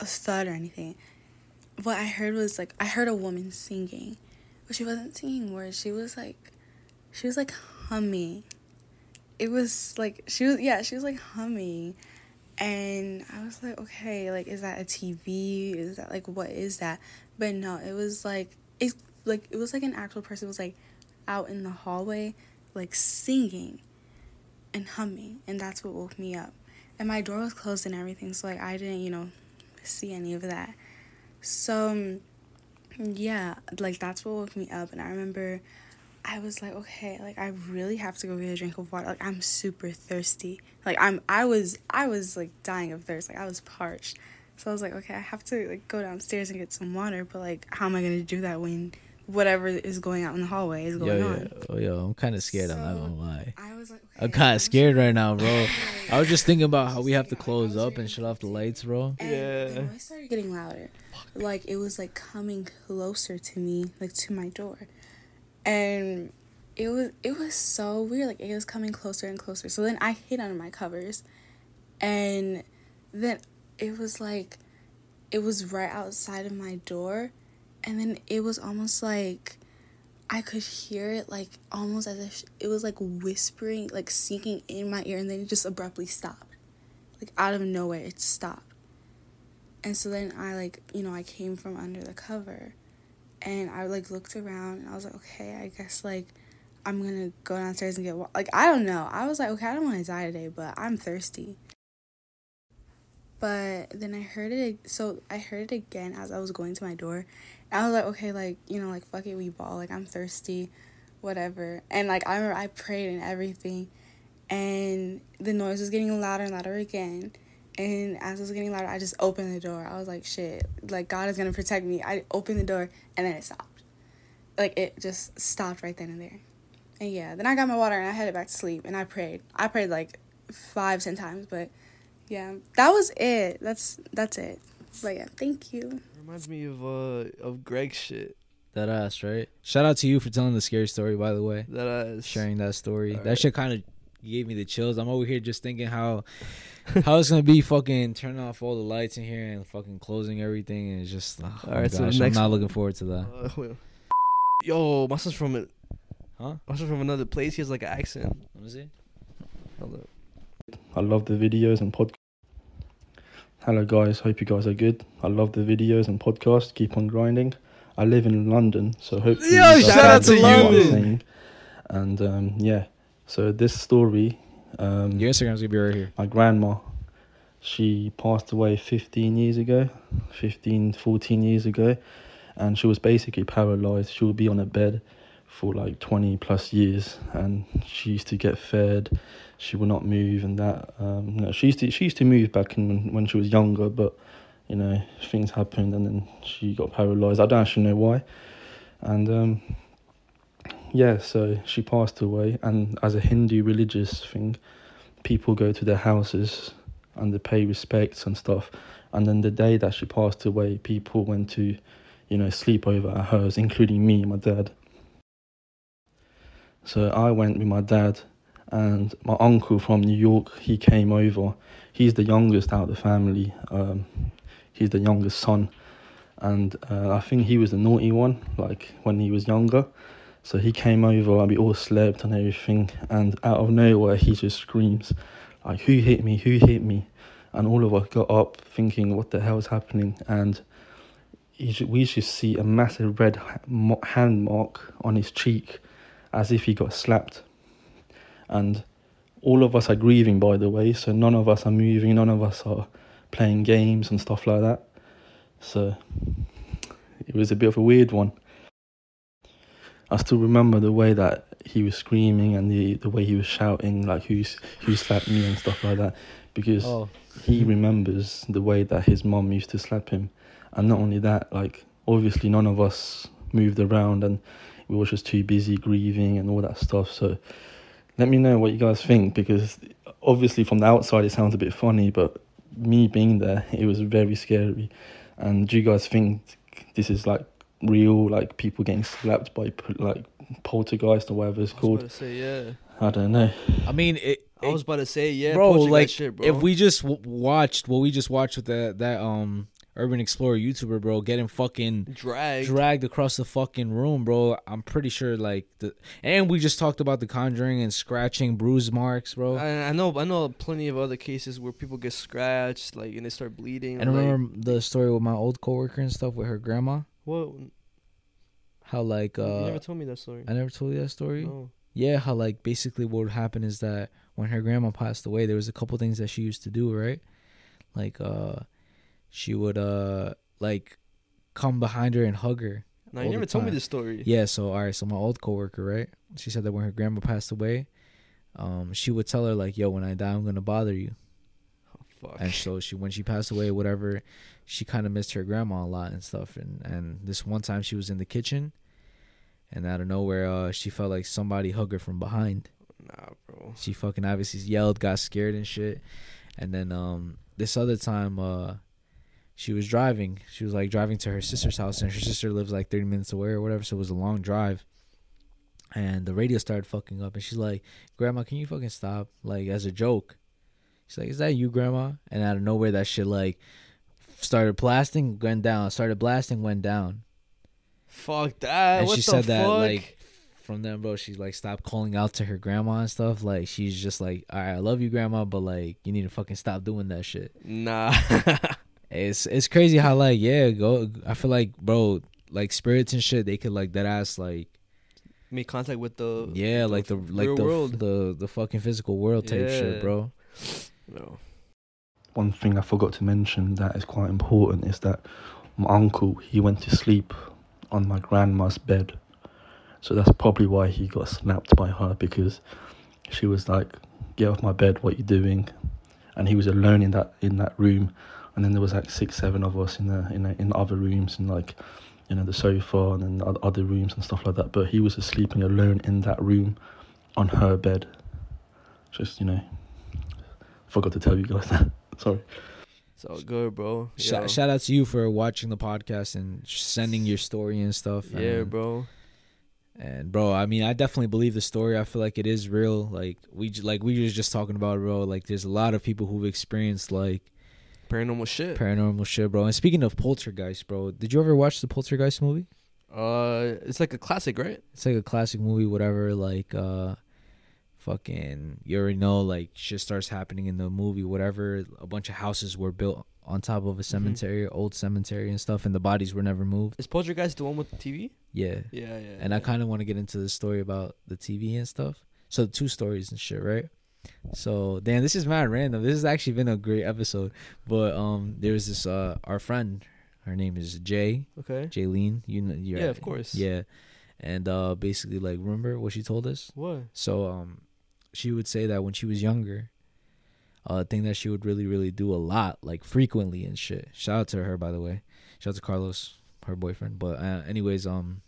a thud or anything what I heard was like I heard a woman singing, but she wasn't singing words. She was like, she was like humming. It was like she was yeah she was like humming, and I was like okay like is that a TV? Is that like what is that? But no, it was like it like it was like an actual person was like out in the hallway like singing and humming, and that's what woke me up. And my door was closed and everything, so like I didn't you know see any of that. So, um, yeah, like that's what woke me up. And I remember I was like, okay, like I really have to go get a drink of water. Like I'm super thirsty. Like I'm, I was, I was like dying of thirst. Like I was parched. So I was like, okay, I have to like go downstairs and get some water. But like, how am I gonna do that when whatever is going out in the hallway is going Yo, on? yo, oh, yo, I'm kind of scared. I'm not gonna lie. I was like, I'm okay, kind I'm of scared right now, bro. I was just thinking about how we have to close up and shut off the lights, bro. And Yeah. the noise started getting louder. Like it was like coming closer to me, like to my door. And it was it was so weird. Like it was coming closer and closer. So then I hid under my covers. And then it was like it was right outside of my door. And then it was almost like I could hear it like almost as if it was like whispering, like sinking in my ear, and then it just abruptly stopped. Like out of nowhere, it stopped. And so then I like, you know, I came from under the cover and I like looked around and I was like, okay, I guess like I'm gonna go downstairs and get wa-. like I don't know. I was like, okay, I don't want to die today, but I'm thirsty. But then I heard it. So I heard it again as I was going to my door. And I was like, okay, like you know, like fuck it, we ball. Like I'm thirsty, whatever. And like I remember I prayed and everything, and the noise was getting louder and louder again. And as it was getting louder, I just opened the door. I was like, shit, like God is gonna protect me. I opened the door and then it stopped. Like it just stopped right then and there. And yeah, then I got my water and I headed back to sleep and I prayed. I prayed like five, ten times, but yeah, that was it. That's that's it. But yeah, thank you. Reminds me of uh of Greg's shit. That ass, right? Shout out to you for telling the scary story, by the way. That uh Sharing that story. Alright. That shit kind of gave me the chills. I'm over here just thinking how how it's gonna be fucking turning off all the lights in here and fucking closing everything and it's just oh All my right, so next I'm not one. looking forward to that. Uh. Yo, my son's from a, Huh? my son's from another place. He has like an accent. Let me see. Hold up. I love the videos and podcasts. Hello, guys. Hope you guys are good. I love the videos and podcasts. Keep on grinding. I live in London, so hopefully Yo, you guys shout out to see London. And um, yeah, so this story, um, Your Instagram's gonna be right here. my grandma, she passed away 15 years ago, 15, 14 years ago, and she was basically paralyzed. She would be on a bed for like 20 plus years, and she used to get fed. She would not move, and that. Um, no, she used to she used to move back in when, when she was younger, but you know things happened, and then she got paralyzed. I don't actually know why, and um, yeah, so she passed away, and as a Hindu religious thing, people go to their houses and they pay respects and stuff. And then the day that she passed away, people went to, you know, sleep over at hers, including me and my dad. So I went with my dad and my uncle from New York. He came over. He's the youngest out of the family. Um, he's the youngest son, and uh, I think he was the naughty one, like when he was younger. So he came over and we all slept and everything. And out of nowhere, he just screams, like, "Who hit me? Who hit me?" And all of us got up thinking, "What the hell is happening?" And he, we just see a massive red hand mark on his cheek, as if he got slapped. And all of us are grieving, by the way. So none of us are moving. None of us are playing games and stuff like that. So it was a bit of a weird one. I still remember the way that he was screaming and the, the way he was shouting, like who's who slapped me and stuff like that, because Oh, he remembers the way that his mom used to slap him, and not only that, like obviously none of us moved around and we were just too busy grieving and all that stuff. So let me know what you guys think because obviously from the outside it sounds a bit funny, but me being there, it was very scary. And do you guys think this is like real, like people getting slapped by like poltergeist or whatever it's I was called? about to say yeah. I don't know. I mean, it, I was about to say yeah, bro. Like, shit, bro. if we just w- watched what we just watched with that that um urban explorer YouTuber, bro, getting fucking dragged, dragged across the fucking room, bro. I'm pretty sure like the and we just talked about the Conjuring and scratching, bruise marks, bro. I, I know, I know plenty of other cases where people get scratched, like, and they start bleeding. and like, remember the story with my old coworker and stuff with her grandma. What? How like uh? you uh never told me that story. I never told you that story. No. Yeah, how like basically what would happen is that when her grandma passed away, there was a couple things that she used to do, right? Like uh she would uh like come behind her and hug her. No, you never told me this story. Yeah, so all right, so my old coworker, right? She said that when her grandma passed away, um, she would tell her like, "Yo, when I die, I'm gonna bother you." Fuck. And so she, when she passed away, whatever, she kind of missed her grandma a lot and stuff. And and this one time she was in the kitchen, and out of nowhere, uh, she felt like somebody hugged her from behind. Nah, bro. She fucking obviously yelled, got scared and shit. And then um, this other time, uh, she was driving. She was like driving to her sister's house, and her sister lives like 30 minutes away or whatever. So it was a long drive. And the radio started fucking up, and she's like, "Grandma, can you fucking stop?" Like as a joke. She's like, "Is that you, Grandma?" And out of nowhere, that shit like started blasting, went down. Started blasting, went down. Fuck that. and what she said fuck? that like from then, bro, she's like stopped calling out to her grandma and stuff. Like she's just like, all right, I love you, grandma, but like you need to fucking stop doing that shit. nah. It's it's crazy how like yeah, go. I feel like bro, like spirits and shit, they could like that ass like Make contact with the yeah, like the like real the world. the the fucking physical world type Yeah. shit, bro. No. One thing I forgot to mention that is quite important is that my uncle he went to sleep on my grandma's bed, so that's probably why he got snapped by her because she was like, "Get off my bed! What you doing?" And he was alone in that in that room, and then there was like six, seven of us in the in the, in other rooms and like, you know, the sofa and then oth- other rooms and stuff like that. But he was sleeping alone in that room, on her bed. Just you know, forgot to tell you guys that. Sorry. It's all good, bro. Yo. Shout, shout out to you for watching the podcast and sending your story and stuff. Yeah, and bro. And bro, I mean, I definitely believe the story. I feel like it is real. Like we like we were just talking about, bro. Like there's a lot of people who've experienced like Paranormal shit. paranormal shit, bro. And speaking of poltergeist, bro, did you ever watch the poltergeist movie? uh, it's like a classic, right? It's like a classic movie, whatever. Like, uh, fucking, you already know, like shit starts happening in the movie, whatever. A bunch of houses were built on top of a cemetery, old cemetery and stuff, and the bodies were never moved. Is Poltergeist the one with the TV? Yeah, Yeah, yeah. and I kind of want to get into the story about the TV and stuff. So two stories and shit, right? So damn, this is mad random. This has actually been a great episode. But um, there's this uh, our friend. Her name is Jay. okay. Jaylene. You know, Yeah, of course. Yeah, and uh, basically, like, remember what she told us? What? So um, she would say that when she was younger, uh, a thing that she would really, really do a lot, like frequently and shit. Shout out to her, by the way. Shout out to Carlos, her boyfriend. But uh, anyways, um,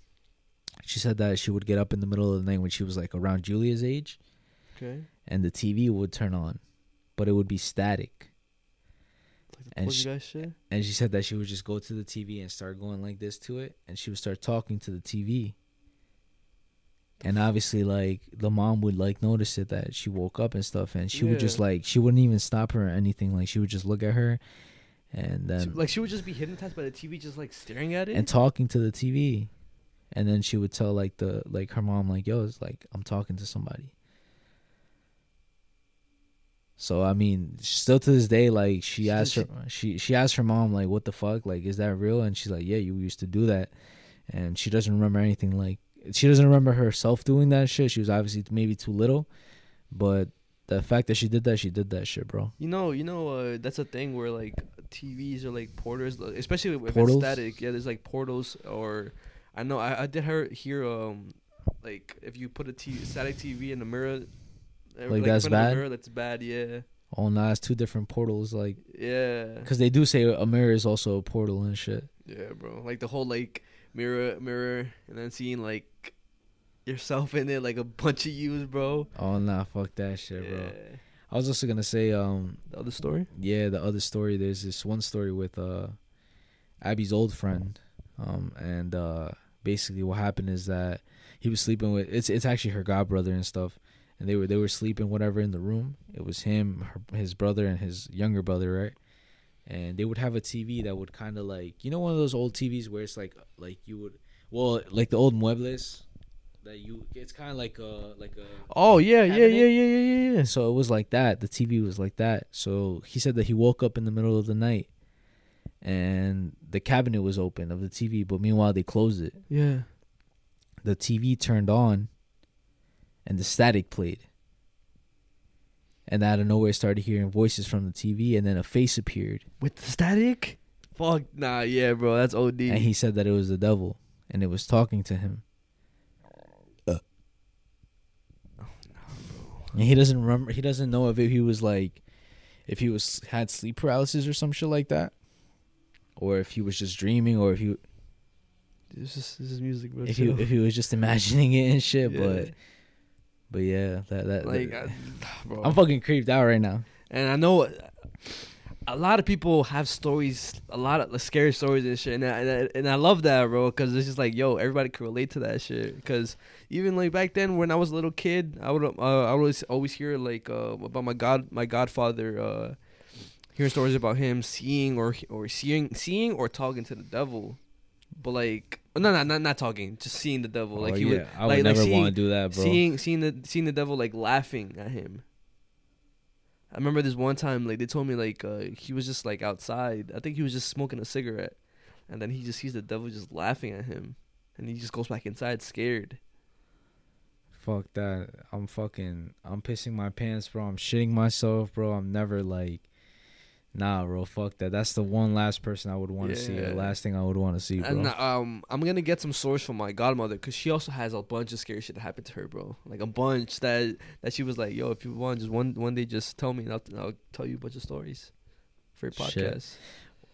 she said that she would get up in the middle of the night when she was like around Julia's age, Okay. and the TV would turn on, but it would be static. Like the And sh- Poltergeist shit. And she said that she would just go to the TV and start going like this to it, and she would start talking to the TV. And obviously, like the mom would like notice it that she woke up and stuff, and she would just Yeah. like she wouldn't even stop her or anything. Like she would just look at her, and then like she would just be hypnotized by the TV, just like staring at it. and talking to the TV, and then she would tell like the like her mom like yo, it's like I'm talking to somebody. So I mean, still to this day, like she She asked her, she she asked her mom like, "What the fuck? Like, is that real?" And she's like, "Yeah, you used to do that," and she doesn't remember anything. Like, she doesn't remember herself doing that shit. She was obviously maybe too little, but the fact that she did that, she did that shit, bro. You know, you know, uh, that's a thing where like TVs are like porters, especially if Portals? it's static. Yeah, there's like portals, or I know I, I did hear hear um like if you put a TV, static TV in the mirror, uh, Like, that's of the bad? mirror, that's bad. Yeah, Oh, nah, it's two different portals, like, yeah, cause they do say a mirror is also a portal and shit. yeah, bro. Like the whole like mirror, mirror, and then seeing like yourself in it, like a bunch of yous, bro. Oh, nah, fuck that shit, Yeah. bro. I was also gonna say, um, The other story. yeah, the other story. There's this one story with uh, Abby's old friend, um, and uh, basically what happened is that he was sleeping with it's it's actually her godbrother and stuff, and they were they were sleeping whatever in the room. It was him, her, his brother, and his younger brother, right? And they would have a TV that would kind of like you know one of those old TVs where it's like like you would well like the old muebles that you it's kind of like a like a Oh yeah, yeah, Cabinet? yeah, yeah, yeah, yeah, yeah. so it was like that. The TV was like that. So he said that he woke up in the middle of the night and the cabinet was open of the TV, but meanwhile they closed it. Yeah. The TV turned on and the static played. And out of nowhere started hearing voices from the TV and then a face appeared. With the static? Fuck nah, yeah, bro. That's OD. And he said that it was the devil and it was talking to him. Uh. Oh, and he doesn't remember. He doesn't know if he was like, if he was had sleep paralysis or some shit like that, or if he was just dreaming, or if he this is this is music, bro. if he if he was just imagining it and shit. Yeah. But but yeah, that that, like, that- I, bro. I'm fucking creeped out right now. and I know a lot of people have stories, a lot of scary stories and shit, and I, and I, and I love that, bro, because it's just like, yo, everybody can relate to that shit. Because even like back then, when I was a little kid, I would uh, I would always always hear like uh, about my god my godfather, uh, hearing stories about him seeing or or seeing seeing or talking to the devil, but like no no not not talking, just seeing the devil. Like Oh, he yeah, would I would like, never like want to do that, bro. Seeing seeing the seeing the devil like laughing at him. I remember this one time like they told me like uh, he was just like outside. I think he was just smoking a cigarette, and then he just sees the devil just laughing at him, and he just goes back inside scared. Fuck that. I'm fucking. I'm pissing my pants, bro. I'm shitting myself, bro. I'm never like. Nah, bro. Fuck that. That's the one last person I would want to see. Yeah. The last thing I would want to see, bro. And um, I'm gonna get some source from my godmother because she also has a bunch of scary shit that happened to her, bro. Like a bunch that that she was like, "Yo, if you want, just one one day, just tell me, and I'll, I'll tell you a bunch of stories for your podcast." Shit. podcast."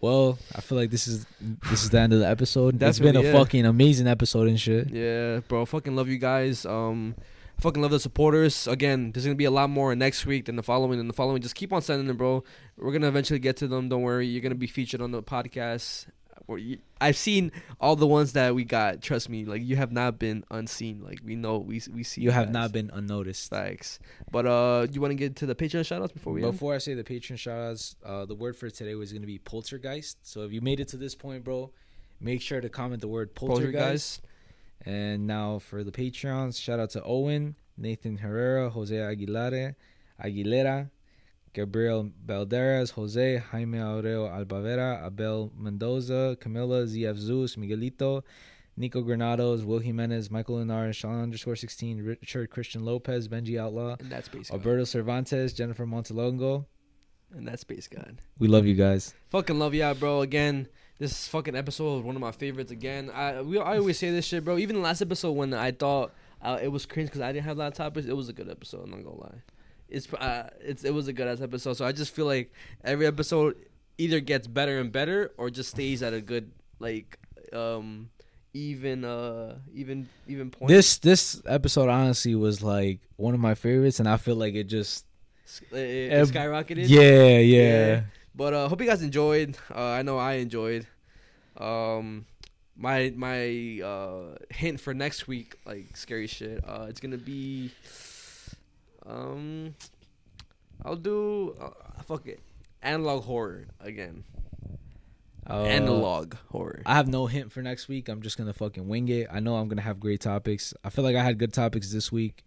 Well, I feel like this is this is the end of the episode. That's been a yeah. fucking amazing episode and shit. Yeah, bro. Fucking love you guys. Um, fucking love the supporters. Again, there's gonna be a lot more next week than the following and the following. Just keep on sending them, bro. We're gonna eventually get to them. Don't worry. You're gonna be featured on the podcast. I've seen all the ones that we got. Trust me, like you have not been unseen. Like we know we we see. You have not been unnoticed. Thanks. But uh, you want to get to the Patreon shoutouts before we end? Before I say the patron shoutouts, uh, the word for today was to be poltergeist. So if you made it to this point, bro, make sure to comment the word poltergeist. Poltergeist. And now for the Patreons, shout out to Owen, Nathan Herrera, Jose Aguilera, Aguilera, Gabriel Balderas, Jose, Jaime Aureo Albavera, Abel Mendoza, Camila, ZF Zeus, Miguelito, Nico Granados, Will Jimenez, Michael Linares, Sean underscore 16, Richard Christian Lopez, Benji Outlaw, And that's Space God. Alberto Cervantes, Jennifer Montalongo. And that's Space God. We love you guys. Fucking love ya, bro. Again, this fucking episode was one of my favorites. Again, I we I always say this shit, bro. Even the last episode when I thought uh, it was cringe because I didn't have a lot of topics, it was a good episode. I'm not gonna lie. It's uh, it's it was a good ass episode. So I just feel like every episode either gets better and better or just stays at a good like um even uh even even point. This this episode honestly was like one of my favorites, and I feel like it just it, it uh, skyrocketed. yeah yeah. But uh hope you guys enjoyed. Uh I know I enjoyed. Um my my uh hint for next week, like scary shit, uh it's gonna be um I'll do uh, fuck it. Analog horror again. Uh, Analog horror. I have no hint for next week. I'm just gonna fucking wing it. I know I'm gonna have great topics. I feel like I had good topics this week.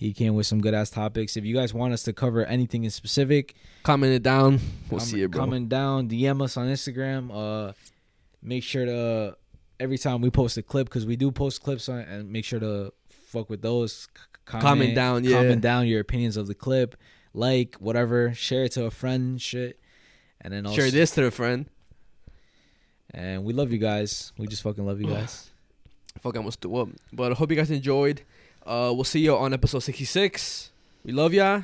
He came with some good ass topics. If you guys want us to cover anything in specific, Comment it down. We'll com- see it, bro. comment down, DM us on Instagram. Uh, make sure to every time we post a clip because we do post clips on, and make sure to fuck with those. C- Comment down, yeah. Comment down your opinions of the clip, like whatever, share it to a friend, shit, and then also, Share this to a friend. And we love you guys. We just fucking love you guys. Fuck, I almost threw up. But I hope you guys enjoyed. Uh, we'll see you on episode 66. We love ya.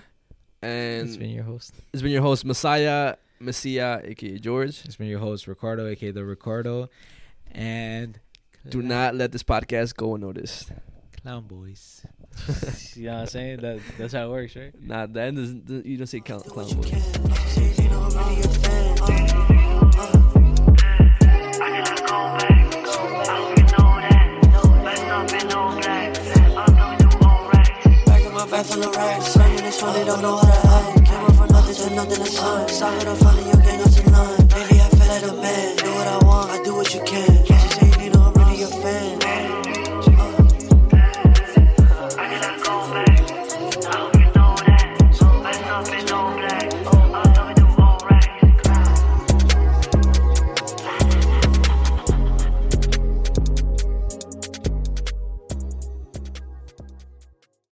And it's been your host. it's been your host, Mezziah, Mezziah, aka George. It's been your host Ricardo, aka the Ricardo, and Do not let this podcast go unnoticed. Clown Boys. You know what I'm saying? That that's how it works, right? Nah, the end is you don't say clown, clown boy. My back full of racks. Slanging this one, they don't know how to act. Came up from nothing to nothing to sun. Solid or funny, you can't to none. Baby, I feel like a man. Do what I want, I do what you can.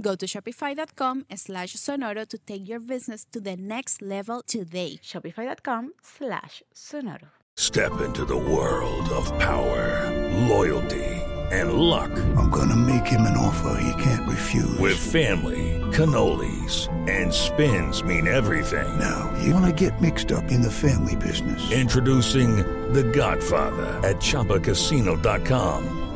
Go to shopify.com slash sonoro to take your business to the next level today. Shopify.com slash sonoro. Step into the world of power, loyalty, and luck. I'm gonna make him an offer he can't refuse. With family, cannolis, and spins mean everything. Now, you wanna get mixed up in the family business. Introducing The Godfather at ChumbaCasino.com.